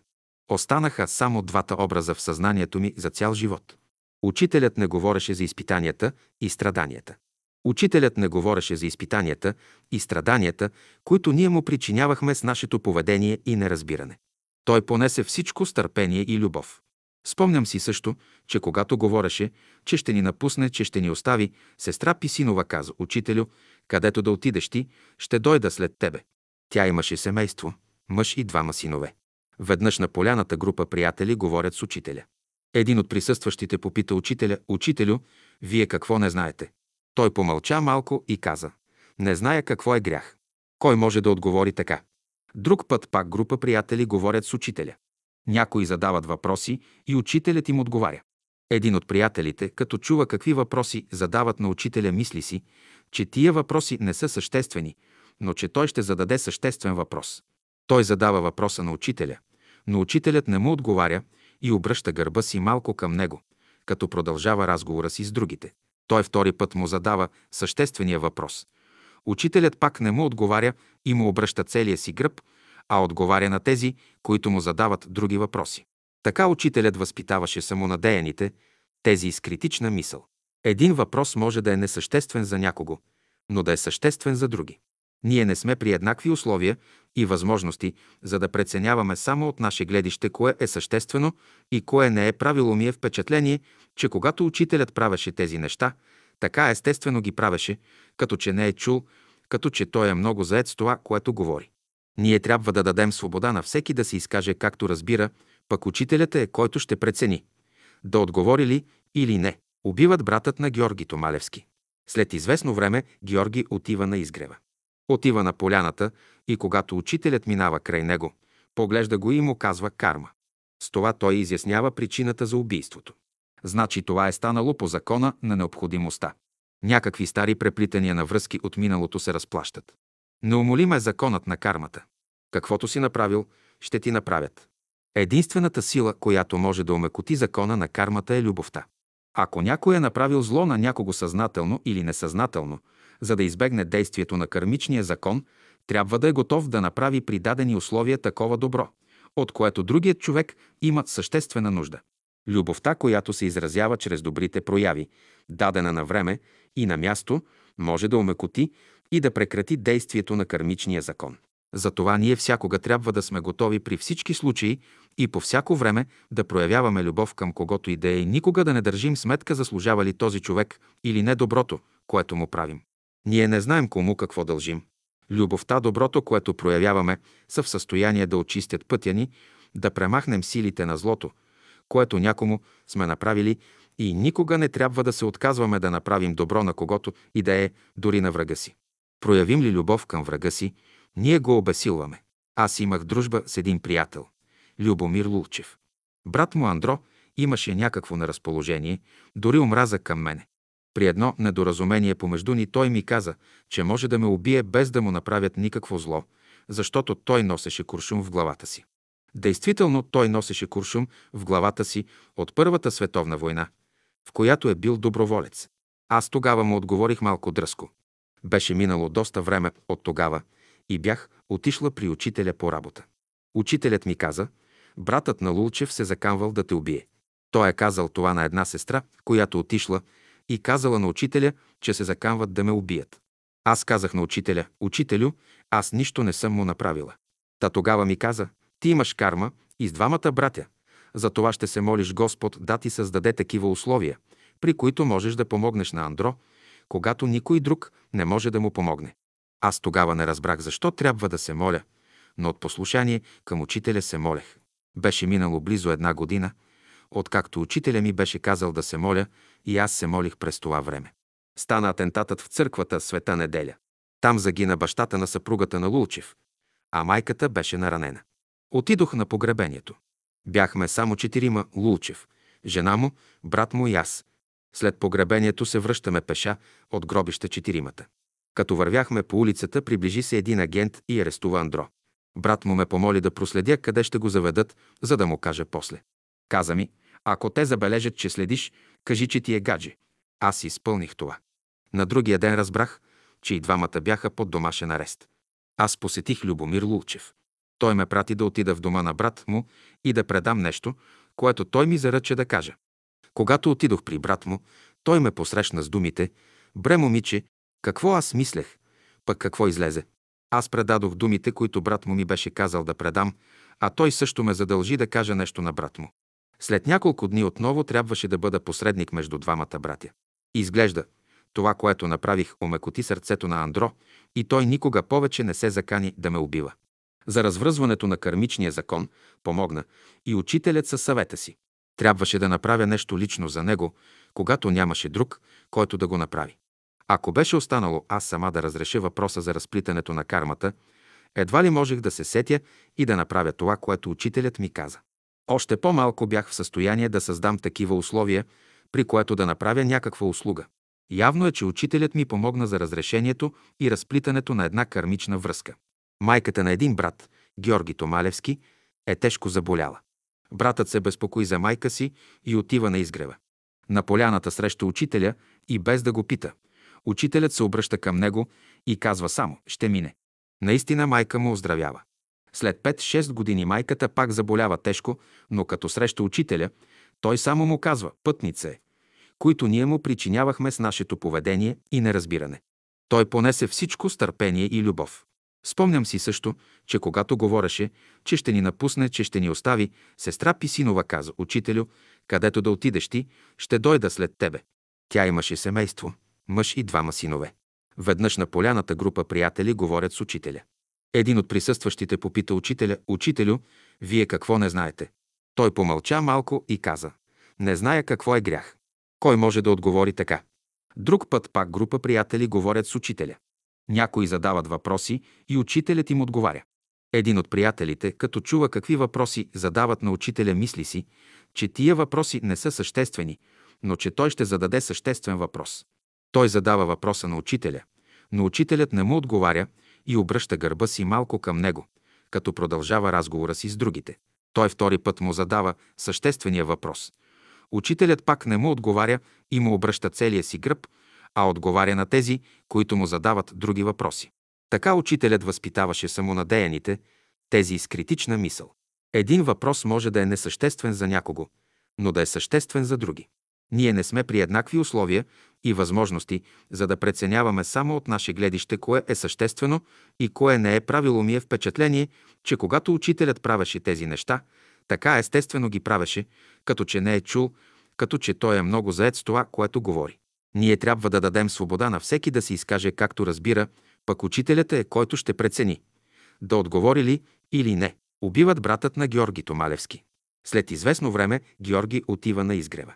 Останаха само двата образа в съзнанието ми за цял живот. Учителят не говореше за изпитанията и страданията. Учителят не говореше за изпитанията и страданията, които ние му причинявахме с нашето поведение и неразбиране. Той понесе всичко с търпение и любов. Спомням си също, че когато говореше, че ще ни напусне, че ще ни остави, сестра Писинова каза, учителю, където да отидеш ти, ще дойда след тебе. Тя имаше семейство, мъж и двама синове. Веднъж на поляната група приятели говорят с учителя. Един от присъстващите попита учителя, учителю, вие какво не знаете? Той помълча малко и каза, не зная какво е грях. Кой може да отговори така? Друг път пак група приятели говорят с учителя. Някои задават въпроси и учителят им отговаря. Един от приятелите, като чува какви въпроси задават на учителя, мисли си, че тия въпроси не са съществени, но че той ще зададе съществен въпрос. Той задава въпроса на учителя, но учителят не му отговаря и обръща гърба си малко към него, като продължава разговора си с другите. Той втори път му задава съществения въпрос. Учителят пак не му отговаря и му обръща целия си гръб, а отговаря на тези, които му задават други въпроси. Така учителят възпитаваше самонадеяните, тези с критична мисъл. Един въпрос може да е несъществен за някого, но да е съществен за други. Ние не сме при еднакви условия и възможности, за да преценяваме само от наше гледище кое е съществено и кое не е правило ми е впечатление, че когато учителят правеше тези неща, така естествено ги правеше, като че не е чул, като че той е много заед с това, което говори. Ние трябва да дадем свобода на всеки да се изкаже както разбира, пък учителят е който ще прецени. Да отговори ли или не. Убиват братът на Георги Томалевски. След известно време Георги отива на изгрева. Отива на поляната и когато учителят минава край него, поглежда го и му казва карма. С това той изяснява причината за убийството. Значи това е станало по закона на необходимостта. Някакви стари преплитания на връзки от миналото се разплащат. Неумолим е законът на кармата. Каквото си направил, ще ти направят. Единствената сила, която може да омекоти закона на кармата е любовта. Ако някой е направил зло на някого съзнателно или несъзнателно, за да избегне действието на кармичния закон, трябва да е готов да направи при дадени условия такова добро, от което другият човек има съществена нужда. Любовта, която се изразява чрез добрите прояви, дадена на време и на място, може да омекоти и да прекрати действието на кармичния закон. Затова ние всякога трябва да сме готови при всички случаи и по всяко време да проявяваме любов към когото и да е и никога да не държим сметка заслужава ли този човек или не доброто, което му правим. Ние не знаем кому какво дължим. Любовта, доброто, което проявяваме, са в състояние да очистят пътя ни, да премахнем силите на злото, което някому сме направили и никога не трябва да се отказваме да направим добро на когото и да е, дори на врага си. Проявим ли любов към врага си, ние го обесилваме. Аз имах дружба с един приятел, Любомир Лулчев. Брат му Андро имаше някакво неразположение, дори омраза към мене. При едно недоразумение помежду ни той ми каза, че може да ме убие без да му направят никакво зло, защото той носеше куршум в главата си. Действително той носеше куршум в главата си от Първата световна война, в която е бил доброволец. Аз тогава му отговорих малко дръско. Беше минало доста време от тогава и бях отишла при учителя по работа. Учителят ми каза, братът на Лулчев се закамвал да те убие. Той е казал това на една сестра, която отишла и казала на учителя, че се закамват да ме убият. Аз казах на учителя, учителю, аз нищо не съм му направила. Та тогава ми каза, ти имаш карма и с двамата братя. За това ще се молиш Господ да ти създаде такива условия, при които можеш да помогнеш на Андро, когато никой друг не може да му помогне. Аз тогава не разбрах защо трябва да се моля, но от послушание към учителя се молех. Беше минало близо една година, откакто учителя ми беше казал да се моля и аз се молих през това време. Стана атентатът в църквата Света неделя. Там загина бащата на съпругата на Лулчев, а майката беше наранена. Отидох на погребението. Бяхме само четирима Лулчев, жена му, брат му и аз. След погребението се връщаме пеша от гробища четиримата. Като вървяхме по улицата, приближи се един агент и арестува Андро. Брат му ме помоли да проследя къде ще го заведат, за да му каже после. Каза ми, ако те забележат, че следиш, кажи, че ти е гадже. Аз изпълних това. На другия ден разбрах, че и двамата бяха под домашен арест. Аз посетих Любомир Лулчев. Той ме прати да отида в дома на брат му и да предам нещо, което той ми заръча да кажа. Когато отидох при брат му, той ме посрещна с думите «Бре, момиче, какво аз мислех, пък какво излезе?» Аз предадох думите, които брат му ми беше казал да предам, а той също ме задължи да кажа нещо на брат му. След няколко дни отново трябваше да бъда посредник между двамата братя. изглежда, това, което направих, омекоти сърцето на Андро и той никога повече не се закани да ме убива. За развръзването на кармичния закон помогна и учителят със съвета си. Трябваше да направя нещо лично за него, когато нямаше друг, който да го направи. Ако беше останало аз сама да разреша въпроса за разплитането на кармата, едва ли можех да се сетя и да направя това, което учителят ми каза. Още по-малко бях в състояние да създам такива условия, при което да направя някаква услуга. Явно е, че учителят ми помогна за разрешението и разплитането на една кармична връзка. Майката на един брат, Георги Томалевски, е тежко заболяла. Братът се безпокои за майка си и отива на изгрева. На поляната среща учителя и без да го пита. Учителят се обръща към него и казва само «Ще мине». Наистина майка му оздравява. След 5-6 години майката пак заболява тежко, но като среща учителя, той само му казва «Пътница е», които ние му причинявахме с нашето поведение и неразбиране. Той понесе всичко с търпение и любов. Спомням си също, че когато говореше, че ще ни напусне, че ще ни остави, сестра Писинова каза, учителю, където да отидеш ти, ще дойда след тебе. Тя имаше семейство, мъж и двама синове. Веднъж на поляната група приятели говорят с учителя. Един от присъстващите попита учителя, учителю, вие какво не знаете? Той помълча малко и каза, не зная какво е грях. Кой може да отговори така? Друг път пак група приятели говорят с учителя. Някои задават въпроси и учителят им отговаря. Един от приятелите, като чува какви въпроси задават на учителя, мисли си, че тия въпроси не са съществени, но че той ще зададе съществен въпрос. Той задава въпроса на учителя, но учителят не му отговаря и обръща гърба си малко към него, като продължава разговора си с другите. Той втори път му задава съществения въпрос. Учителят пак не му отговаря и му обръща целия си гръб, а отговаря на тези, които му задават други въпроси. Така учителят възпитаваше самонадеяните, тези с критична мисъл. Един въпрос може да е несъществен за някого, но да е съществен за други. Ние не сме при еднакви условия и възможности, за да преценяваме само от наше гледище кое е съществено и кое не е правило ми е впечатление, че когато учителят правеше тези неща, така естествено ги правеше, като че не е чул, като че той е много заед с това, което говори. Ние трябва да дадем свобода на всеки да се изкаже както разбира, пък учителят е който ще прецени. Да отговори ли или не. Убиват братът на Георги Томалевски. След известно време Георги отива на изгрева.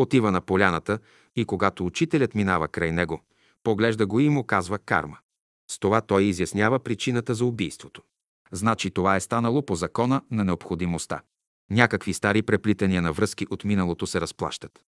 Отива на поляната и когато учителят минава край него, поглежда го и му казва карма. С това той изяснява причината за убийството. Значи това е станало по закона на необходимостта. Някакви стари преплитания на връзки от миналото се разплащат.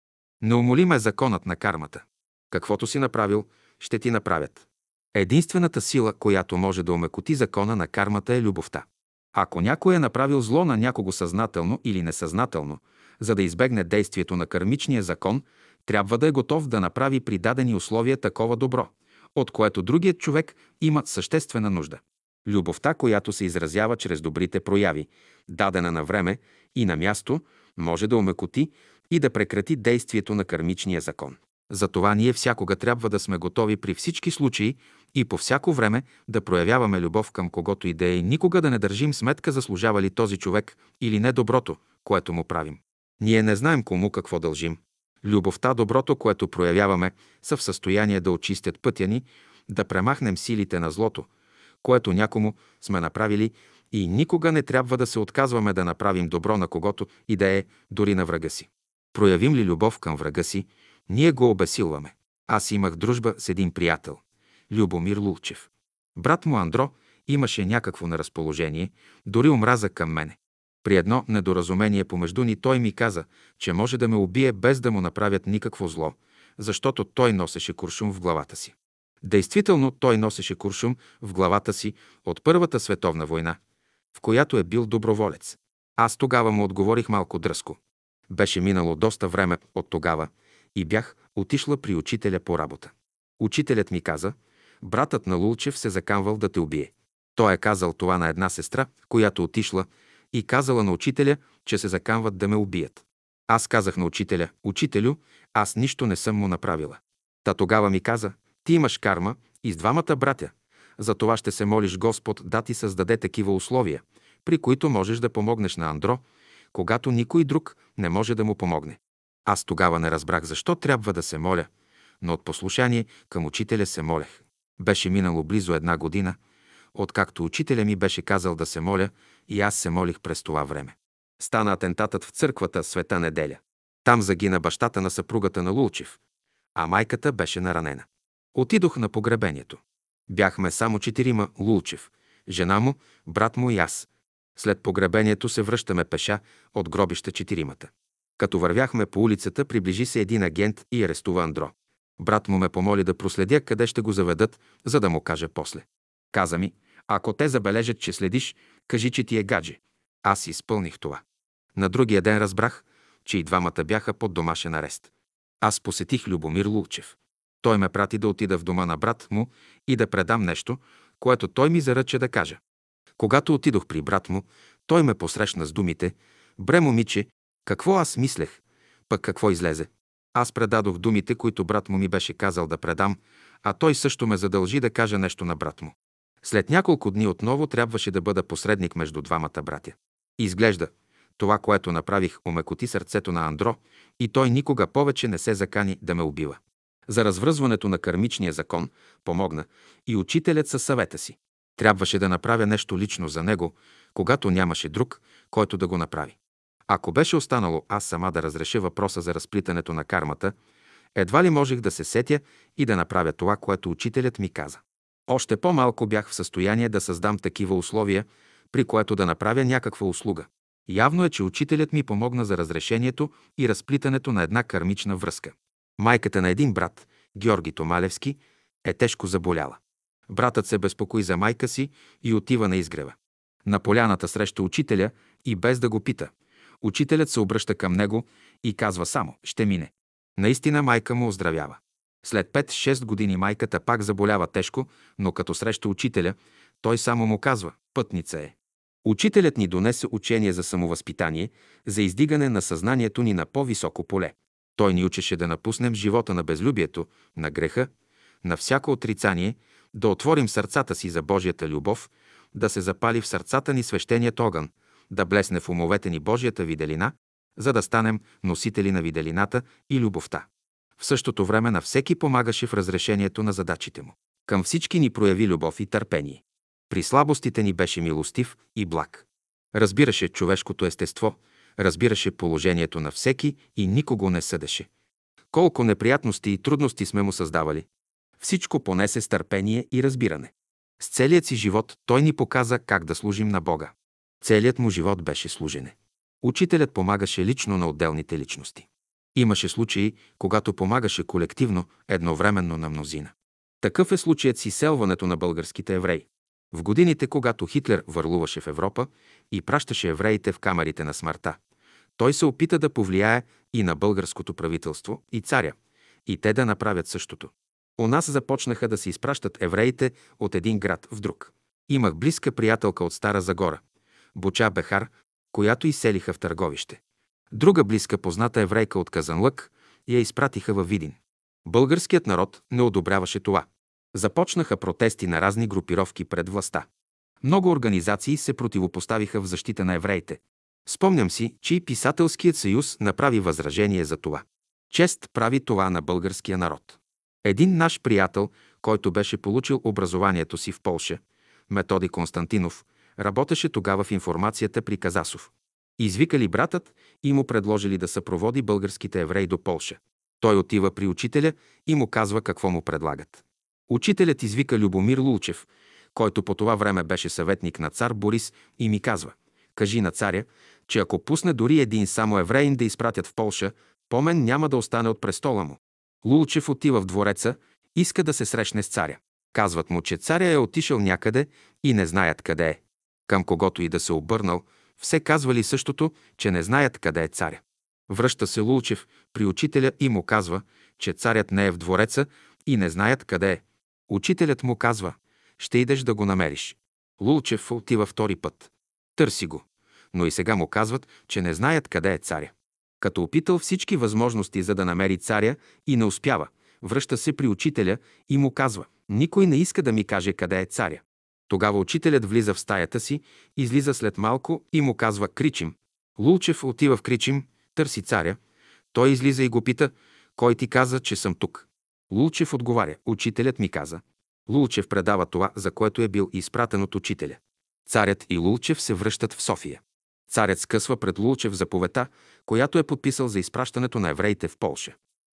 Неумолим е законът на кармата. Каквото си направил, ще ти направят. Единствената сила, която може да омекоти закона на кармата е любовта. Ако някой е направил зло на някого съзнателно или несъзнателно, за да избегне действието на кармичния закон, трябва да е готов да направи при дадени условия такова добро, от което другият човек има съществена нужда. Любовта, която се изразява чрез добрите прояви, дадена на време и на място, може да омекоти и да прекрати действието на кармичния закон. Затова ние всякога трябва да сме готови при всички случаи и по всяко време да проявяваме любов към когото и да е и никога да не държим сметка заслужава ли този човек или не доброто, което му правим. Ние не знаем кому какво дължим. Любовта, доброто, което проявяваме, са в състояние да очистят пътя ни, да премахнем силите на злото, което някому сме направили и никога не трябва да се отказваме да направим добро на когото и да е, дори на врага си. Проявим ли любов към врага си, ние го обесилваме. Аз имах дружба с един приятел, Любомир Лулчев. Брат му Андро имаше някакво неразположение, дори омраза към мене. При едно недоразумение помежду ни той ми каза, че може да ме убие без да му направят никакво зло, защото той носеше куршум в главата си. Действително той носеше куршум в главата си от Първата световна война, в която е бил доброволец. Аз тогава му отговорих малко дръско. Беше минало доста време от тогава и бях отишла при учителя по работа. Учителят ми каза, братът на Лулчев се закамвал да те убие. Той е казал това на една сестра, която отишла и казала на учителя, че се закамват да ме убият. Аз казах на учителя, учителю, аз нищо не съм му направила. Та тогава ми каза, ти имаш карма и с двамата братя. За това ще се молиш Господ да ти създаде такива условия, при които можеш да помогнеш на Андро, когато никой друг не може да му помогне. Аз тогава не разбрах защо трябва да се моля, но от послушание към учителя се молех. Беше минало близо една година, откакто учителя ми беше казал да се моля и аз се молих през това време. Стана атентатът в църквата Света неделя. Там загина бащата на съпругата на Лулчев, а майката беше наранена. Отидох на погребението. Бяхме само четирима Лулчев, жена му, брат му и аз. След погребението се връщаме пеша от гробища четиримата. Като вървяхме по улицата, приближи се един агент и арестува Андро. Брат му ме помоли да проследя къде ще го заведат, за да му каже после. Каза ми, ако те забележат, че следиш, кажи, че ти е гадже. Аз изпълних това. На другия ден разбрах, че и двамата бяха под домашен арест. Аз посетих Любомир Лулчев. Той ме прати да отида в дома на брат му и да предам нещо, което той ми заръча да кажа. Когато отидох при брат му, той ме посрещна с думите «Бре, момиче, какво аз мислех? Пък какво излезе? Аз предадох думите, които брат му ми беше казал да предам, а той също ме задължи да кажа нещо на брат му. След няколко дни отново трябваше да бъда посредник между двамата братя. Изглежда, това, което направих, омекоти сърцето на Андро и той никога повече не се закани да ме убива. За развръзването на кармичния закон помогна и учителят със съвета си. Трябваше да направя нещо лично за него, когато нямаше друг, който да го направи. Ако беше останало аз сама да разреша въпроса за разплитането на кармата, едва ли можех да се сетя и да направя това, което учителят ми каза. Още по-малко бях в състояние да създам такива условия, при което да направя някаква услуга. Явно е, че учителят ми помогна за разрешението и разплитането на една кармична връзка. Майката на един брат, Георги Томалевски, е тежко заболяла. Братът се безпокои за майка си и отива на изгрева. На поляната среща учителя и без да го пита. Учителят се обръща към него и казва само «Ще мине». Наистина майка му оздравява. След 5-6 години майката пак заболява тежко, но като среща учителя, той само му казва «Пътница е». Учителят ни донесе учение за самовъзпитание, за издигане на съзнанието ни на по-високо поле. Той ни учеше да напуснем живота на безлюбието, на греха, на всяко отрицание, да отворим сърцата си за Божията любов, да се запали в сърцата ни свещеният огън, да блесне в умовете ни Божията виделина, за да станем носители на виделината и любовта. В същото време на всеки помагаше в разрешението на задачите му. Към всички ни прояви любов и търпение. При слабостите ни беше милостив и благ. Разбираше човешкото естество, разбираше положението на всеки и никого не съдеше. Колко неприятности и трудности сме му създавали. Всичко понесе с търпение и разбиране. С целият си живот той ни показа как да служим на Бога. Целият му живот беше служене. Учителят помагаше лично на отделните личности. Имаше случаи, когато помагаше колективно, едновременно на мнозина. Такъв е случаят с изселването на българските евреи. В годините, когато Хитлер върлуваше в Европа и пращаше евреите в камерите на смъртта, той се опита да повлияе и на българското правителство и царя, и те да направят същото. У нас започнаха да се изпращат евреите от един град в друг. Имах близка приятелка от Стара Загора, Буча Бехар, която изселиха в търговище. Друга близка позната еврейка от Казанлък я изпратиха във Видин. Българският народ не одобряваше това. Започнаха протести на разни групировки пред властта. Много организации се противопоставиха в защита на евреите. Спомням си, че и Писателският съюз направи възражение за това. Чест прави това на българския народ. Един наш приятел, който беше получил образованието си в Полша, Методи Константинов, работеше тогава в информацията при Казасов. Извикали братът и му предложили да съпроводи българските евреи до Полша. Той отива при учителя и му казва какво му предлагат. Учителят извика Любомир Лулчев, който по това време беше съветник на цар Борис и ми казва «Кажи на царя, че ако пусне дори един само евреин да изпратят в Полша, помен няма да остане от престола му». Лулчев отива в двореца, иска да се срещне с царя. Казват му, че царя е отишъл някъде и не знаят къде е. Към когото и да се обърнал, все казвали същото, че не знаят къде е царя. Връща се Лулчев при учителя и му казва, че царят не е в двореца и не знаят къде е. Учителят му казва, ще идеш да го намериш. Лулчев отива втори път. Търси го. Но и сега му казват, че не знаят къде е царя. Като опитал всички възможности за да намери царя и не успява, връща се при учителя и му казва, никой не иска да ми каже къде е царя. Тогава учителят влиза в стаята си, излиза след малко и му казва Кричим. Лулчев отива в Кричим, търси царя. Той излиза и го пита, кой ти каза, че съм тук. Лулчев отговаря, учителят ми каза. Лулчев предава това, за което е бил изпратен от учителя. Царят и Лулчев се връщат в София. Царят скъсва пред Лулчев заповедта, която е подписал за изпращането на евреите в Полша.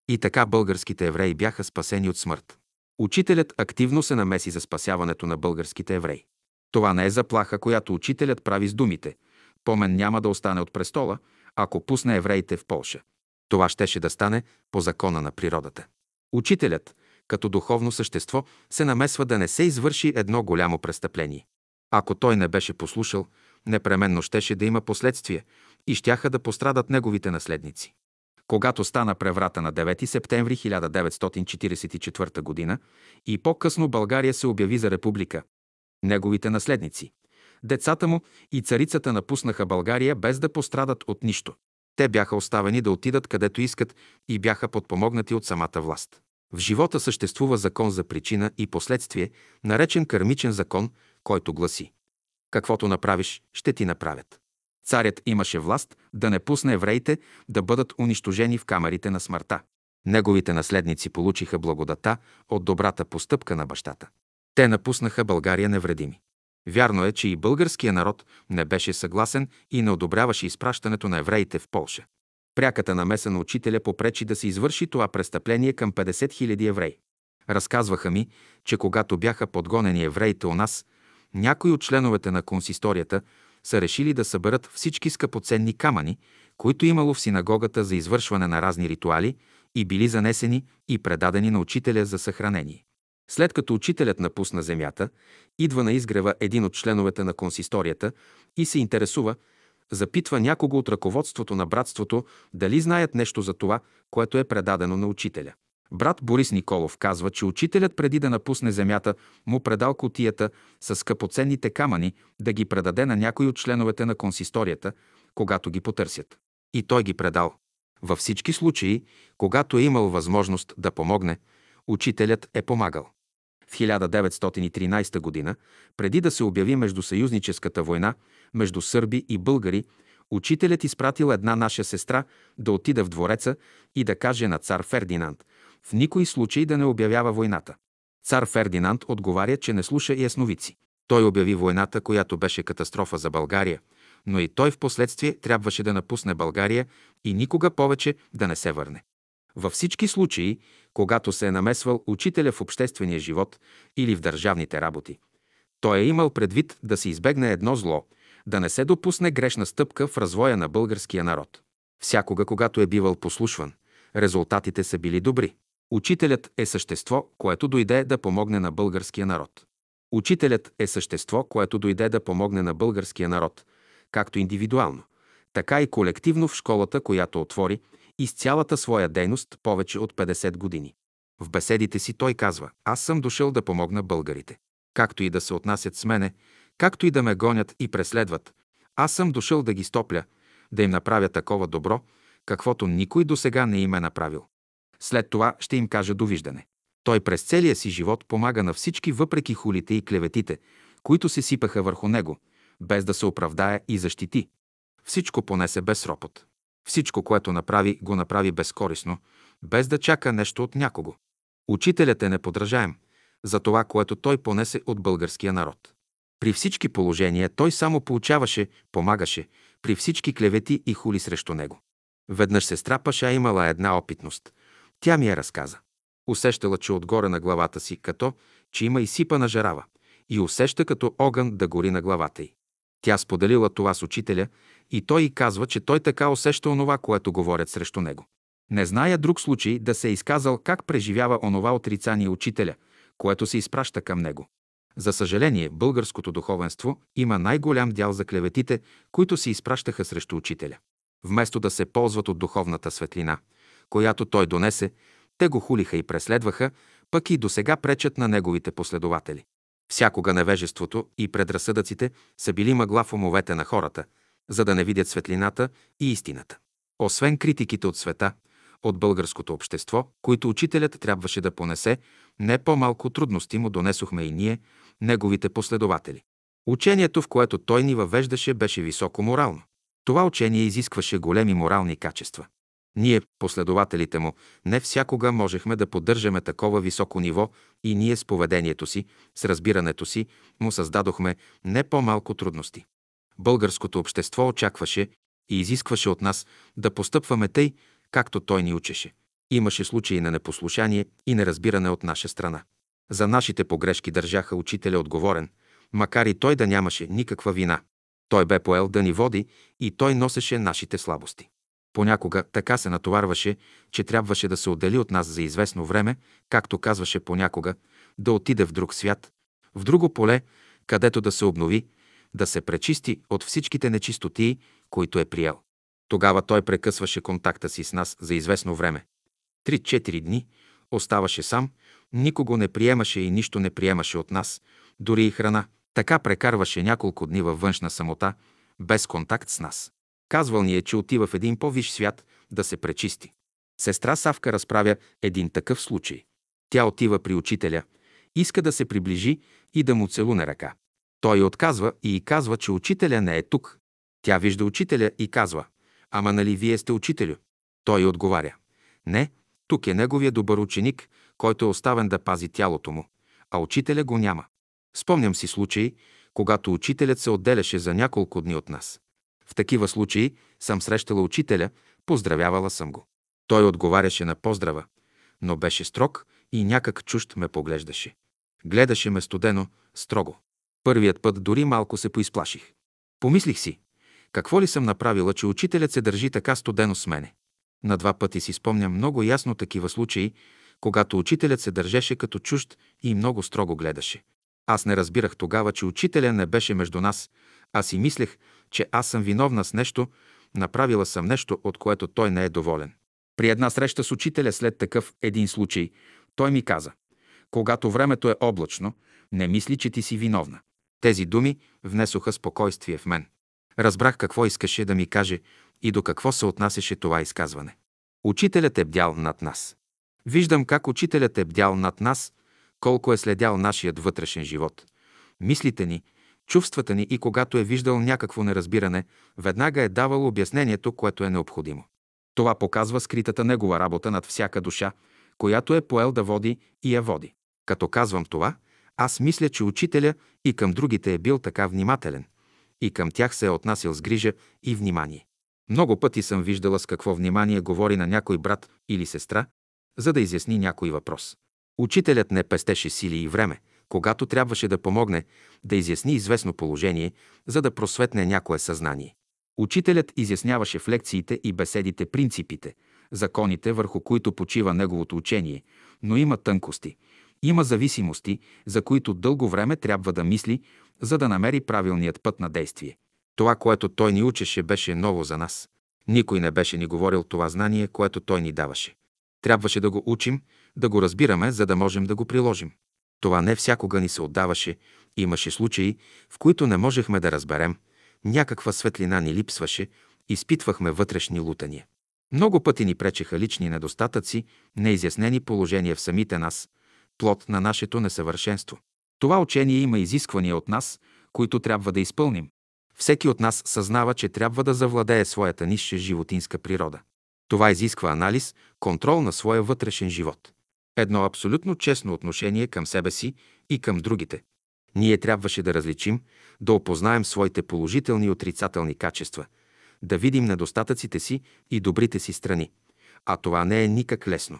И така българските евреи бяха спасени от смърт. Учителят активно се намеси за спасяването на българските евреи. Това не е заплаха, която учителят прави с думите. Помен няма да остане от престола, ако пусне евреите в Полша. Това щеше да стане по закона на природата. Учителят, като духовно същество, се намесва да не се извърши едно голямо престъпление. Ако той не беше послушал, непременно щеше да има последствия и щяха да пострадат неговите наследници. Когато стана преврата на 9 септември 1944 г. и по-късно България се обяви за република, неговите наследници, децата му и царицата напуснаха България без да пострадат от нищо. Те бяха оставени да отидат където искат и бяха подпомогнати от самата власт. В живота съществува закон за причина и последствие, наречен кърмичен закон, който гласи Каквото направиш, ще ти направят. Царят имаше власт да не пусне евреите да бъдат унищожени в камерите на смъртта. Неговите наследници получиха благодата от добрата постъпка на бащата. Те напуснаха България невредими. Вярно е, че и българския народ не беше съгласен и не одобряваше изпращането на евреите в Полша. Пряката намеса на учителя попречи да се извърши това престъпление към 50 000 евреи. Разказваха ми, че когато бяха подгонени евреите у нас, някои от членовете на консисторията са решили да съберат всички скъпоценни камъни, които имало в синагогата за извършване на разни ритуали и били занесени и предадени на учителя за съхранение. След като учителят напусна земята, идва на изгрева един от членовете на консисторията и се интересува, запитва някого от ръководството на братството дали знаят нещо за това, което е предадено на учителя. Брат Борис Николов казва, че учителят преди да напусне земята му предал котията с скъпоценните камъни да ги предаде на някой от членовете на консисторията, когато ги потърсят. И той ги предал. Във всички случаи, когато е имал възможност да помогне, учителят е помагал. В 1913 г., преди да се обяви междусъюзническата война между сърби и българи, учителят изпратил една наша сестра да отида в двореца и да каже на цар Фердинанд, в никой случай да не обявява войната. Цар Фердинанд отговаря, че не слуша ясновици. Той обяви войната, която беше катастрофа за България, но и той в последствие трябваше да напусне България и никога повече да не се върне. Във всички случаи, когато се е намесвал учителя в обществения живот или в държавните работи, Той е имал предвид да се избегне едно зло, да не се допусне грешна стъпка в развоя на българския народ. Всякога, когато е бивал послушван, резултатите са били добри. Учителят е същество, което дойде да помогне на българския народ. Учителят е същество, което дойде да помогне на българския народ, както индивидуално, така и колективно в школата, която отвори и с цялата своя дейност повече от 50 години. В беседите си той казва, аз съм дошъл да помогна българите. Както и да се отнасят с мене, както и да ме гонят и преследват, аз съм дошъл да ги стопля, да им направя такова добро, каквото никой до сега не им е направил. След това ще им кажа довиждане. Той през целия си живот помага на всички въпреки хулите и клеветите, които се сипаха върху него, без да се оправдае и защити. Всичко понесе без ропот. Всичко, което направи, го направи безкорисно, без да чака нещо от някого. Учителят е неподражаем за това, което той понесе от българския народ. При всички положения той само получаваше, помагаше, при всички клевети и хули срещу него. Веднъж сестра Паша имала една опитност. Тя ми е разказа. Усещала, че отгоре на главата си, като, че има изсипана жарава, и усеща като огън да гори на главата й. Тя споделила това с учителя и той й казва, че той така усеща онова, което говорят срещу него. Не зная друг случай да се е изказал как преживява онова отрицание учителя, което се изпраща към него. За съжаление, българското духовенство има най-голям дял за клеветите, които се изпращаха срещу учителя. Вместо да се ползват от духовната светлина, която той донесе, те го хулиха и преследваха, пък и до сега пречат на неговите последователи. Всякога невежеството и предразсъдъците са били мъгла в умовете на хората, за да не видят светлината и истината. Освен критиките от света, от българското общество, които учителят трябваше да понесе, не по-малко трудности му донесохме и ние, неговите последователи. Учението, в което той ни въвеждаше, беше високо морално. Това учение изискваше големи морални качества. Ние, последователите му, не всякога можехме да поддържаме такова високо ниво и ние с поведението си, с разбирането си, му създадохме не по-малко трудности. Българското общество очакваше и изискваше от нас да постъпваме тъй, както той ни учеше. Имаше случаи на непослушание и неразбиране от наша страна. За нашите погрешки държаха учителя отговорен, макар и той да нямаше никаква вина. Той бе поел да ни води и той носеше нашите слабости. Понякога така се натоварваше, че трябваше да се отдели от нас за известно време, както казваше понякога, да отиде в друг свят, в друго поле, където да се обнови, да се пречисти от всичките нечистотии, които е приел. Тогава той прекъсваше контакта си с нас за известно време. Три-четири дни оставаше сам, никого не приемаше и нищо не приемаше от нас, дори и храна. Така прекарваше няколко дни във външна самота, без контакт с нас. Казвал ни е, че отива в един по-виш свят да се пречисти. Сестра Савка разправя един такъв случай. Тя отива при учителя, иска да се приближи и да му целуне ръка. Той отказва и казва, че учителя не е тук. Тя вижда учителя и казва, ама нали вие сте учителю? Той отговаря, не, тук е неговия добър ученик, който е оставен да пази тялото му, а учителя го няма. Спомням си случаи, когато учителят се отделяше за няколко дни от нас. В такива случаи съм срещала учителя, поздравявала съм го. Той отговаряше на поздрава, но беше строг и някак чужд ме поглеждаше. Гледаше ме студено, строго. Първият път дори малко се поизплаших. Помислих си, какво ли съм направила, че учителят се държи така студено с мене. На два пъти си спомням много ясно такива случаи, когато учителят се държеше като чужд и много строго гледаше. Аз не разбирах тогава, че учителя не беше между нас, а си мислех, че аз съм виновна с нещо, направила съм нещо, от което той не е доволен. При една среща с учителя след такъв един случай, той ми каза, когато времето е облачно, не мисли, че ти си виновна. Тези думи внесоха спокойствие в мен. Разбрах какво искаше да ми каже и до какво се отнасяше това изказване. Учителят е бдял над нас. Виждам как учителят е бдял над нас, колко е следял нашият вътрешен живот. Мислите ни, чувствата ни и когато е виждал някакво неразбиране, веднага е давал обяснението, което е необходимо. Това показва скритата негова работа над всяка душа, която е поел да води и я води. Като казвам това, аз мисля, че учителя и към другите е бил така внимателен, и към тях се е отнасял с грижа и внимание. Много пъти съм виждала с какво внимание говори на някой брат или сестра, за да изясни някой въпрос. Учителят не пестеше сили и време, когато трябваше да помогне да изясни известно положение, за да просветне някое съзнание. Учителят изясняваше в лекциите и беседите принципите, законите, върху които почива неговото учение, но има тънкости, има зависимости, за които дълго време трябва да мисли, за да намери правилният път на действие. Това, което той ни учеше, беше ново за нас. Никой не беше ни говорил това знание, което той ни даваше. Трябваше да го учим, да го разбираме, за да можем да го приложим. Това не всякога ни се отдаваше. Имаше случаи, в които не можехме да разберем. Някаква светлина ни липсваше, изпитвахме вътрешни лутания. Много пъти ни пречеха лични недостатъци, неизяснени положения в самите нас, плод на нашето несъвършенство. Това учение има изисквания от нас, които трябва да изпълним. Всеки от нас съзнава, че трябва да завладее своята нисша животинска природа. Това изисква анализ, контрол на своя вътрешен живот. Едно абсолютно честно отношение към себе си и към другите. Ние трябваше да различим, да опознаем своите положителни и отрицателни качества, да видим недостатъците си и добрите си страни. А това не е никак лесно.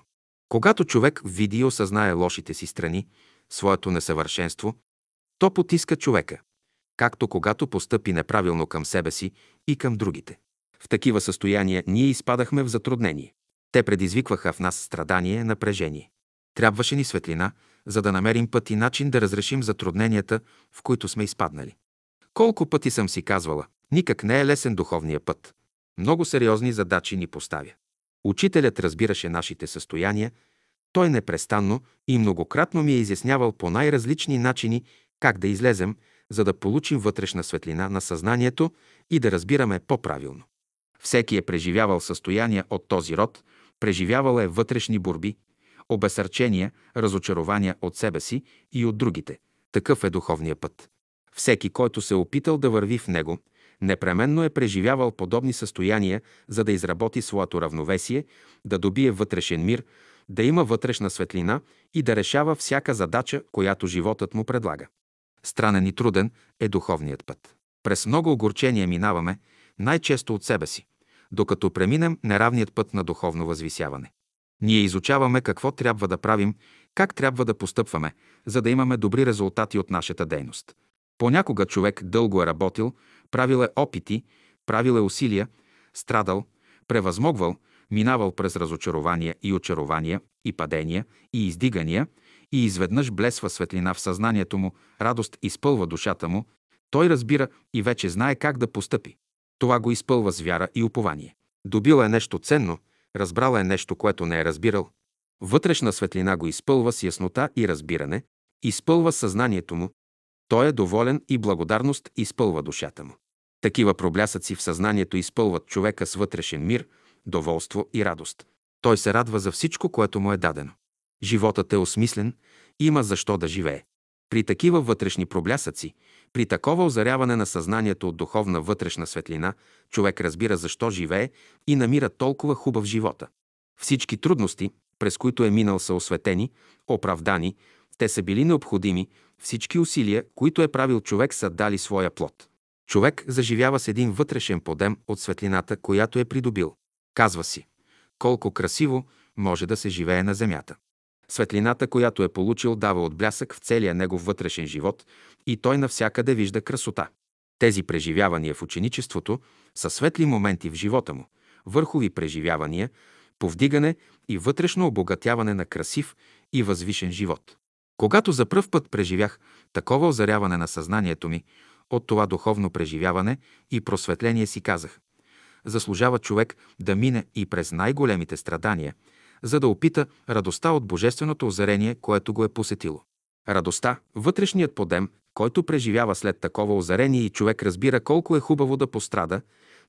Когато човек види и осъзнае лошите си страни, своето несъвършенство, то потиска човека, както когато постъпи неправилно към себе си и към другите. В такива състояния ние изпадахме в затруднение. Те предизвикваха в нас страдание, напрежение. Трябваше ни светлина, за да намерим път и начин да разрешим затрудненията, в които сме изпаднали. Колко пъти съм си казвала, никак не е лесен духовния път. Много сериозни задачи ни поставя. Учителят разбираше нашите състояния, той непрестанно и многократно ми е изяснявал по най-различни начини как да излезем, за да получим вътрешна светлина на съзнанието и да разбираме по-правилно. Всеки е преживявал състояния от този род, преживявал е вътрешни борби, обесърчения, разочарования от себе си и от другите. Такъв е духовния път. Всеки, който се е опитал да върви в него, непременно е преживявал подобни състояния, за да изработи своето равновесие, да добие вътрешен мир, да има вътрешна светлина и да решава всяка задача, която животът му предлага. Странен и труден е духовният път. През много огорчения минаваме, най-често от себе си, докато преминем неравният път на духовно възвисяване. Ние изучаваме какво трябва да правим, как трябва да постъпваме, за да имаме добри резултати от нашата дейност. Понякога човек дълго е работил, правил е опити, правил е усилия, страдал, превъзмогвал, минавал през разочарования и очарования, и падения, и издигания, и изведнъж блесва светлина в съзнанието му, радост изпълва душата му, той разбира и вече знае как да постъпи. Това го изпълва с вяра и упование. Добил е нещо ценно, разбрал е нещо, което не е разбирал. Вътрешна светлина го изпълва с яснота и разбиране, изпълва съзнанието му. Той е доволен и благодарност изпълва душата му. Такива проблясъци в съзнанието изпълват човека с вътрешен мир, доволство и радост. Той се радва за всичко, което му е дадено. Животът е осмислен, има защо да живее. При такива вътрешни проблясъци, при такова озаряване на съзнанието от духовна вътрешна светлина, човек разбира защо живее и намира толкова хубав живота. Всички трудности, през които е минал, са осветени, оправдани, те са били необходими, всички усилия, които е правил човек, са дали своя плод. Човек заживява с един вътрешен подем от светлината, която е придобил. Казва си, колко красиво може да се живее на земята. Светлината, която е получил, дава отблясък в целия негов вътрешен живот и той навсякъде вижда красота. Тези преживявания в ученичеството са светли моменти в живота му, върхови преживявания, повдигане и вътрешно обогатяване на красив и възвишен живот. Когато за пръв път преживях такова озаряване на съзнанието ми, от това духовно преживяване и просветление си казах, заслужава човек да мине и през най-големите страдания – за да опита радостта от божественото озарение, което го е посетило. Радостта, вътрешният подем, който преживява след такова озарение и човек разбира колко е хубаво да пострада,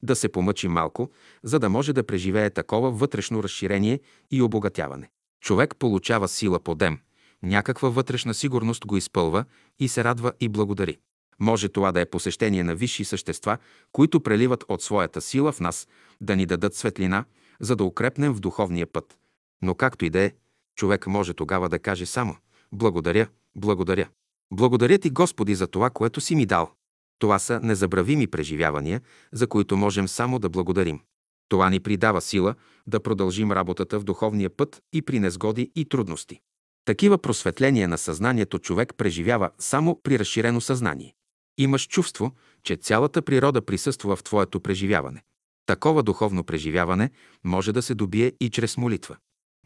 да се помъчи малко, за да може да преживее такова вътрешно разширение и обогатяване. Човек получава сила подем, някаква вътрешна сигурност го изпълва и се радва и благодари. Може това да е посещение на висши същества, които преливат от своята сила в нас, да ни дадат светлина, за да укрепнем в духовния път. Но както и да е, човек може тогава да каже само «Благодаря, благодаря». Благодаря ти, Господи, за това, което си ми дал. Това са незабравими преживявания, за които можем само да благодарим. Това ни придава сила да продължим работата в духовния път и при незгоди и трудности. Такива просветления на съзнанието човек преживява само при разширено съзнание. Имаш чувство, че цялата природа присъства в твоето преживяване. Такова духовно преживяване може да се добие и чрез молитва.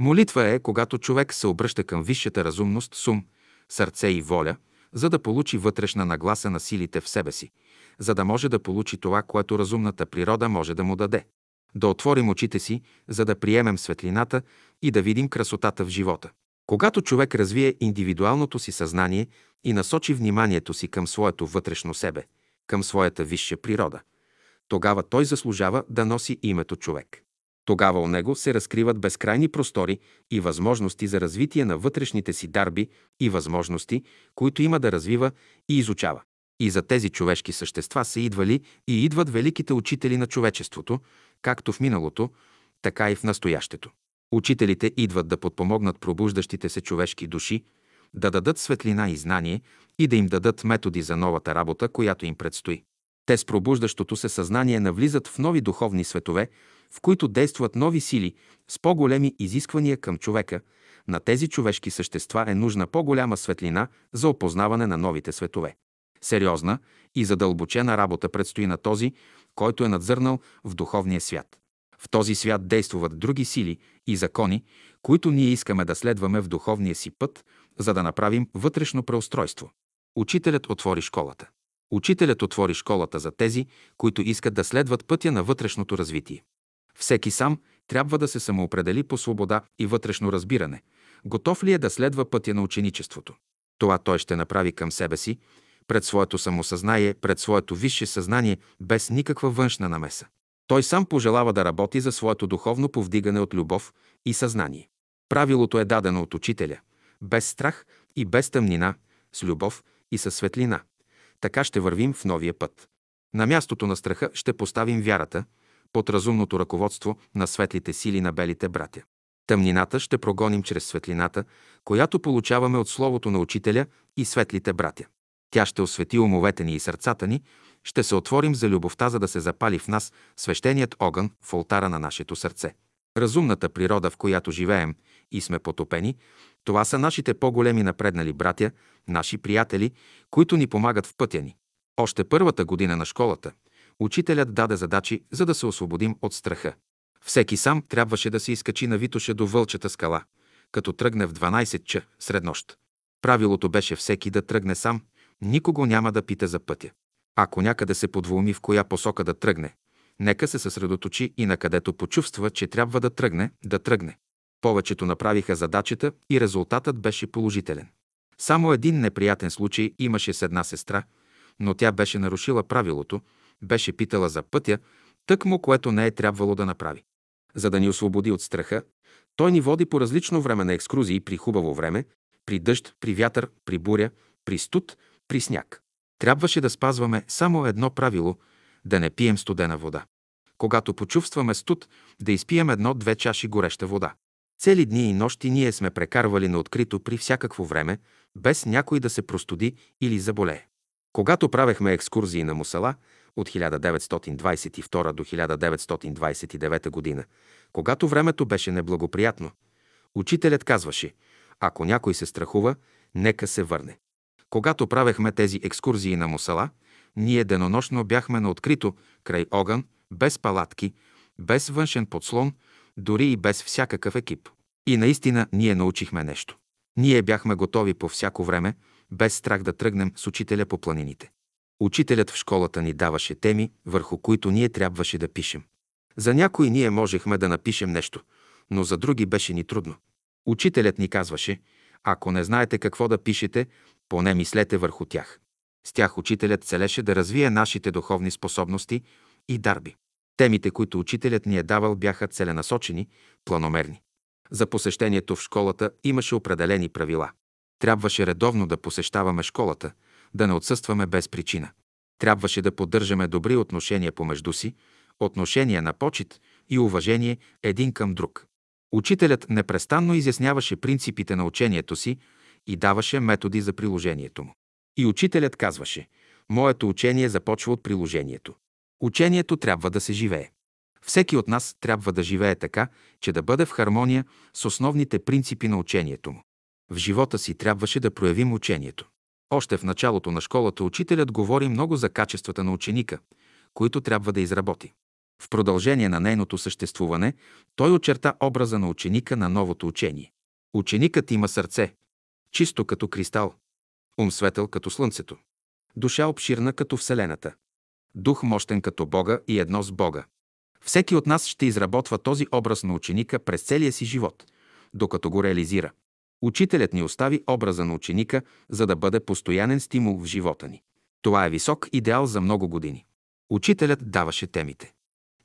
Молитва е, когато човек се обръща към висшата разумност с ум, сърце и воля, за да получи вътрешна нагласа на силите в себе си, за да може да получи това, което разумната природа може да му даде. Да отворим очите си, за да приемем светлината и да видим красотата в живота. Когато човек развие индивидуалното си съзнание и насочи вниманието си към своето вътрешно себе, към своята висша природа, тогава той заслужава да носи името човек. Тогава у него се разкриват безкрайни простори и възможности за развитие на вътрешните си дарби и възможности, които има да развива и изучава. И за тези човешки същества са идвали и идват великите учители на човечеството, както в миналото, така и в настоящето. Учителите идват да подпомогнат пробуждащите се човешки души, да дадат светлина и знание и да им дадат методи за новата работа, която им предстои. Те с пробуждащото се съзнание навлизат в нови духовни светове, в които действат нови сили с по-големи изисквания към човека. На тези човешки същества е нужна по-голяма светлина за опознаване на новите светове. Сериозна и задълбочена работа предстои на този, който е надзърнал в духовния свят. В този свят действуват други сили и закони, които ние искаме да следваме в духовния си път, за да направим вътрешно преустройство. Учителят отвори школата. Учителят отвори школата за тези, които искат да следват пътя на вътрешното развитие. Всеки сам трябва да се самоопредели по свобода и вътрешно разбиране. Готов ли е да следва пътя на ученичеството? Това той ще направи към себе си, пред своето самосъзнание, пред своето висше съзнание, без никаква външна намеса. Той сам пожелава да работи за своето духовно повдигане от любов и съзнание. Правилото е дадено от учителя, без страх и без тъмнина, с любов и със светлина. Така ще вървим в новия път. На мястото на страха ще поставим вярата, под разумното ръководство на светлите сили на белите братя. Тъмнината ще прогоним чрез светлината, която получаваме от Словото на Учителя и светлите братя. Тя ще освети умовете ни и сърцата ни, ще се отворим за любовта, за да се запали в нас свещеният огън в алтара на нашето сърце. Разумната природа, в която живеем и сме потопени, това са нашите по-големи напреднали братя, наши приятели, които ни помагат в пътя ни. Още първата година на школата учителят даде задачи, за да се освободим от страха. Всеки сам трябваше да се изкачи на Витоша до Вълчата скала, като тръгне в 12 ч. сред нощ. Правилото беше всеки да тръгне сам, никого няма да пита за пътя. Ако някъде се подволми в коя посока да тръгне, нека се съсредоточи и на където почувства, че трябва да тръгне, да тръгне. Повечето направиха задачата и резултатът беше положителен. Само един неприятен случай имаше с една сестра, но тя беше нарушила правилото, беше питала за пътя, тъкмо което не е трябвало да направи. За да ни освободи от страха, той ни води по различно време на екскрузии при хубаво време, при дъжд, при вятър, при буря, при студ, при сняг. Трябваше да спазваме само едно правило – да не пием студена вода. Когато почувстваме студ, да изпием едно-две чаши гореща вода. Цели дни и нощи ние сме прекарвали на открито при всякакво време, без някой да се простуди или заболее. Когато правехме екскурзии на Мусала от 1922 до 1929 година, когато времето беше неблагоприятно, учителят казваше, ако някой се страхува, нека се върне. Когато правехме тези екскурзии на Мусала, ние денонощно бяхме на открито, край огън, без палатки, без външен подслон, дори и без всякакъв екип. И наистина ние научихме нещо. Ние бяхме готови по всяко време, без страх да тръгнем с учителя по планините. Учителят в школата ни даваше теми, върху които ние трябваше да пишем. За някои ние можехме да напишем нещо, но за други беше ни трудно. Учителят ни казваше, ако не знаете какво да пишете, поне мислете върху тях. С тях учителят целеше да развие нашите духовни способности и дарби. Темите, които учителят ни е давал, бяха целенасочени, планомерни. За посещението в школата имаше определени правила. Трябваше редовно да посещаваме школата, да не отсъстваме без причина. Трябваше да поддържаме добри отношения помежду си, отношения на почет и уважение един към друг. Учителят непрестанно изясняваше принципите на учението си и даваше методи за приложението му. И учителят казваше, моето учение започва от приложението. Учението трябва да се живее. Всеки от нас трябва да живее така, че да бъде в хармония с основните принципи на учението му. В живота си трябваше да проявим учението. Още в началото на школата учителят говори много за качествата на ученика, които трябва да изработи. В продължение на нейното съществуване той очерта образа на ученика на новото учение. Ученикът има сърце, чисто като кристал, ум светъл като слънцето, душа обширна като Вселената, дух мощен като Бога и едно с Бога. Всеки от нас ще изработва този образ на ученика през целия си живот, докато го реализира. Учителят ни остави образа на ученика, за да бъде постоянен стимул в живота ни. Това е висок идеал за много години. Учителят даваше темите.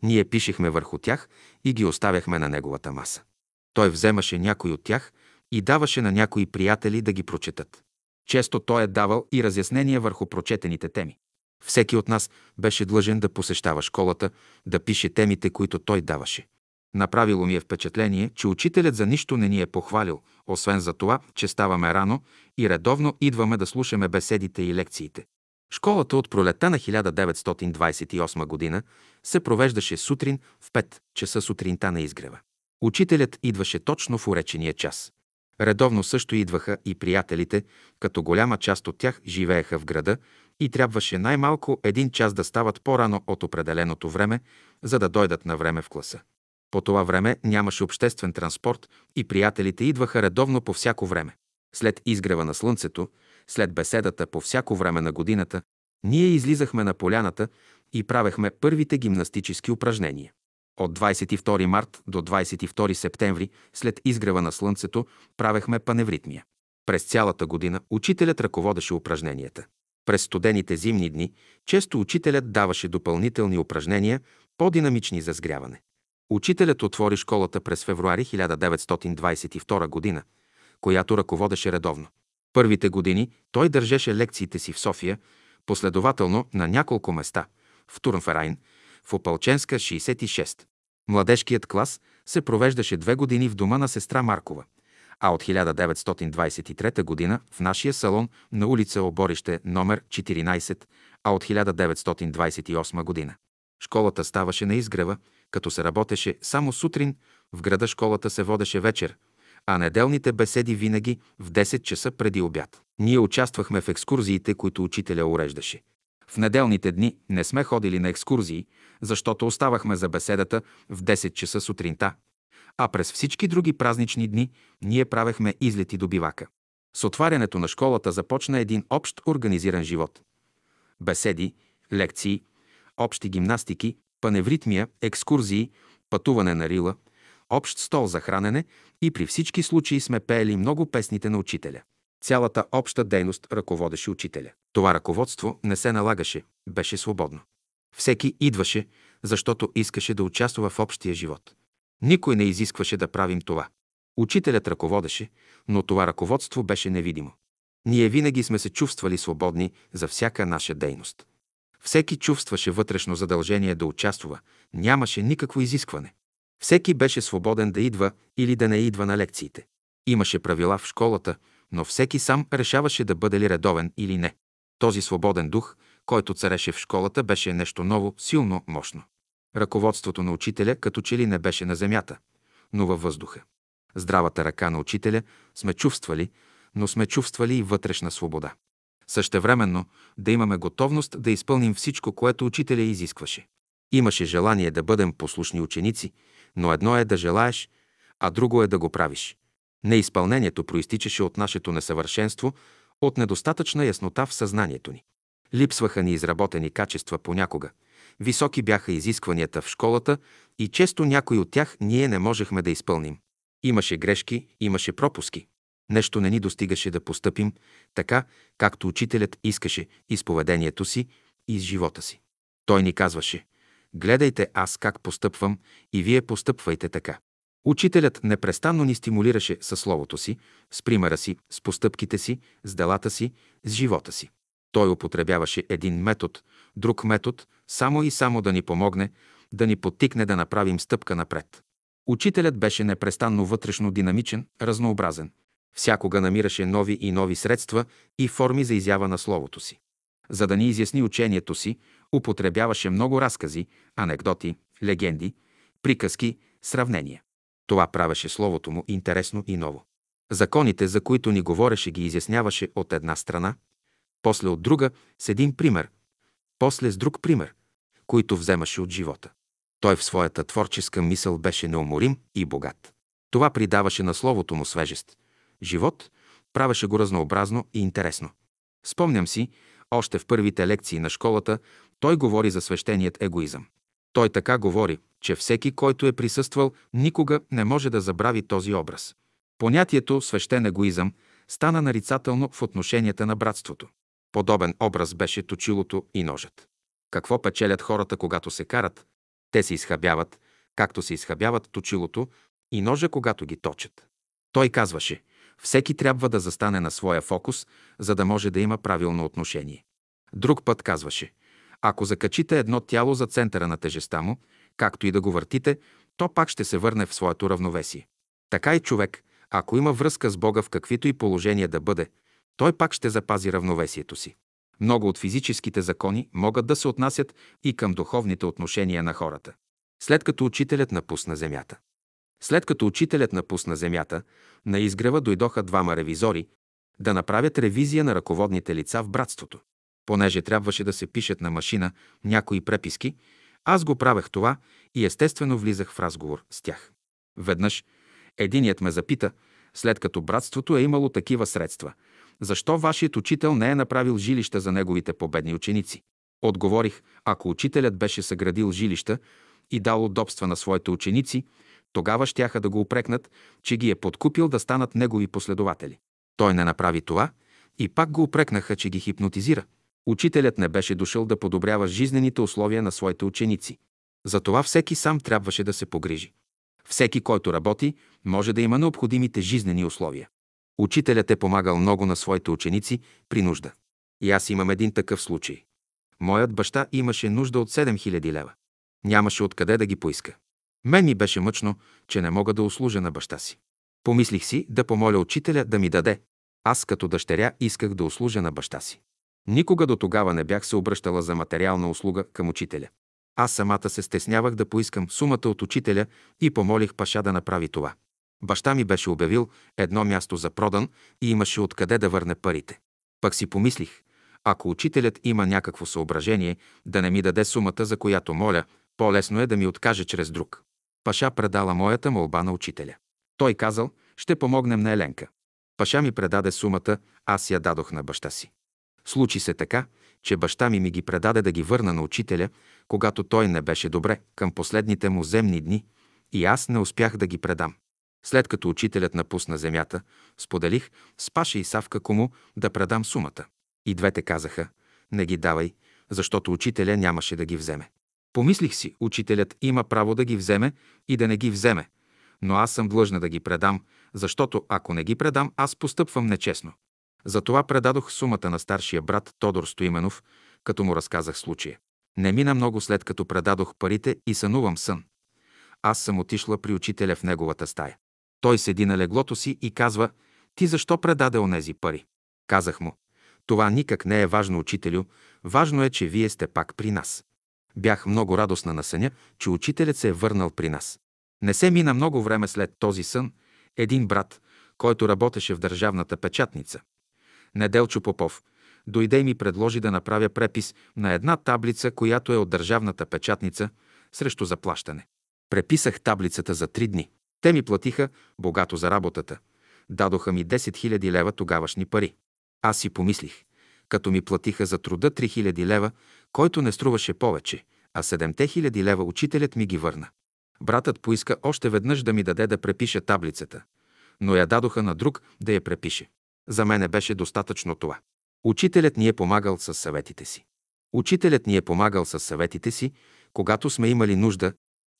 Ние пишехме върху тях и ги оставяхме на неговата маса. Той вземаше някой от тях и даваше на някои приятели да ги прочетат. Често той е давал и разяснения върху прочетените теми. Всеки от нас беше длъжен да посещава школата, да пише темите, които той даваше. Направило ми е впечатление, че учителят за нищо не ни е похвалил, освен за това, че ставаме рано и редовно идваме да слушаме беседите и лекциите. Школата от пролета на 1928 година се провеждаше сутрин в 5 часа сутринта на изгрева. Учителят идваше точно в уречения час. Редовно също идваха и приятелите, като голяма част от тях живееха в града и трябваше най-малко един час да стават по-рано от определеното време, за да дойдат на време в класа. По това време нямаше обществен транспорт и приятелите идваха редовно по всяко време. След изгрева на слънцето, след беседата по всяко време на годината, ние излизахме на поляната и правехме първите гимнастически упражнения. От 22 март до 22 септември, след изгрева на слънцето, правехме паневритмия. През цялата година учителят ръководеше упражненията. През студените зимни дни често учителят даваше допълнителни упражнения, по-динамични за сгряване. Учителят отвори школата през февруари 1922 година, която ръководеше редовно. Първите години той държеше лекциите си в София, последователно на няколко места – в Турнферайн, в Опалченска 66. Младежкият клас се провеждаше две години в дома на сестра Маркова, а от 1923 година в нашия салон на улица Оборище номер 14, а от 1928 година. Школата ставаше на изгрева, като се работеше само сутрин, в града школата се водеше вечер, а неделните беседи винаги в 10 часа преди обяд. Ние участвахме в екскурзиите, които учителя уреждаше. В неделните дни не сме ходили на екскурзии, защото оставахме за беседата в 10 часа сутринта, а през всички други празнични дни ние правехме излети до бивака. С отварянето на школата започна един общ организиран живот. Беседи, лекции, общи гимнастики, паневритмия, екскурзии, пътуване на рила, общ стол за хранене и при всички случаи сме пеели много песните на учителя. Цялата обща дейност ръководеше учителя. Това ръководство не се налагаше, беше свободно. Всеки идваше, защото искаше да участва в общия живот. Никой не изискваше да правим това. Учителят ръководеше, но това ръководство беше невидимо. Ние винаги сме се чувствали свободни за всяка наша дейност. Всеки чувстваше вътрешно задължение да участва, нямаше никакво изискване. Всеки беше свободен да идва или да не идва на лекциите. Имаше правила в школата, но всеки сам решаваше да бъде ли редовен или не. Този свободен дух, който цареше в школата, беше нещо ново, силно, мощно. Ръководството на учителя като че ли не беше на земята, но във въздуха. Здравата ръка на учителя сме чувствали, но сме чувствали и вътрешна свобода. Същевременно да имаме готовност да изпълним всичко, което учителя изискваше. Имаше желание да бъдем послушни ученици, но едно е да желаеш, а друго е да го правиш. Неизпълнението проистичаше от нашето несъвършенство, от недостатъчна яснота в съзнанието ни. Липсваха ни изработени качества понякога. Високи бяха изискванията в школата и често някои от тях ние не можехме да изпълним. Имаше грешки, имаше пропуски. Нещо не ни достигаше да постъпим така, както учителят искаше изповедението си и с живота си. Той ни казваше, гледайте аз как постъпвам и вие постъпвайте така. Учителят непрестанно ни стимулираше със словото си, с примера си, с постъпките си, с делата си, с живота си. Той употребяваше един метод, друг метод, само и само да ни помогне, да ни потикне да направим стъпка напред. Учителят беше непрестанно вътрешно динамичен, разнообразен. Всякога намираше нови и нови средства и форми за изява на словото си. За да ни изясни учението си, употребяваше много разкази, анекдоти, легенди, приказки, сравнения. Това правеше словото му интересно и ново. Законите, за които ни говореше, ги изясняваше от една страна, после от друга с един пример, после с друг пример, които вземаше от живота. Той в своята творческа мисъл беше неуморим и богат. Това придаваше на словото му свежест, живот, правеше го разнообразно и интересно. Спомням си, още в първите лекции на школата, той говори за свещеният егоизъм. Той така говори, че всеки, който е присъствал, никога не може да забрави този образ. Понятието свещен егоизъм стана нарицателно в отношенията на братството. Подобен образ беше точилото и ножът. Какво печелят хората, когато се карат? Те се изхабяват, както се изхабяват точилото и ножа, когато ги точат. Той казваше, всеки трябва да застане на своя фокус, за да може да има правилно отношение. Друг път казваше, ако закачите едно тяло за центъра на тежеста му, както и да го въртите, то пак ще се върне в своето равновесие. Така и човек, ако има връзка с Бога в каквито и положения да бъде, той пак ще запази равновесието си. Много от физическите закони могат да се отнасят и към духовните отношения на хората. След като учителят напусна земята. След като учителят напусна земята, на изгрева дойдоха двама ревизори да направят ревизия на ръководните лица в братството. Понеже трябваше да се пишат на машина някои преписки, аз го правех това и естествено влизах в разговор с тях. Веднъж единият ме запита, след като братството е имало такива средства, защо вашият учител не е направил жилища за неговите победни ученици? Отговорих, ако учителят беше съградил жилища и дал удобства на своите ученици, тогава щяха да го упрекнат, че ги е подкупил да станат негови последователи. Той не направи това и пак го упрекнаха, че ги хипнотизира. Учителят не беше дошъл да подобрява жизнените условия на своите ученици. Затова всеки сам трябваше да се погрижи. Всеки, който работи, може да има необходимите жизнени условия. Учителят е помагал много на своите ученици при нужда. И аз имам един такъв случай. Моят баща имаше нужда от 7000 лева. Нямаше откъде да ги поиска. Мен ми беше мъчно, че не мога да услужа на баща си. Помислих си да помоля учителя да ми даде. Аз като дъщеря исках да услужа на баща си. Никога до тогава не бях се обръщала за материална услуга към учителя. Аз самата се стеснявах да поискам сумата от учителя и помолих Паша да направи това. Баща ми беше обявил едно място за продан и имаше откъде да върне парите. Пък си помислих, ако учителят има някакво съображение да не ми даде сумата, за която моля, по-лесно е да ми откаже чрез друг. Паша предала моята молба на учителя. Той казал, ще помогнем на Еленка. Паша ми предаде сумата, аз я дадох на баща си. Случи се така, че баща ми ми ги предаде да ги върна на учителя, когато той не беше добре към последните му земни дни и аз не успях да ги предам. След като учителят напусна земята, споделих с Паша и Савка кому да предам сумата. И двете казаха, не ги давай, защото учителя нямаше да ги вземе. Помислих си, учителят има право да ги вземе и да не ги вземе, но аз съм длъжна да ги предам, защото ако не ги предам, аз постъпвам нечестно. Затова предадох сумата на старшия брат Тодор Стоименов, като му разказах случая. Не мина много след като предадох парите и сънувам сън. Аз съм отишла при учителя в неговата стая. Той седи на леглото си и казва, ти защо предаде онези пари? Казах му, това никак не е важно, учителю, важно е, че вие сте пак при нас. Бях много радостна на съня, че учителят се е върнал при нас. Не се мина много време след този сън, един брат, който работеше в държавната печатница, Неделчо Попов, дойде и ми предложи да направя препис на една таблица, която е от държавната печатница, срещу заплащане. Преписах таблицата за три дни. Те ми платиха богато за работата. Дадоха ми 10 000 лева тогавашни пари. Аз си помислих, като ми платиха за труда 3 000 лева, който не струваше повече, а 7 000 лева учителят ми ги върна. Братът поиска още веднъж да ми даде да препиша таблицата, но я дадоха на друг да я препише. За мене беше достатъчно това. Учителят ни е помагал с съветите си. Учителят ни е помагал с съветите си, когато сме имали нужда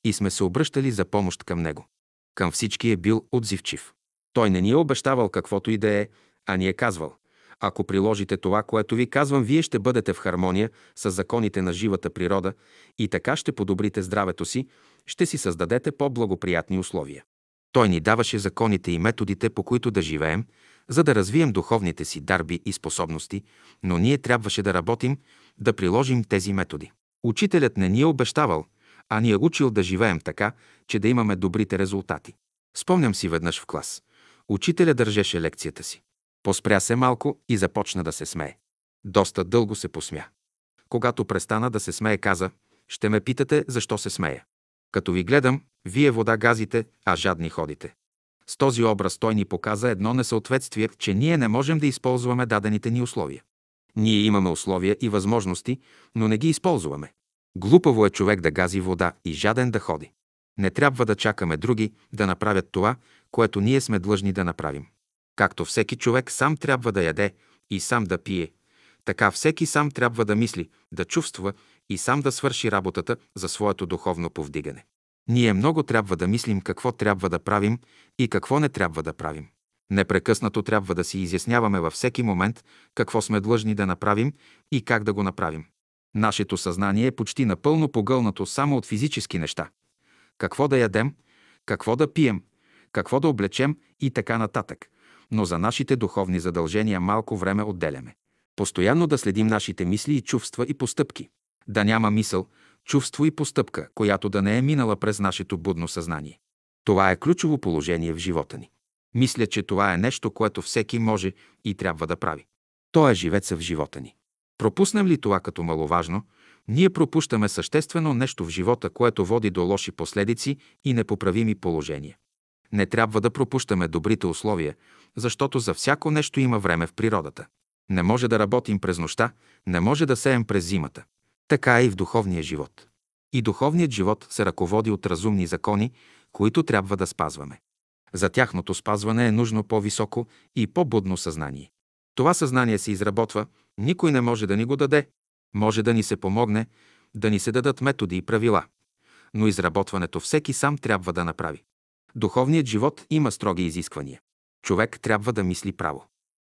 и сме се обръщали за помощ към него. Към всички е бил отзивчив. Той не ни е обещавал каквото и да е, а ни е казвал ако приложите това, което ви казвам, вие ще бъдете в хармония с законите на живата природа и така ще подобрите здравето си, ще си създадете по-благоприятни условия. Той ни даваше законите и методите, по които да живеем, за да развием духовните си дарби и способности, но ние трябваше да работим, да приложим тези методи. Учителят не ни е обещавал, а ни е учил да живеем така, че да имаме добрите резултати. Спомням си веднъж в клас. Учителя държеше лекцията си. Поспря се малко и започна да се смее. Доста дълго се посмя. Когато престана да се смее, каза, ще ме питате, защо се смея. Като ви гледам, вие вода газите, а жадни ходите. С този образ той ни показа едно несъответствие, че ние не можем да използваме дадените ни условия. Ние имаме условия и възможности, но не ги използваме. Глупаво е човек да гази вода и жаден да ходи. Не трябва да чакаме други да направят това, което ние сме длъжни да направим. Както всеки човек сам трябва да яде и сам да пие, така всеки сам трябва да мисли, да чувства и сам да свърши работата за своето духовно повдигане. Ние много трябва да мислим какво трябва да правим и какво не трябва да правим. Непрекъснато трябва да си изясняваме във всеки момент какво сме длъжни да направим и как да го направим. Нашето съзнание е почти напълно погълнато само от физически неща. Какво да ядем, какво да пием, какво да облечем и така нататък. Но за нашите духовни задължения малко време отделяме. Постоянно да следим нашите мисли и чувства и постъпки. Да няма мисъл, чувство и постъпка, която да не е минала през нашето будно съзнание. Това е ключово положение в живота ни. Мисля, че това е нещо, което всеки може и трябва да прави. То е живеца в живота ни. Пропуснем ли това като маловажно, ние пропущаме съществено нещо в живота, което води до лоши последици и непоправими положения. Не трябва да пропущаме добрите условия, защото за всяко нещо има време в природата. Не може да работим през нощта, не може да сеем през зимата. Така е и в духовния живот. И духовният живот се ръководи от разумни закони, които трябва да спазваме. За тяхното спазване е нужно по-високо и по-будно съзнание. Това съзнание се изработва, никой не може да ни го даде. Може да ни се помогне, да ни се дадат методи и правила. Но изработването всеки сам трябва да направи. Духовният живот има строги изисквания. Човек трябва да мисли право.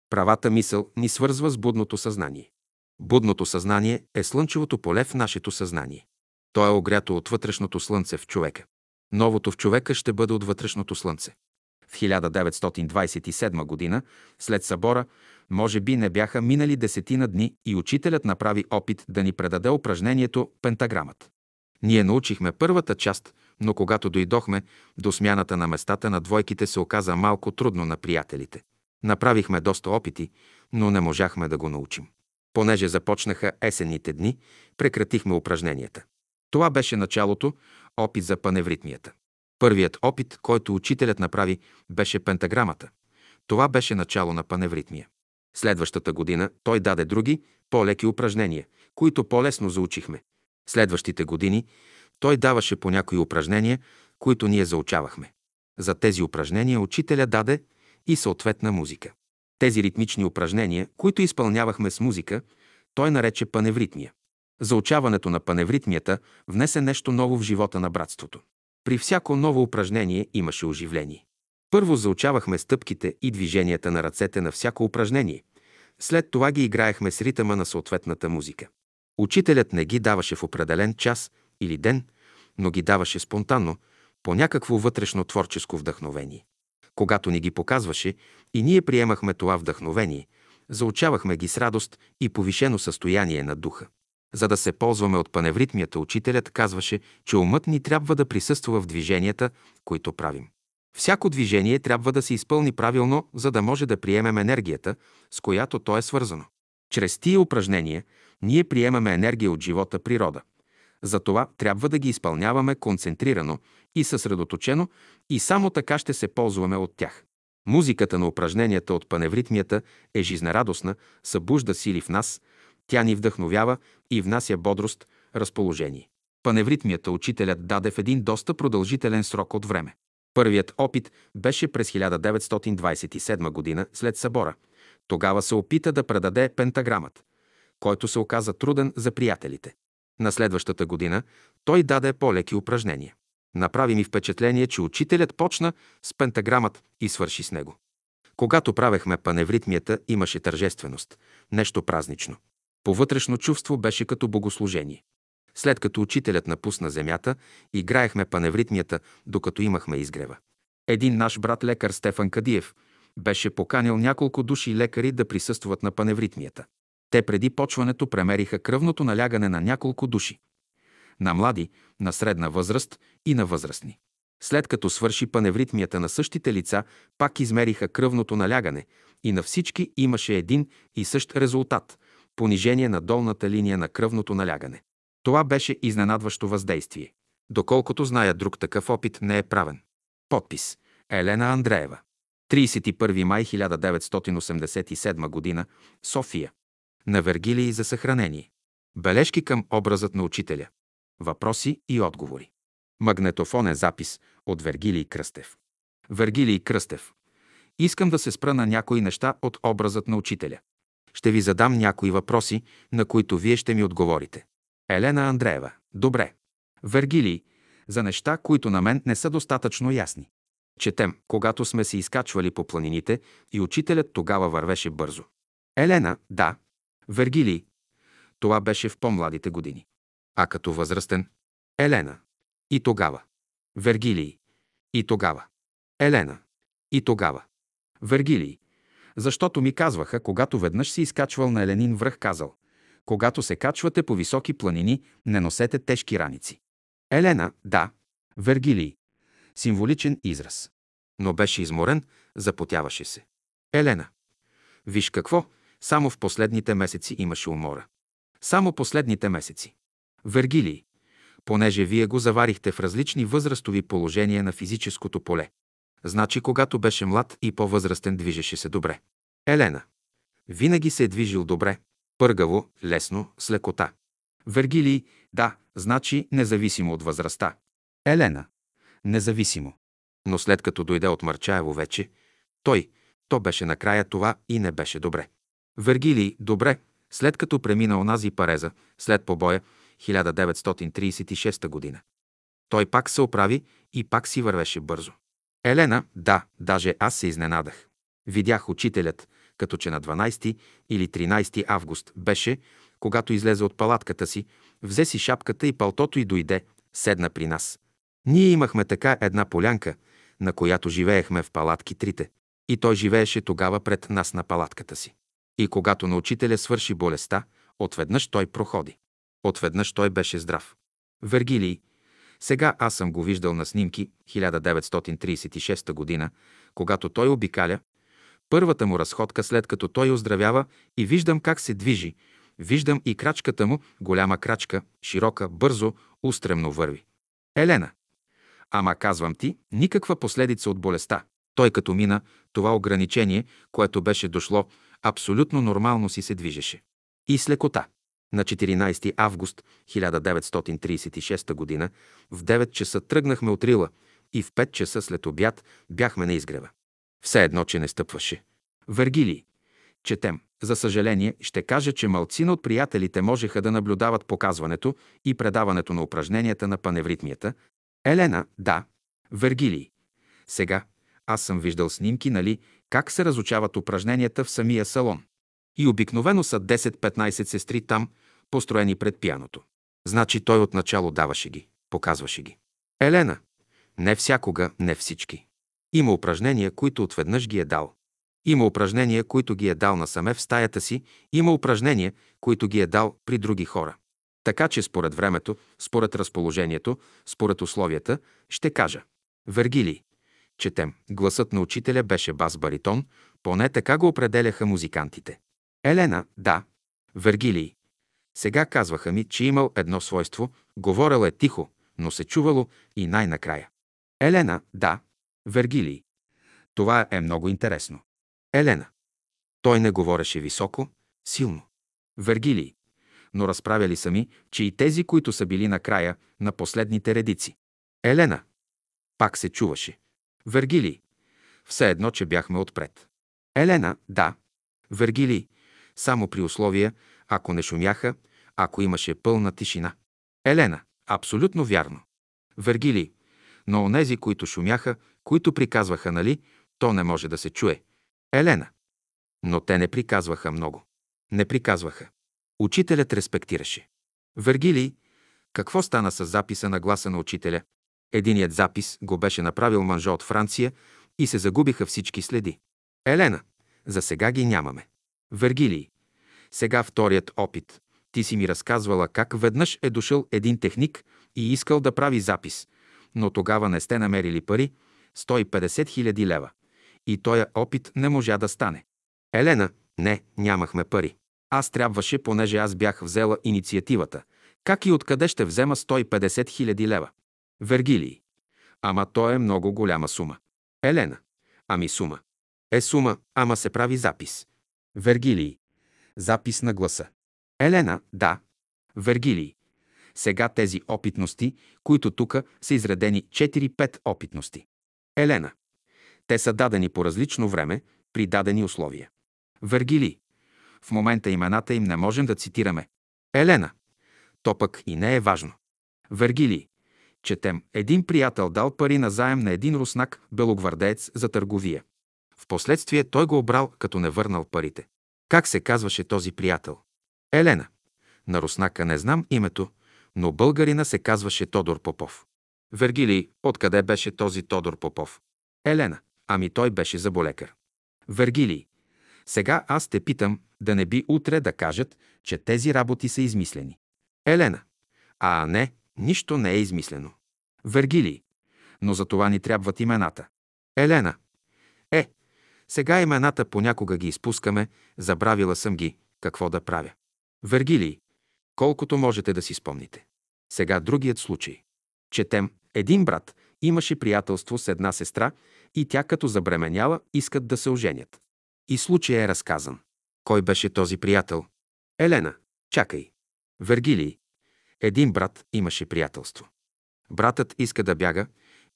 Правата мисъл ни свързва с будното съзнание. Будното съзнание е слънчевото поле в нашето съзнание. То е огрято от вътрешното слънце в човека. Новото в човека ще бъде от вътрешното слънце. В 1927 година, след събора, може би не бяха минали десетина дни и учителят направи опит да ни предаде упражнението Пентаграмът. Ние научихме първата част, но когато дойдохме до смяната на местата на двойките се оказа малко трудно на приятелите. Направихме доста опити, но не можахме да го научим. Понеже започнаха есенните дни, прекратихме упражненията. Това беше началото, опит за паневритмията. Първият опит, който учителят направи, беше пентаграмата. Това беше начало на паневритмия. Следващата година той даде други, по-леки упражнения, които по-лесно заучихме. Следващите години той даваше по някои упражнения, които ние заучавахме. За тези упражнения учителя даде и съответна музика. Тези ритмични упражнения, които изпълнявахме с музика, той нарече паневритмия. Заучаването на паневритмията внесе нещо ново в живота на братството. При всяко ново упражнение имаше оживление. Първо заучавахме стъпките и движенията на ръцете на всяко упражнение. След това ги играехме с ритъма на съответната музика. Учителят не ги даваше в определен час или ден, но ги даваше спонтанно, по някакво вътрешно творческо вдъхновение. Когато ни ги показваше и ние приемахме това вдъхновение, заучавахме ги с радост и повишено състояние на духа. За да се ползваме от паневритмията, учителят казваше, че умът ни трябва да присъства в движенията, които правим. Всяко движение трябва да се изпълни правилно, за да може да приемем енергията, с която то е свързано. Чрез тия упражнения ние приемаме енергия от живота природа. Затова трябва да ги изпълняваме концентрирано и съсредоточено и само така ще се ползваме от тях. Музиката на упражненията от паневритмията е жизнерадостна, събужда сили в нас, тя ни вдъхновява и внася бодрост, разположение. Паневритмията учителят даде в един доста продължителен срок от време. Първият опит беше през 1927 година след събора. Тогава се опита да предаде пентаграмът, който се оказа труден за приятелите. На следващата година той даде по-леки упражнения. Направи ми впечатление, че учителят почна с пентаграмът и свърши с него. Когато правехме паневритмията, имаше тържественост, нещо празнично. По вътрешно чувство беше като богослужение. След като учителят напусна земята, играехме паневритмията, докато имахме изгрева. Един наш брат лекар Стефан Кадиев беше поканил няколко души лекари да присъстват на паневритмията. Те преди почването премериха кръвното налягане на няколко души. На млади, на средна възраст и на възрастни. След като свърши паневритмията на същите лица, пак измериха кръвното налягане и на всички имаше един и същ резултат – понижение на долната линия на кръвното налягане. Това беше изненадващо въздействие. Доколкото зная, друг такъв опит не е правен. Подпис Елена Андреева. 31 май 1987 г. София. На Вергилии за съхранение. Бележки към образът на учителя. Въпроси и отговори. Магнетофонен запис от Вергилий Кръстев. Вергилий Кръстев. Искам да се спра на някои неща от образът на учителя. Ще ви задам някои въпроси, на които вие ще ми отговорите. Елена Андреева. Добре. Вергилий. За неща, които на мен не са достатъчно ясни. Четем, когато сме се изкачвали по планините и учителят тогава вървеше бързо. Елена. Да. Вергилий. Това беше в по-младите години. А като възрастен? Елена. И тогава. Вергилий. И тогава. Елена. И тогава. Вергилий. Защото ми казваха, когато веднъж си изкачвал на Еленин връх, казал, когато се качвате по високи планини, не носете тежки раници. Елена, да. Вергилий. Символичен израз. Но беше изморен, запотяваше се. Елена. Виж какво, само в последните месеци имаше умора. Само последните месеци. Вергилий понеже вие го заварихте в различни възрастови положения на физическото поле. Значи, когато беше млад и по-възрастен, движеше се добре. Елена. Винаги се е движил добре, пъргаво, лесно, с лекота. Вергилий, да, значи независимо от възрастта. Елена. Независимо. Но след като дойде от Марчаево вече, той, то беше накрая това и не беше добре. Вергилий, добре, след като премина онази пареза, след побоя, 1936 година. Той пак се оправи и пак си вървеше бързо. Елена, да, даже аз се изненадах. Видях учителят, като че на 12 или 13 август беше, когато излезе от палатката си, взе си шапката и палтото и дойде, седна при нас. Ние имахме така една полянка, на която живеехме в палатки трите. И той живееше тогава пред нас на палатката си. И когато на учителя свърши болестта, отведнъж той проходи. Отведнъж той беше здрав. Вергилий. Сега аз съм го виждал на снимки 1936 година, когато той обикаля, първата му разходка след като той оздравява и виждам как се движи, виждам и крачката му, голяма крачка, широка, бързо, устремно върви. Елена. Ама казвам ти, никаква последица от болестта. Той като мина, това ограничение, което беше дошло, абсолютно нормално си се движеше. И с лекота. На 14 август 1936 г. в 9 часа тръгнахме от Рила и в 5 часа след обяд бяхме на изгрева. Все едно, че не стъпваше. Вергилий. Четем. За съжаление, ще кажа, че малцина от приятелите можеха да наблюдават показването и предаването на упражненията на паневритмията. Елена, да. Вергилий. Сега, аз съм виждал снимки, нали, как се разучават упражненията в самия салон. И обикновено са 10-15 сестри там, построени пред пияното. Значи той отначало даваше ги, показваше ги. Елена. Не всякога, не всички. Има упражнения, които отведнъж ги е дал. Има упражнения, които ги е дал насаме в стаята си, има упражнения, които ги е дал при други хора. Така че според времето, според разположението, според условията, ще кажа. Вергилий. Четем. Гласът на учителя беше бас-баритон, поне така го определяха музикантите. Елена, да. Вергилий. Сега казваха ми, че имал едно свойство, говорил е тихо, но се чувало и най-накрая. Елена, да. Вергилий. Това е много интересно. Елена. Той не говореше високо, силно. Вергилий. Но разправяли сами, че и тези, които са били накрая, на последните редици. Елена. Пак се чуваше. Вергилий. Все едно, че бяхме отпред. Елена. Да. Вергилий само при условия, ако не шумяха, ако имаше пълна тишина. Елена, абсолютно вярно. Вергили, но онези, които шумяха, които приказваха, нали, то не може да се чуе. Елена. Но те не приказваха много. Не приказваха. Учителят респектираше. Вергилий, какво стана с записа на гласа на учителя? Единият запис го беше направил мъжа от Франция и се загубиха всички следи. Елена, за сега ги нямаме. Вергилий. Сега вторият опит. Ти си ми разказвала как веднъж е дошъл един техник и искал да прави запис, но тогава не сте намерили пари, 150 хиляди лева. И тоя опит не можа да стане. Елена, не, нямахме пари. Аз трябваше, понеже аз бях взела инициативата. Как и откъде ще взема 150 хиляди лева? Вергилий. Ама то е много голяма сума. Елена. Ами сума. Е сума, ама се прави запис. Вергилий. Запис на гласа. Елена. Да. Вергилий. Сега тези опитности, които тук са изредени 4-5 опитности. Елена. Те са дадени по различно време, при дадени условия. Вергили. В момента имената им не можем да цитираме. Елена. То пък и не е важно. Вергили. Четем. Един приятел дал пари на заем на един руснак, белогвардеец, за търговия. Впоследствие той го обрал, като не върнал парите. Как се казваше този приятел? Елена. На руснака не знам името, но българина се казваше Тодор Попов. Вергилий, откъде беше този Тодор Попов? Елена. Ами той беше заболекар. Вергилий. Сега аз те питам, да не би утре да кажат, че тези работи са измислени. Елена. А не, нищо не е измислено. Вергилий. Но за това ни трябват имената. Елена. Е, сега имената понякога ги изпускаме, забравила съм ги, какво да правя. Вергилий. Колкото можете да си спомните. Сега другият случай. Четем, един брат имаше приятелство с една сестра и тя като забременяла искат да се оженят. И случай е разказан. Кой беше този приятел? Елена. Чакай. Вергилий. Един брат имаше приятелство. Братът иска да бяга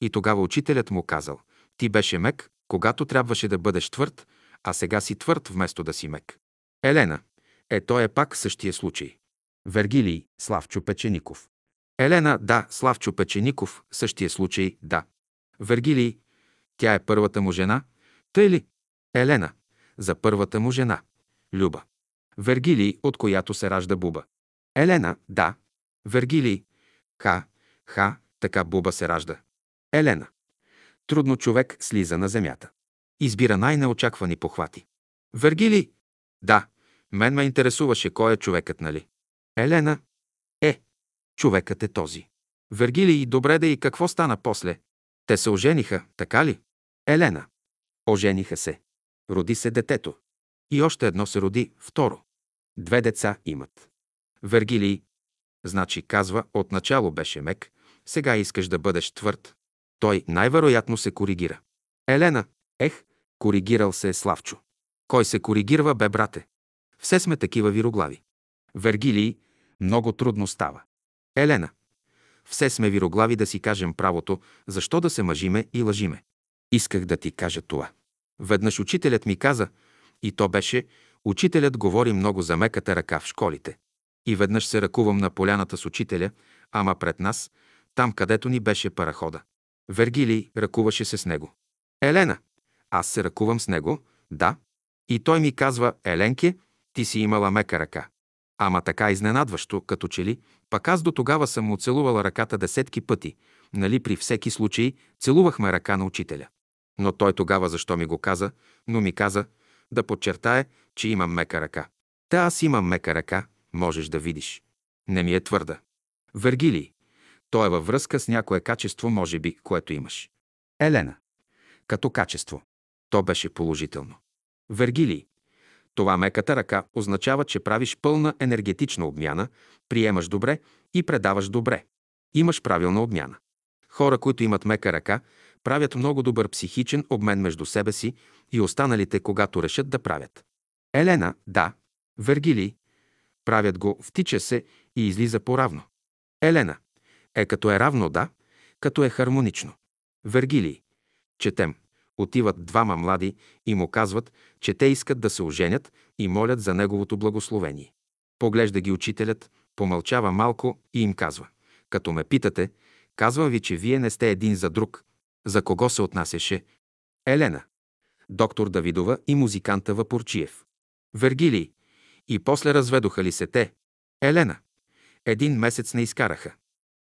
и тогава учителят му казал, ти беше мек, когато трябваше да бъдеш твърд, а сега си твърд вместо да си мек. Елена. Е, то е пак същия случай. Вергилий, Славчо Печеников. Елена, да, Славчо Печеников, същия случай, да. Вергилий, тя е първата му жена, тъй ли? Елена, за първата му жена. Люба. Вергилий, от която се ражда Буба. Елена, да. Вергилий, ха, ха, така Буба се ражда. Елена. Трудно човек слиза на земята. Избира най-неочаквани похвати. Вергилий, да, мен ме интересуваше кой е човекът, нали? Елена, е, човекът е този. Вергилий, добре да и какво стана после? Те се ожениха, така ли? Елена. Ожениха се. Роди се детето. И още едно се роди, второ. Две деца имат. Вергилий, значи казва, отначало беше мек, сега искаш да бъдеш твърд. Той най-вероятно се коригира. Елена, ех, коригирал се е Славчо. Кой се коригирва, бе, брате? Все сме такива вироглави. Вергилий, много трудно става. Елена, все сме вироглави да си кажем правото, защо да се мъжиме и лъжиме. Исках да ти кажа това. Веднъж учителят ми каза, и то беше, учителят говори много за меката ръка в школите. И веднъж се ръкувам на поляната с учителя, ама пред нас, там където ни беше парахода. Вергилий ръкуваше се с него. Елена, аз се ръкувам с него, да. И той ми казва, Еленке, ти си имала мека ръка. Ама така изненадващо, като че ли, пък аз до тогава съм му целувала ръката десетки пъти, нали при всеки случай целувахме ръка на учителя. Но той тогава защо ми го каза, но ми каза да подчертае, че имам мека ръка. Та аз имам мека ръка, можеш да видиш. Не ми е твърда. Вергилий. То е във връзка с някое качество, може би, което имаш. Елена. Като качество. То беше положително. Вергилий. Това меката ръка означава, че правиш пълна енергетична обмяна, приемаш добре и предаваш добре. Имаш правилна обмяна. Хора, които имат мека ръка, правят много добър психичен обмен между себе си и останалите, когато решат да правят. Елена, да. Вергилий. Правят го, втича се и излиза по-равно. Елена. Е като е равно, да, като е хармонично. Вергилий. Четем. Отиват двама млади и му казват, че те искат да се оженят и молят за неговото благословение. Поглежда ги учителят, помълчава малко и им казва. Като ме питате, казвам ви, че вие не сте един за друг. За кого се отнасяше? Елена. Доктор Давидова и музиканта Вапорчиев. Вергилий. И после разведоха ли се те? Елена. Един месец не изкараха.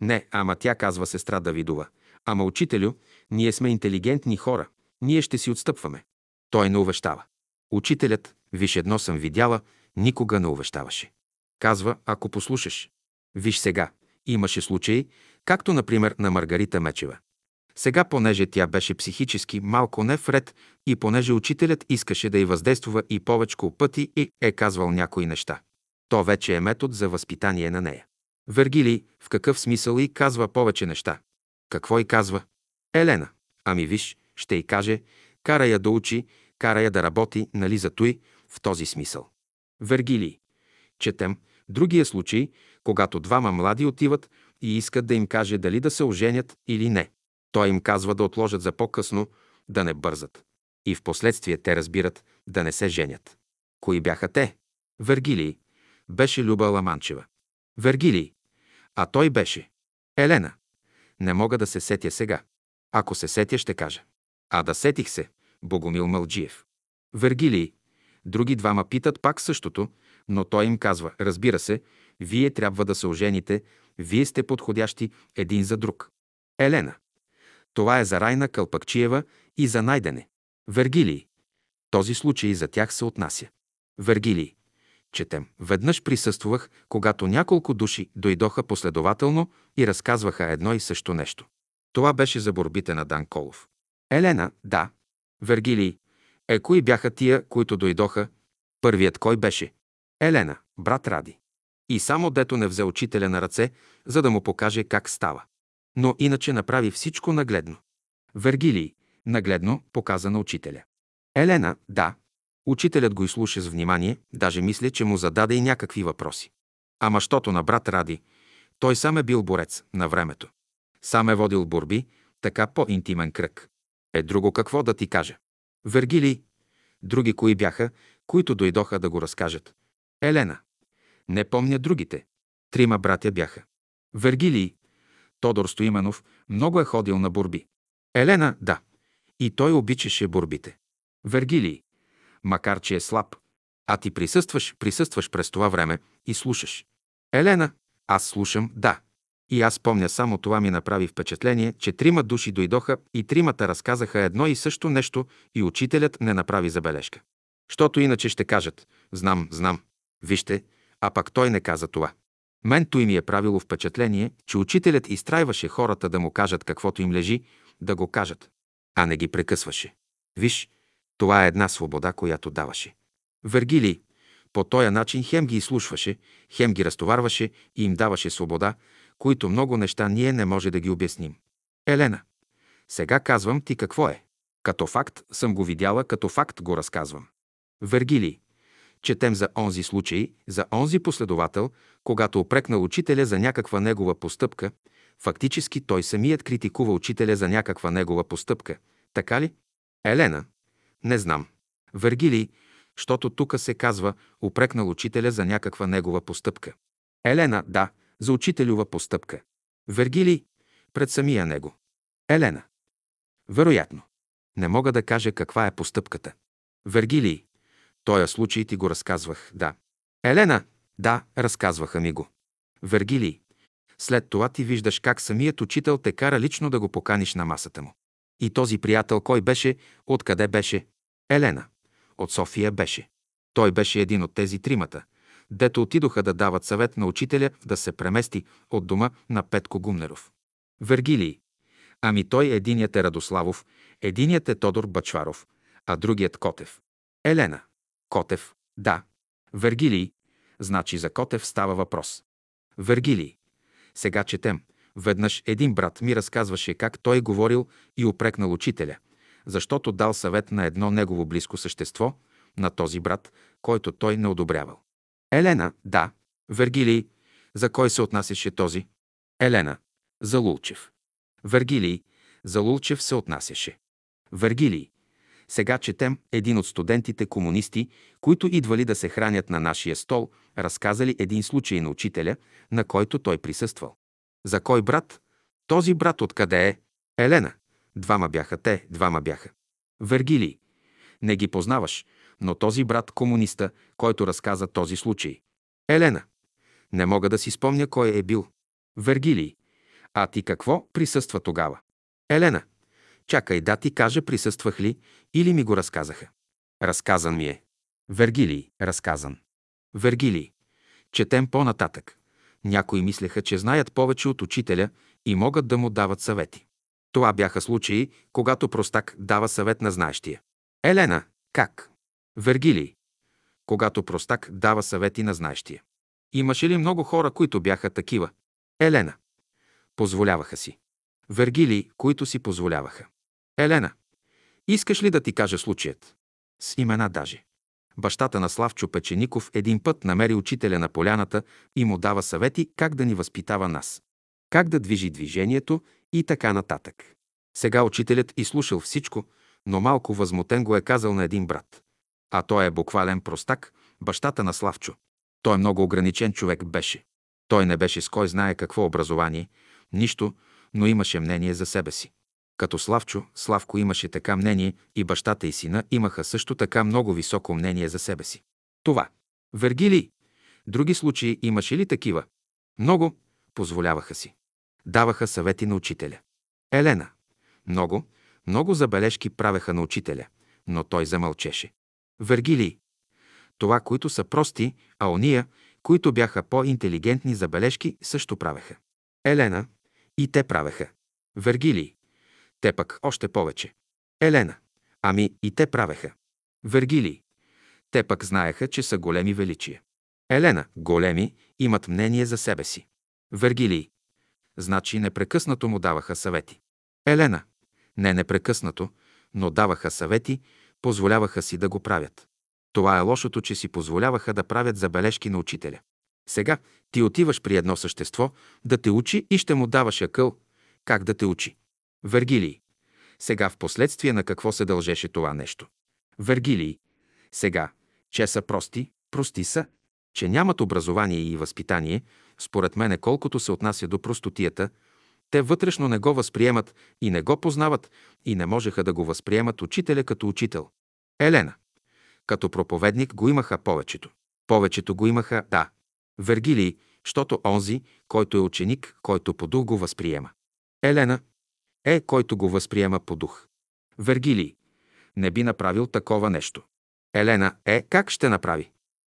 Не, ама тя казва сестра Давидова. Ама учителю, ние сме интелигентни хора. Ние ще си отстъпваме. Той не увещава. Учителят, виж едно съм видяла, никога не увещаваше. Казва, ако послушаш. Виж сега, имаше случаи, Както, например, на Маргарита Мечева. Сега, понеже тя беше психически малко не вред и понеже учителят искаше да й въздействува и повече пъти и е казвал някои неща. То вече е метод за възпитание на нея. Вергилий в какъв смисъл и казва повече неща. Какво и казва? Елена. Ами виж, ще й каже, кара я да учи, кара я да работи, нали за той, в този смисъл. Вергилий. Четем, другия случай, когато двама млади отиват и искат да им каже дали да се оженят или не. Той им казва да отложат за по-късно, да не бързат. И в последствие те разбират да не се женят. Кои бяха те? Вергилий. Беше Люба Ламанчева. Вергилий. А той беше. Елена. Не мога да се сетя сега. Ако се сетя, ще кажа. А да сетих се. Богомил Малджиев. Вергилий. Други двама питат пак същото, но той им казва, разбира се, вие трябва да се ожените, вие сте подходящи един за друг. Елена. Това е за Райна Кълпакчиева и за Найдене. Вергилий. Този случай за тях се отнася. Вергилий. Четем. Веднъж присъствах, когато няколко души дойдоха последователно и разказваха едно и също нещо. Това беше за борбите на Дан Колов. Елена, да. Вергилий. Е, кои бяха тия, които дойдоха? Първият кой беше? Елена, брат Ради. И само дето не взе учителя на ръце, за да му покаже как става. Но иначе направи всичко нагледно. Вергилий, нагледно показа на учителя. Елена, да. Учителят го изслуша с внимание, даже мисля, че му зададе и някакви въпроси. Ама щото на брат Ради, той сам е бил борец на времето. Сам е водил борби, така по-интимен кръг. Е друго какво да ти кажа. Вергилий, други кои бяха, които дойдоха да го разкажат. Елена. Не помня другите. Трима братя бяха. Вергилий. Тодор Стоименов много е ходил на борби. Елена, да. И той обичаше борбите. Вергилий. Макар, че е слаб. А ти присъстваш, присъстваш през това време и слушаш. Елена, аз слушам, да. И аз помня само това ми направи впечатление, че трима души дойдоха и тримата разказаха едно и също нещо и учителят не направи забележка. Щото иначе ще кажат, знам, знам. Вижте, а пак той не каза това. Мен той ми е правило впечатление, че учителят изтрайваше хората да му кажат каквото им лежи, да го кажат, а не ги прекъсваше. Виж, това е една свобода, която даваше. Вергилий по този начин хем ги изслушваше, хем ги разтоварваше и им даваше свобода, които много неща ние не може да ги обясним. Елена, сега казвам ти какво е. Като факт съм го видяла, като факт го разказвам. Вергилий, четем за онзи случай, за онзи последовател, когато опрекнал учителя за някаква негова постъпка, фактически той самият критикува учителя за някаква негова постъпка. Така ли? Елена, не знам. Вергилий, защото тук се казва упрекнал учителя за някаква негова постъпка. Елена, да, за учителюва постъпка. Вергилий, пред самия него. Елена. Вероятно. Не мога да кажа каква е постъпката. Вергилий. Тоя случай ти го разказвах, да. Елена. Да, разказваха ми го. Вергилий. След това ти виждаш как самият учител те кара лично да го поканиш на масата му. И този приятел кой беше, откъде беше? Елена. От София беше. Той беше един от тези тримата, дето отидоха да дават съвет на учителя да се премести от дома на Петко Гумнеров. Вергилий. Ами той единият е Радославов, единият е Тодор Бачваров, а другият Котев. Елена. Котев. Да. Вергилий. Значи за Котев става въпрос. Вергилий. Сега четем. Веднъж един брат ми разказваше как той говорил и упрекнал учителя, защото дал съвет на едно негово близко същество, на този брат, който той не одобрявал. Елена, да. Вергилий, за кой се отнасяше този? Елена, за Лулчев. Вергилий, за Лулчев се отнасяше. Вергилий, сега четем един от студентите комунисти, които идвали да се хранят на нашия стол, разказали един случай на учителя, на който той присъствал. За кой брат? Този брат откъде е? Елена. Двама бяха те, двама бяха. Вергилий. Не ги познаваш, но този брат комуниста, който разказа този случай. Елена. Не мога да си спомня кой е бил. Вергилий. А ти какво присъства тогава? Елена. Чакай да ти кажа присъствах ли или ми го разказаха. Разказан ми е. Вергилий. Разказан. Вергилий. Четем по-нататък. Някои мислеха, че знаят повече от учителя и могат да му дават съвети. Това бяха случаи, когато простак дава съвет на знаещия. Елена, как? Вергилий, когато простак дава съвети на знаещия. Имаше ли много хора, които бяха такива? Елена. Позволяваха си. Вергилий, които си позволяваха. Елена. Искаш ли да ти кажа случаят? С имена даже. Бащата на Славчо Печеников един път намери учителя на поляната и му дава съвети как да ни възпитава нас. Как да движи движението и така нататък. Сега учителят изслушал всичко, но малко възмутен го е казал на един брат. А той е буквален простак, бащата на Славчо. Той много ограничен човек беше. Той не беше с кой знае какво образование, нищо, но имаше мнение за себе си. Като Славчо, Славко имаше така мнение и бащата и сина имаха също така много високо мнение за себе си. Това. Вергилий. Други случаи имаше ли такива? Много. Позволяваха си. Даваха съвети на учителя. Елена. Много, много забележки правеха на учителя, но той замълчеше. Вергилий. Това, които са прости, а ония, които бяха по-интелигентни забележки, също правеха. Елена. И те правеха. Вергилий. Те пък още повече. Елена. Ами и те правеха. Вергилий. Те пък знаеха, че са големи величия. Елена. Големи имат мнение за себе си. Вергилий. Значи непрекъснато му даваха съвети. Елена. Не непрекъснато, но даваха съвети, позволяваха си да го правят. Това е лошото, че си позволяваха да правят забележки на учителя. Сега ти отиваш при едно същество да те учи и ще му даваш акъл как да те учи. Вергилий. Сега в последствие на какво се дължеше това нещо? Вергилий. Сега, че са прости, прости са, че нямат образование и възпитание, според мене колкото се отнася до простотията, те вътрешно не го възприемат и не го познават и не можеха да го възприемат учителя като учител. Елена. Като проповедник го имаха повечето. Повечето го имаха, да. Вергилий, щото онзи, който е ученик, който по дух го възприема. Елена. Е, който го възприема по дух. Вергилий. Не би направил такова нещо. Елена. Е, как ще направи?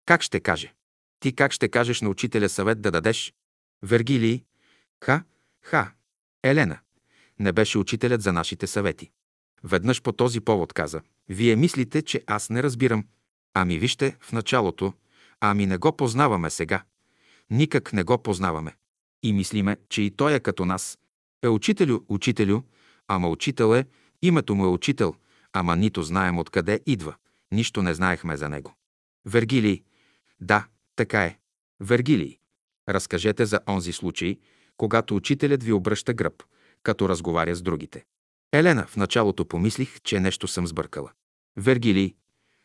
Как ще каже? Ти как ще кажеш на учителя съвет да дадеш? Вергилий. Ха, ха. Елена. Не беше учителят за нашите съвети. Веднъж по този повод каза, вие мислите, че аз не разбирам. Ами вижте, в началото, ами не го познаваме сега. Никак не го познаваме. И мислиме, че и той е като нас. Е учителю, учителю, ама учител е, името му е учител, ама нито знаем откъде идва. Нищо не знаехме за него. Вергилий. Да, така е. Вергилий. Разкажете за онзи случай, когато учителят ви обръща гръб, като разговаря с другите. Елена, в началото помислих, че нещо съм сбъркала. Вергилий.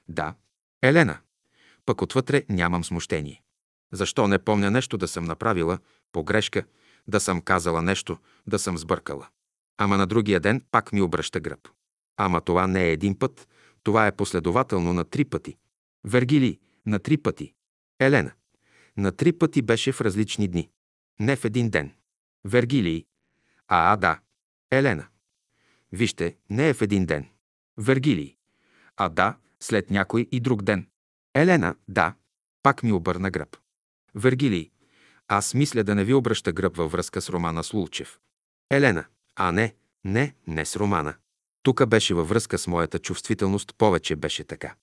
Да. Елена. Пък отвътре нямам смущение. Защо не помня нещо да съм направила, погрешка, да съм казала нещо, да съм сбъркала. Ама на другия ден пак ми обръща гръб. Ама това не е един път, това е последователно на три пъти. Вергилий, на три пъти. Елена. На три пъти беше в различни дни. Не в един ден. Вергилий. А, а, да. Елена. Вижте, не е в един ден. Вергилий. А да, след някой и друг ден. Елена, да. Пак ми обърна гръб. Вергилий. Аз мисля да не ви обръща гръб във връзка с романа Слулчев. Елена. А не, не, не с романа. Тук беше във връзка с моята чувствителност, повече беше така.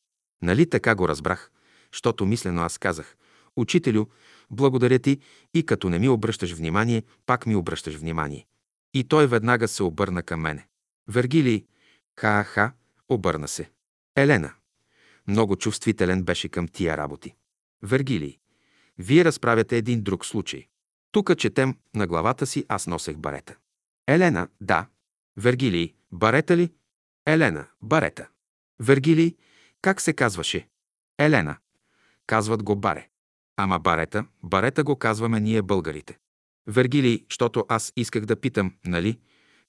Нали така го разбрах, защото мислено аз казах, Учителю, благодаря ти и като не ми обръщаш внимание, пак ми обръщаш внимание. И той веднага се обърна към мене. Вергилий, ха-ха, обърна се. Елена. Много чувствителен беше към тия работи. Вергилий. Вие разправяте един друг случай. Тук четем на главата си аз носех барета. Елена, да. Вергилий, барета ли? Елена, барета. Вергилий, как се казваше? Елена. Казват го баре. Ама барета, барета го казваме ние българите. Вергилий, защото аз исках да питам, нали?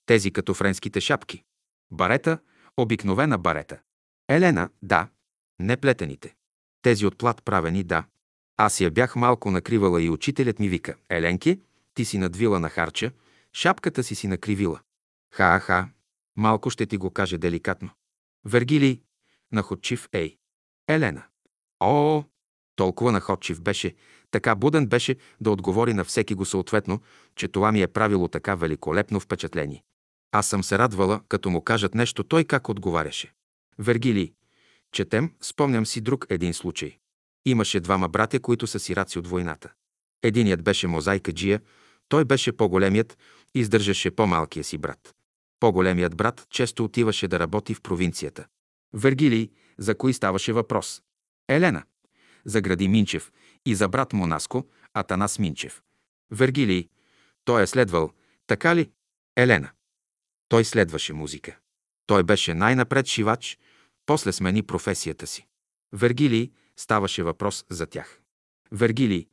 Тези като френските шапки. Барета, обикновена барета. Елена, да. Не плетените. Тези от плат правени, да. Аз я бях малко накривала и учителят ми вика, Еленки, ти си надвила на харча, шапката си си накривила. Ха-ха, малко ще ти го каже деликатно. Вергилий, находчив ей. Елена. О, Толкова находчив беше, така буден беше да отговори на всеки го съответно, че това ми е правило така великолепно впечатление. Аз съм се радвала, като му кажат нещо, той как отговаряше. Вергилий. Четем, спомням си друг един случай. Имаше двама братя, които са сираци от войната. Единият беше мозайка Джия, той беше по-големият и издържаше по-малкия си брат. По-големият брат често отиваше да работи в провинцията. Вергилий, за кои ставаше въпрос? Елена. За гради Минчев и за брат Монаско, Атанас Минчев. Вергилий. Той е следвал. Така ли? Елена. Той следваше музика. Той беше най-напред шивач, после смени професията си. Вергилий ставаше въпрос за тях. Вергилий,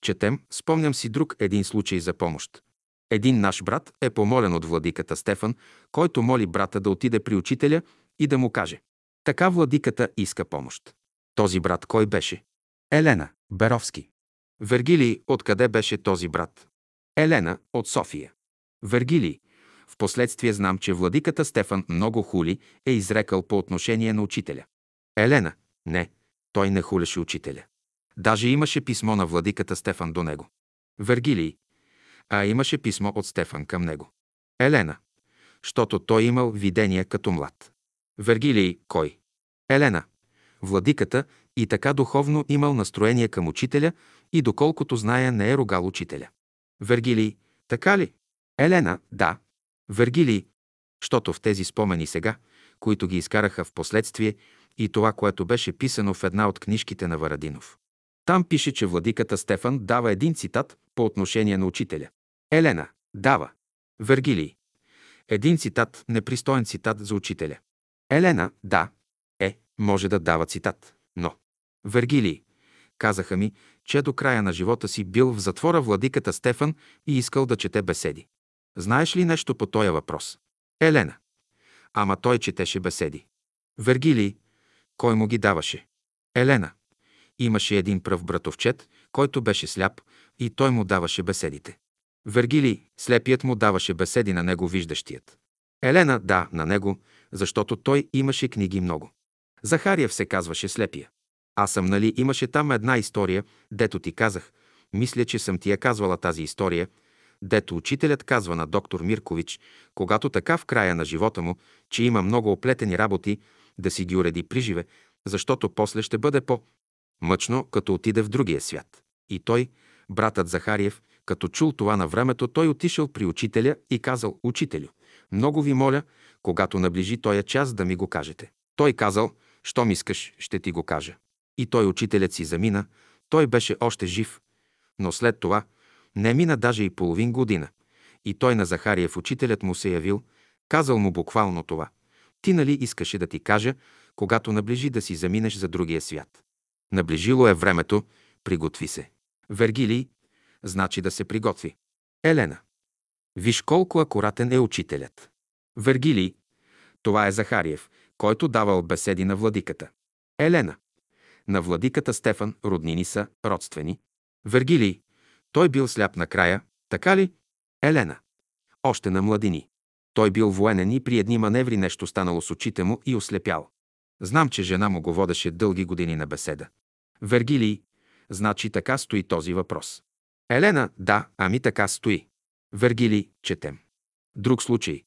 четем, спомням си друг един случай за помощ. Един наш брат е помолен от владиката Стефан, който моли брата да отиде при учителя и да му каже. Така владиката иска помощ. Този брат кой беше? Елена Беровски. Вергилий, откъде беше този брат? Елена от София. Вергилий, в последствие знам, че владиката Стефан много хули е изрекал по отношение на учителя. Елена, не, той не хулеше учителя. Даже имаше писмо на владиката Стефан до него. Вергилий, а имаше писмо от Стефан към него. Елена, щото той имал видение като млад. Вергилий, кой? Елена, владиката и така духовно имал настроение към учителя и доколкото зная не е ругал учителя. Вергилий, така ли? Елена, да. Вергилий, щото в тези спомени сега, които ги изкараха в последствие и това, което беше писано в една от книжките на Варадинов. Там пише, че владиката Стефан дава един цитат по отношение на учителя. Елена дава. Вергилий. Един цитат, непристоен цитат за учителя. Елена, да, е, може да дава цитат, но. Вергилий. Казаха ми, че до края на живота си бил в затвора владиката Стефан и искал да чете беседи. Знаеш ли нещо по този въпрос? Елена. Ама той четеше беседи. Вергилий. Кой му ги даваше? Елена. Имаше един пръв братовчет, който беше сляп и той му даваше беседите. Вергилий, слепият му даваше беседи на него виждащият. Елена, да, на него, защото той имаше книги много. Захариев се казваше слепия. Аз съм, нали, имаше там една история, дето ти казах. Мисля, че съм ти я казвала тази история, дето учителят казва на доктор Миркович, когато така в края на живота му, че има много оплетени работи, да си ги уреди приживе, защото после ще бъде по-мъчно, като отиде в другия свят. И той, братът Захариев, като чул това на времето, той отишъл при учителя и казал, «Учителю, много ви моля, когато наближи тоя час да ми го кажете». Той казал, «Щом искаш, ще ти го кажа». И той учителят си замина, той беше още жив, но след това не мина даже и половин година. И той на Захариев учителят му се явил, казал му буквално това. Ти нали искаше да ти кажа, когато наближи да си заминеш за другия свят. Наближило е времето, приготви се. Вергилий, значи да се приготви. Елена. Виж колко акуратен е учителят. Вергилий. Това е Захариев, който давал беседи на владиката. Елена. На владиката Стефан роднини са родствени. Вергилий. Той бил сляп накрая, така ли? Елена. Още на младини. Той бил военен и при едни маневри нещо станало с очите му и ослепял. Знам, че жена му го водеше дълги години на беседа. Вергилий, значи така стои този въпрос. Елена, да, ами така стои. Вергилий, четем. Друг случай.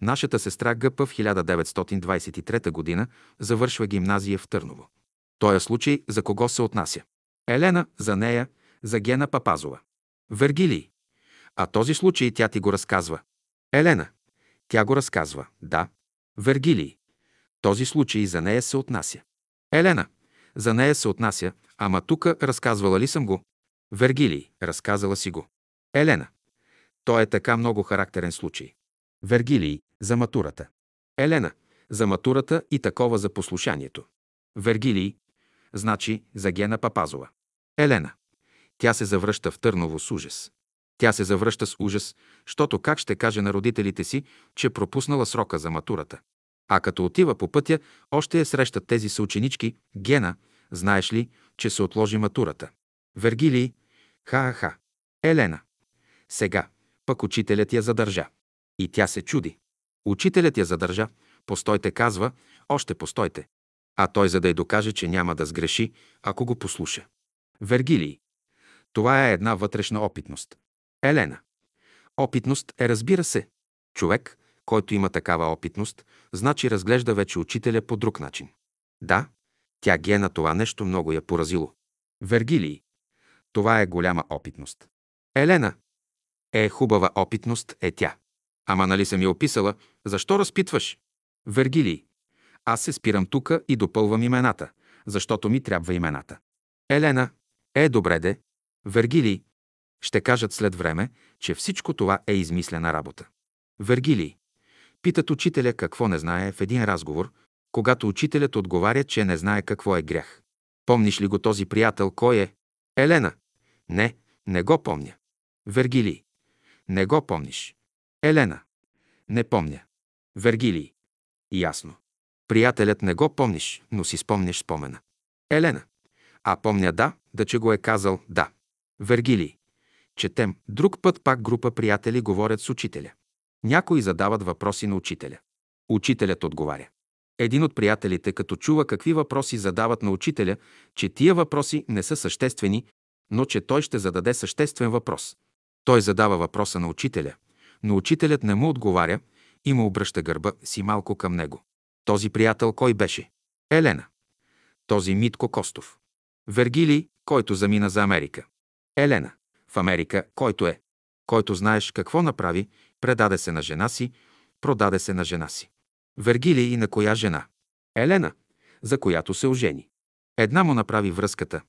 Нашата сестра Гъпа в 1923 г. завършва гимназия в Търново. Тоя случай за кого се отнася? Елена, за нея, за Гена Папазова. Вергилий. А този случай тя ти го разказва. Елена. Тя го разказва. Да. Вергилий. Този случай за нея се отнася. Елена. За нея се отнася, ама тука разказвала ли съм го? Вергилий. Разказала си го. Елена. То е така много характерен случай. Вергилий. За матурата. Елена. За матурата и такова за послушанието. Вергилий. Значи за Гена Папазова. Елена. Тя се завръща в Търново с ужас. Тя се завръща с ужас, защото как ще каже на родителите си, че пропуснала срока за матурата. А като отива по пътя, още я срещат тези съученички. Гена, знаеш ли, че се отложи матурата? Вергилий, ха-ха. Елена. Сега, пък учителят я задържа. И тя се чуди. Учителят я задържа. Постойте, казва, още постойте. А той, за да й докаже, че няма да сгреши, ако го послуша. Вергилий. Това е една вътрешна опитност. Елена. Опитност е, разбира се. Човек, който има такава опитност, значи разглежда вече учителя по друг начин. Да, тя гена това нещо много я поразило. Вергилий. Това е голяма опитност. Елена. Е, хубава опитност е тя. Ама нали съм я описала, защо разпитваш? Вергилий. Аз се спирам тука и допълвам имената, защото ми трябва имената. Елена. Е, добре де. Вергилий. Ще кажат след време, че всичко това е измислена работа. Вергилий. Питат учителя какво не знае в един разговор, когато учителят отговаря, че не знае какво е грях. Помниш ли го този приятел, кой е? Елена. Не, не го помня. Вергилий. Не го помниш. Елена. Не помня. Вергилий. Ясно. Приятелят не го помниш, но си спомняш спомена. Елена. А помня да, да че го е казал да. Вергилий. Четем. Друг път пак група приятели говорят с учителя. Някои задават въпроси на учителя. Учителят отговаря. Един от приятелите, като чува какви въпроси задават на учителя, че тия въпроси не са съществени, но че той ще зададе съществен въпрос. Той задава въпроса на учителя, но учителят не му отговаря и му обръща гърба си малко към него. Този приятел кой беше? Елена. Този Митко Костов. Вергилий, който замина за Америка. Елена. В Америка, който е. Който знаеш какво направи, предаде се на жена си, продаде се на жена си. Вергилий и на коя жена? Елена, за която се ожени. Една му направи връзката,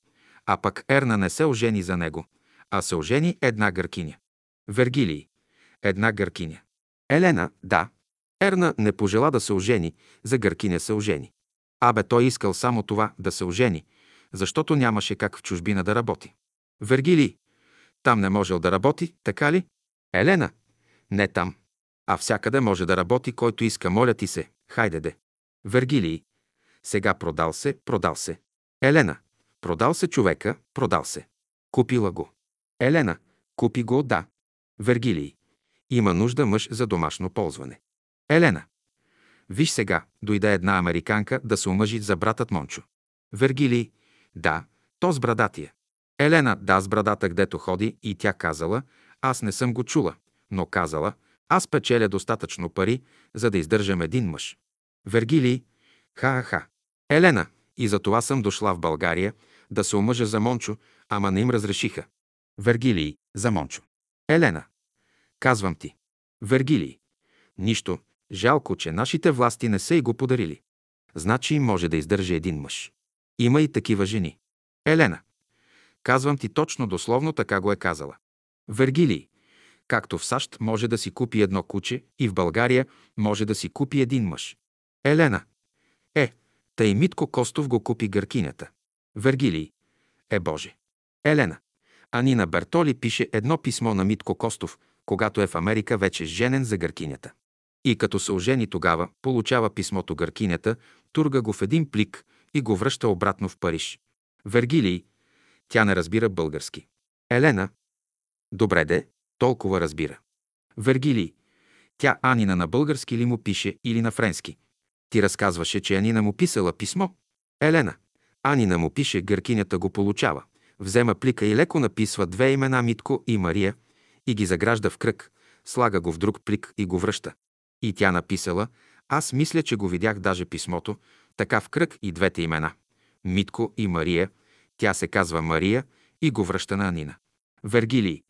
а пък Ерна не се ожени за него, а се ожени една гъркиня. Вергилий. Една гъркиня. Елена, да. Ерна не пожела да се ожени, за гъркиня се ожени. Абе, той искал само това да се ожени, защото нямаше как в чужбина да работи. Вергилий. Там не можел да работи, така ли? Елена. Не там. А всякъде може да работи, който иска, моля ти се. Хайде де. Вергилий. Сега продал се, продал се. Елена. Продал се човека, продал се. Купила го. Елена. Купи го, да. Вергилий. Има нужда мъж за домашно ползване. Елена. Виж сега, дойде една американка да се омъжи за братът Мончо. Вергилий. Да, то с брадатия. Елена, да, с брадата, гдето ходи, и тя казала, аз не съм го чула, но казала, аз печеля достатъчно пари, за да издържам един мъж. Вергилий, ха-ха. Елена, и за това съм дошла в България, да се омъжа за Мончо, ама не им разрешиха. Вергилий, за Мончо. Елена, казвам ти. Вергилий, нищо, жалко, че нашите власти не са и го подарили. Значи може да издържа един мъж. Има и такива жени. Елена, казвам ти точно дословно така го е казала. Вергилий, Както в САЩ може да си купи едно куче и в България може да си купи един мъж. Елена. Е, тъй Митко Костов го купи гъркинята. Вергилий. Е Боже. Елена. Анина Бертоли пише едно писмо на Митко Костов, когато е в Америка вече женен за гъркинята. И като се ожени тогава, получава писмото гъркинята, турга го в един плик и го връща обратно в Париж. Вергилий. Тя не разбира български. Елена. Добре де, толкова разбира. Вергилий. Тя Анина на български ли му пише или на френски? Ти разказваше, че Анина му писала писмо. Елена. Анина му пише, гъркинята го получава. Взема плика и леко написва две имена Митко и Мария и ги загражда в кръг, слага го в друг плик и го връща. И тя написала, аз мисля, че го видях даже писмото, така в кръг и двете имена. Митко и Мария, тя се казва Мария и го връща на Анина. Вергилий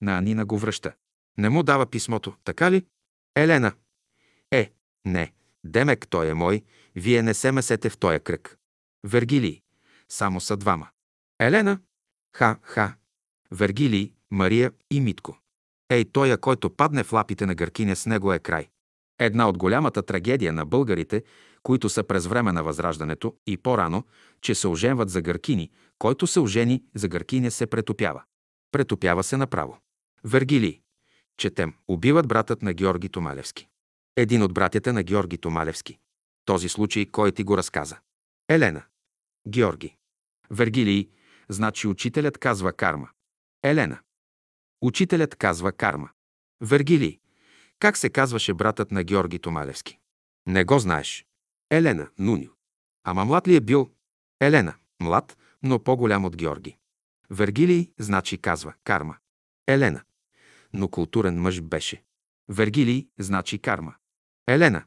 на Анина го връща. Не му дава писмото, така ли? Елена. Е, не. Демек, той е мой. Вие не се месете в тоя кръг. Вергилий. Само са двама. Елена. Ха-ха. Вергилий, Мария и Митко. Ей, тоя, който падне в лапите на гъркиня, с него е край. Една от голямата трагедия на българите, които са през време на Възраждането и по-рано, че се оженват за гъркини, който се ожени за гъркиня се претопява. Претопява се направо. Вергилий. Четем. Убиват братът на Георги Томалевски. Един от братята на Георги Томалевски. Този случай кой ти го разказа? Елена. Георги. Вергилий. Значи учителят казва карма. Елена. Учителят казва карма. Вергилий. Как се казваше братът на Георги Томалевски? Не го знаеш. Елена. Нуню. Ама млад ли е бил? Елена. Млад, но по-голям от Георги. Вергилий значи казва карма. Елена. Но културен мъж беше. Вергилий значи карма. Елена.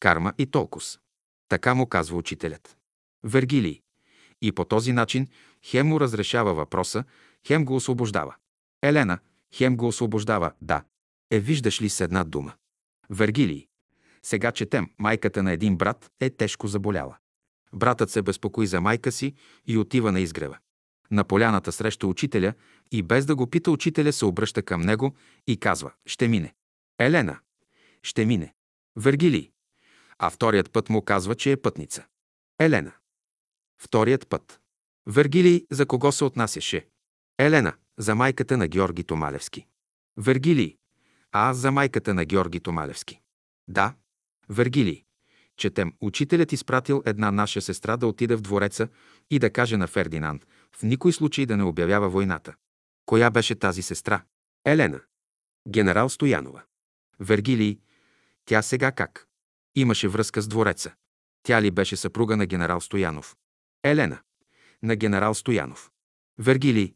Карма и толкос. Така му казва учителят. Вергилий. И по този начин хем му разрешава въпроса, хем го освобождава. Елена. Хем го освобождава, да. Е, виждаш ли с една дума? Вергилий. Сега четем, майката на един брат е тежко заболяла. Братът се безпокои за майка си и отива на изгрева. На поляната среща учителя и без да го пита учителя се обръща към него и казва «Ще мине». Елена «Ще мине». Вергилий. А вторият път му казва, че е пътница. Елена. Вторият път. Вергилий за кого се отнасяше? Елена. За майката на Георги Томалевски. Вергилий. А аз за майката на Георги Томалевски. Да. Вергилий. Четем, учителят изпратил една наша сестра да отиде в двореца и да каже на Фердинанд, в никой случай да не обявява войната. Коя беше тази сестра? Елена. Генерал Стоянова. Вергилий. Тя сега как? Имаше връзка с двореца. Тя ли беше съпруга на генерал Стоянов? Елена. На генерал Стоянов. Вергилий.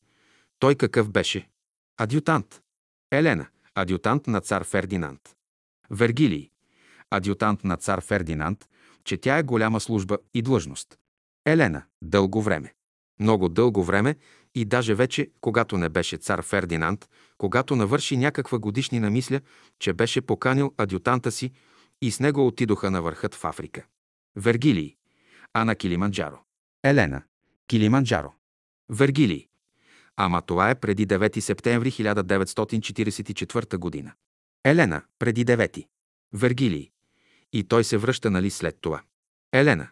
Той какъв беше? Адютант. Елена. Адютант на цар Фердинанд. Вергилий адютант на цар Фердинанд, че тя е голяма служба и длъжност. Елена – дълго време. Много дълго време и даже вече, когато не беше цар Фердинанд, когато навърши някаква годишнина мисля, че беше поканил адютанта си и с него отидоха на върхът в Африка. Вергилий. Ана Килиманджаро. Елена. Килиманджаро. Вергилий. Ама това е преди 9 септември 1944 година. Елена. Преди 9. Вергилий. И той се връща, нали, след това. Елена.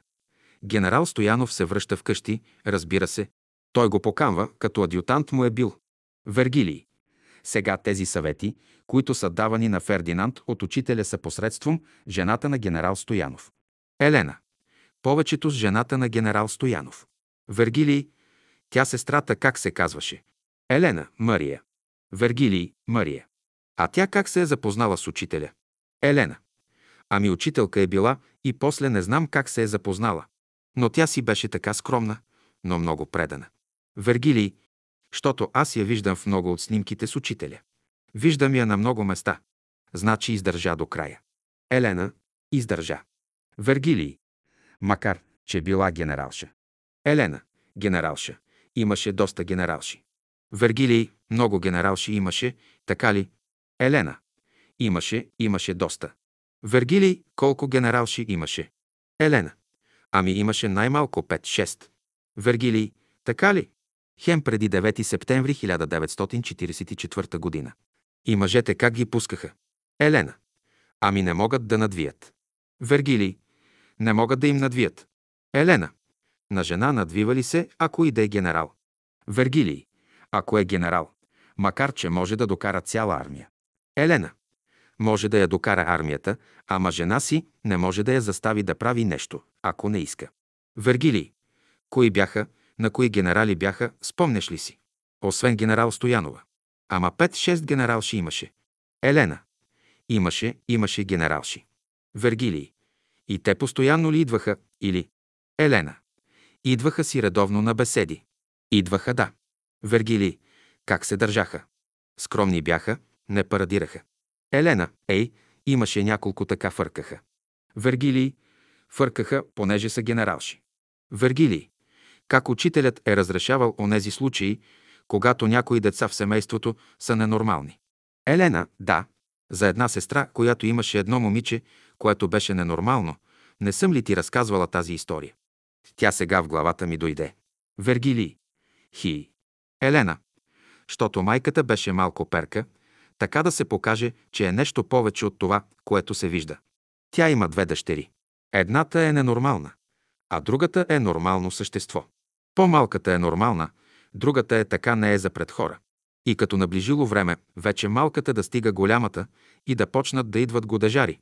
Генерал Стоянов се връща вкъщи, разбира се. Той го поканва, като адютант му е бил. Вергилий. Сега тези съвети, които са давани на Фердинанд от учителя са посредством жената на генерал Стоянов. Елена. Повечето с жената на генерал Стоянов. Вергилий. Тя сестрата как се казваше? Елена. Мария. Вергилий. Мария. А тя как се е запознала с учителя? Елена. Ами учителка е била и после не знам как се е запознала. Но тя си беше така скромна, но много предана. Вергилий, щото аз я виждам в много от снимките с учителя. Виждам я на много места. Значи издържа до края. Елена издържа. Вергилий, макар, че била генералша. Елена, генералша. Имаше доста генералши. Вергилий, много генералши имаше, така ли? Елена, имаше, имаше доста. Вергилий колко генералши имаше? Елена. Ами имаше най-малко 5-6. Вергилий. Така ли? Хем преди 9 септември 1944 година. И мъжете как ги пускаха? Елена. Ами не могат да надвият. Вергилий. Не могат да им надвият. Елена. На жена надвива ли се, ако и да е генерал? Вергилий. Ако е генерал. Макар, че може да докара цяла армия. Елена може да я докара армията, ама жена си не може да я застави да прави нещо, ако не иска. Вергилий. Кои бяха, на кои генерали бяха, спомнеш ли си? Освен генерал Стоянова. Ама пет-шест генералши имаше. Елена. Имаше, имаше генералши. Вергилий. И те постоянно ли идваха, или? Елена. Идваха си редовно на беседи. Идваха, да. Вергилий. Как се държаха? Скромни бяха, не парадираха. Елена, ей, имаше няколко така фъркаха. Вергилий, фъркаха, понеже са генералши. Вергилий, как учителят е разрешавал онези случаи, когато някои деца в семейството са ненормални. Елена, да, за една сестра, която имаше едно момиче, което беше ненормално, не съм ли ти разказвала тази история? Тя сега в главата ми дойде. Вергилий. Хи. Елена. Щото майката беше малко перка, така да се покаже, че е нещо повече от това, което се вижда. Тя има две дъщери. Едната е ненормална, а другата е нормално същество. По-малката е нормална, другата е така не е за пред хора. И като наближило време, вече малката да стига голямата и да почнат да идват годежари.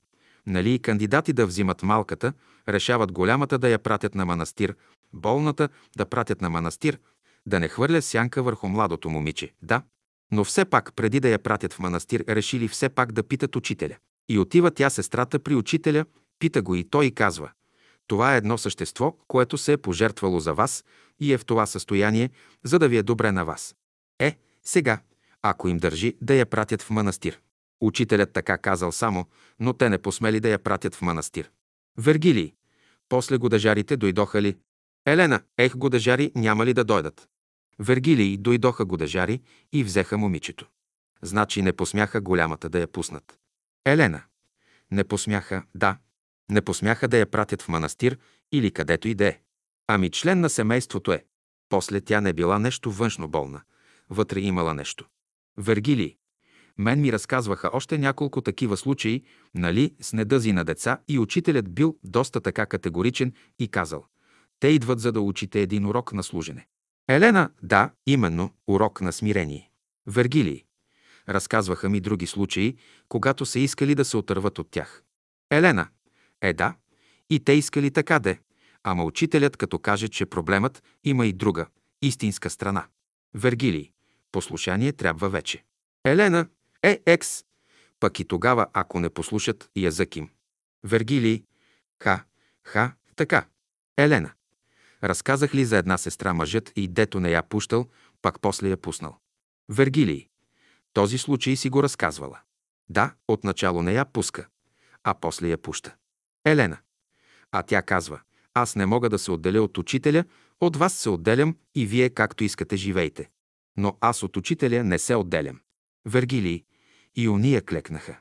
Нали и кандидати да взимат малката, решават голямата да я пратят на манастир, болната да пратят на манастир, да не хвърля сянка върху младото момиче. Да, но все пак, преди да я пратят в манастир, решили все пак да питат учителя. И отива тя сестрата при учителя, пита го и той и казва Това е едно същество, което се е пожертвало за вас и е в това състояние, за да ви е добре на вас. Е, сега, ако им държи да я пратят в манастир. Учителят така казал само, но те не посмели да я пратят в манастир. Вергилий. После годежарите дойдоха ли? Елена, ех, годежари няма ли да дойдат? Вергилий дойдоха годежари и взеха момичето. Значи не посмяха голямата да я пуснат. Елена. Не посмяха, да. Не посмяха да я пратят в манастир или където и да е. Ами член на семейството е. После тя не била нещо външно болна. Вътре имала нещо. Вергилий. Мен ми разказваха още няколко такива случаи, нали, с недъзи на деца и учителят бил доста така категоричен и казал «Те идват за да учите един урок на служене». Елена, да, именно, урок на смирение. Вергилий. Разказваха ми други случаи, когато са искали да се отърват от тях. Елена. Е, да. И те искали така де. Ама учителят като каже, че проблемът има и друга, истинска страна. Вергилий. Послушание трябва вече. Елена. Е, екс. Пък и тогава, ако не послушат язък им. Вергилий. Ха, ха, така. Елена. Разказах ли за една сестра мъжът и дето не я пущал, пак после я пуснал. Вергилий. Този случай си го разказвала. Да, отначало не я пуска, а после я пуща. Елена. А тя казва, аз не мога да се отделя от учителя, от вас се отделям и вие както искате живейте. Но аз от учителя не се отделям. Вергилий. И уния клекнаха.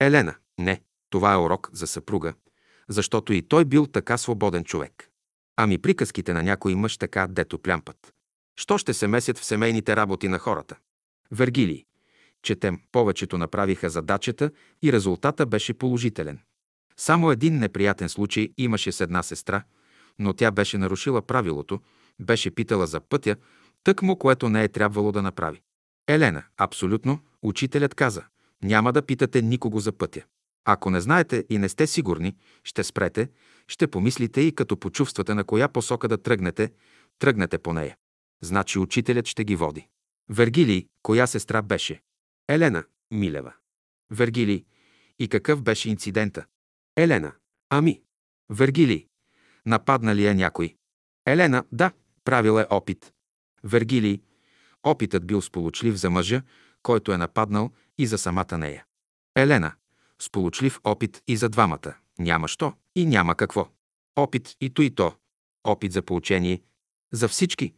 Елена. Не, това е урок за съпруга, защото и той бил така свободен човек. Ами приказките на някой мъж така, дето плямпат. Що ще се месят в семейните работи на хората? Вергилий. Четем, повечето направиха задачата и резултата беше положителен. Само един неприятен случай имаше с една сестра, но тя беше нарушила правилото, беше питала за пътя, тък му, което не е трябвало да направи. Елена, абсолютно, учителят каза, няма да питате никого за пътя. Ако не знаете и не сте сигурни, ще спрете, ще помислите и като почувствате на коя посока да тръгнете, тръгнете по нея. Значи учителят ще ги води. Вергилий, коя сестра беше? Елена Милева. Вергилий. И какъв беше инцидента? Елена. Ами. Вергилий. Нападна ли е някой? Елена. Да. Правил е опит. Вергилий. Опитът бил сполучлив за мъжа, който е нападнал и за самата нея. Елена. Сполучлив опит и за двамата. Няма що и няма какво. Опит и то и то. Опит за поучение. За всички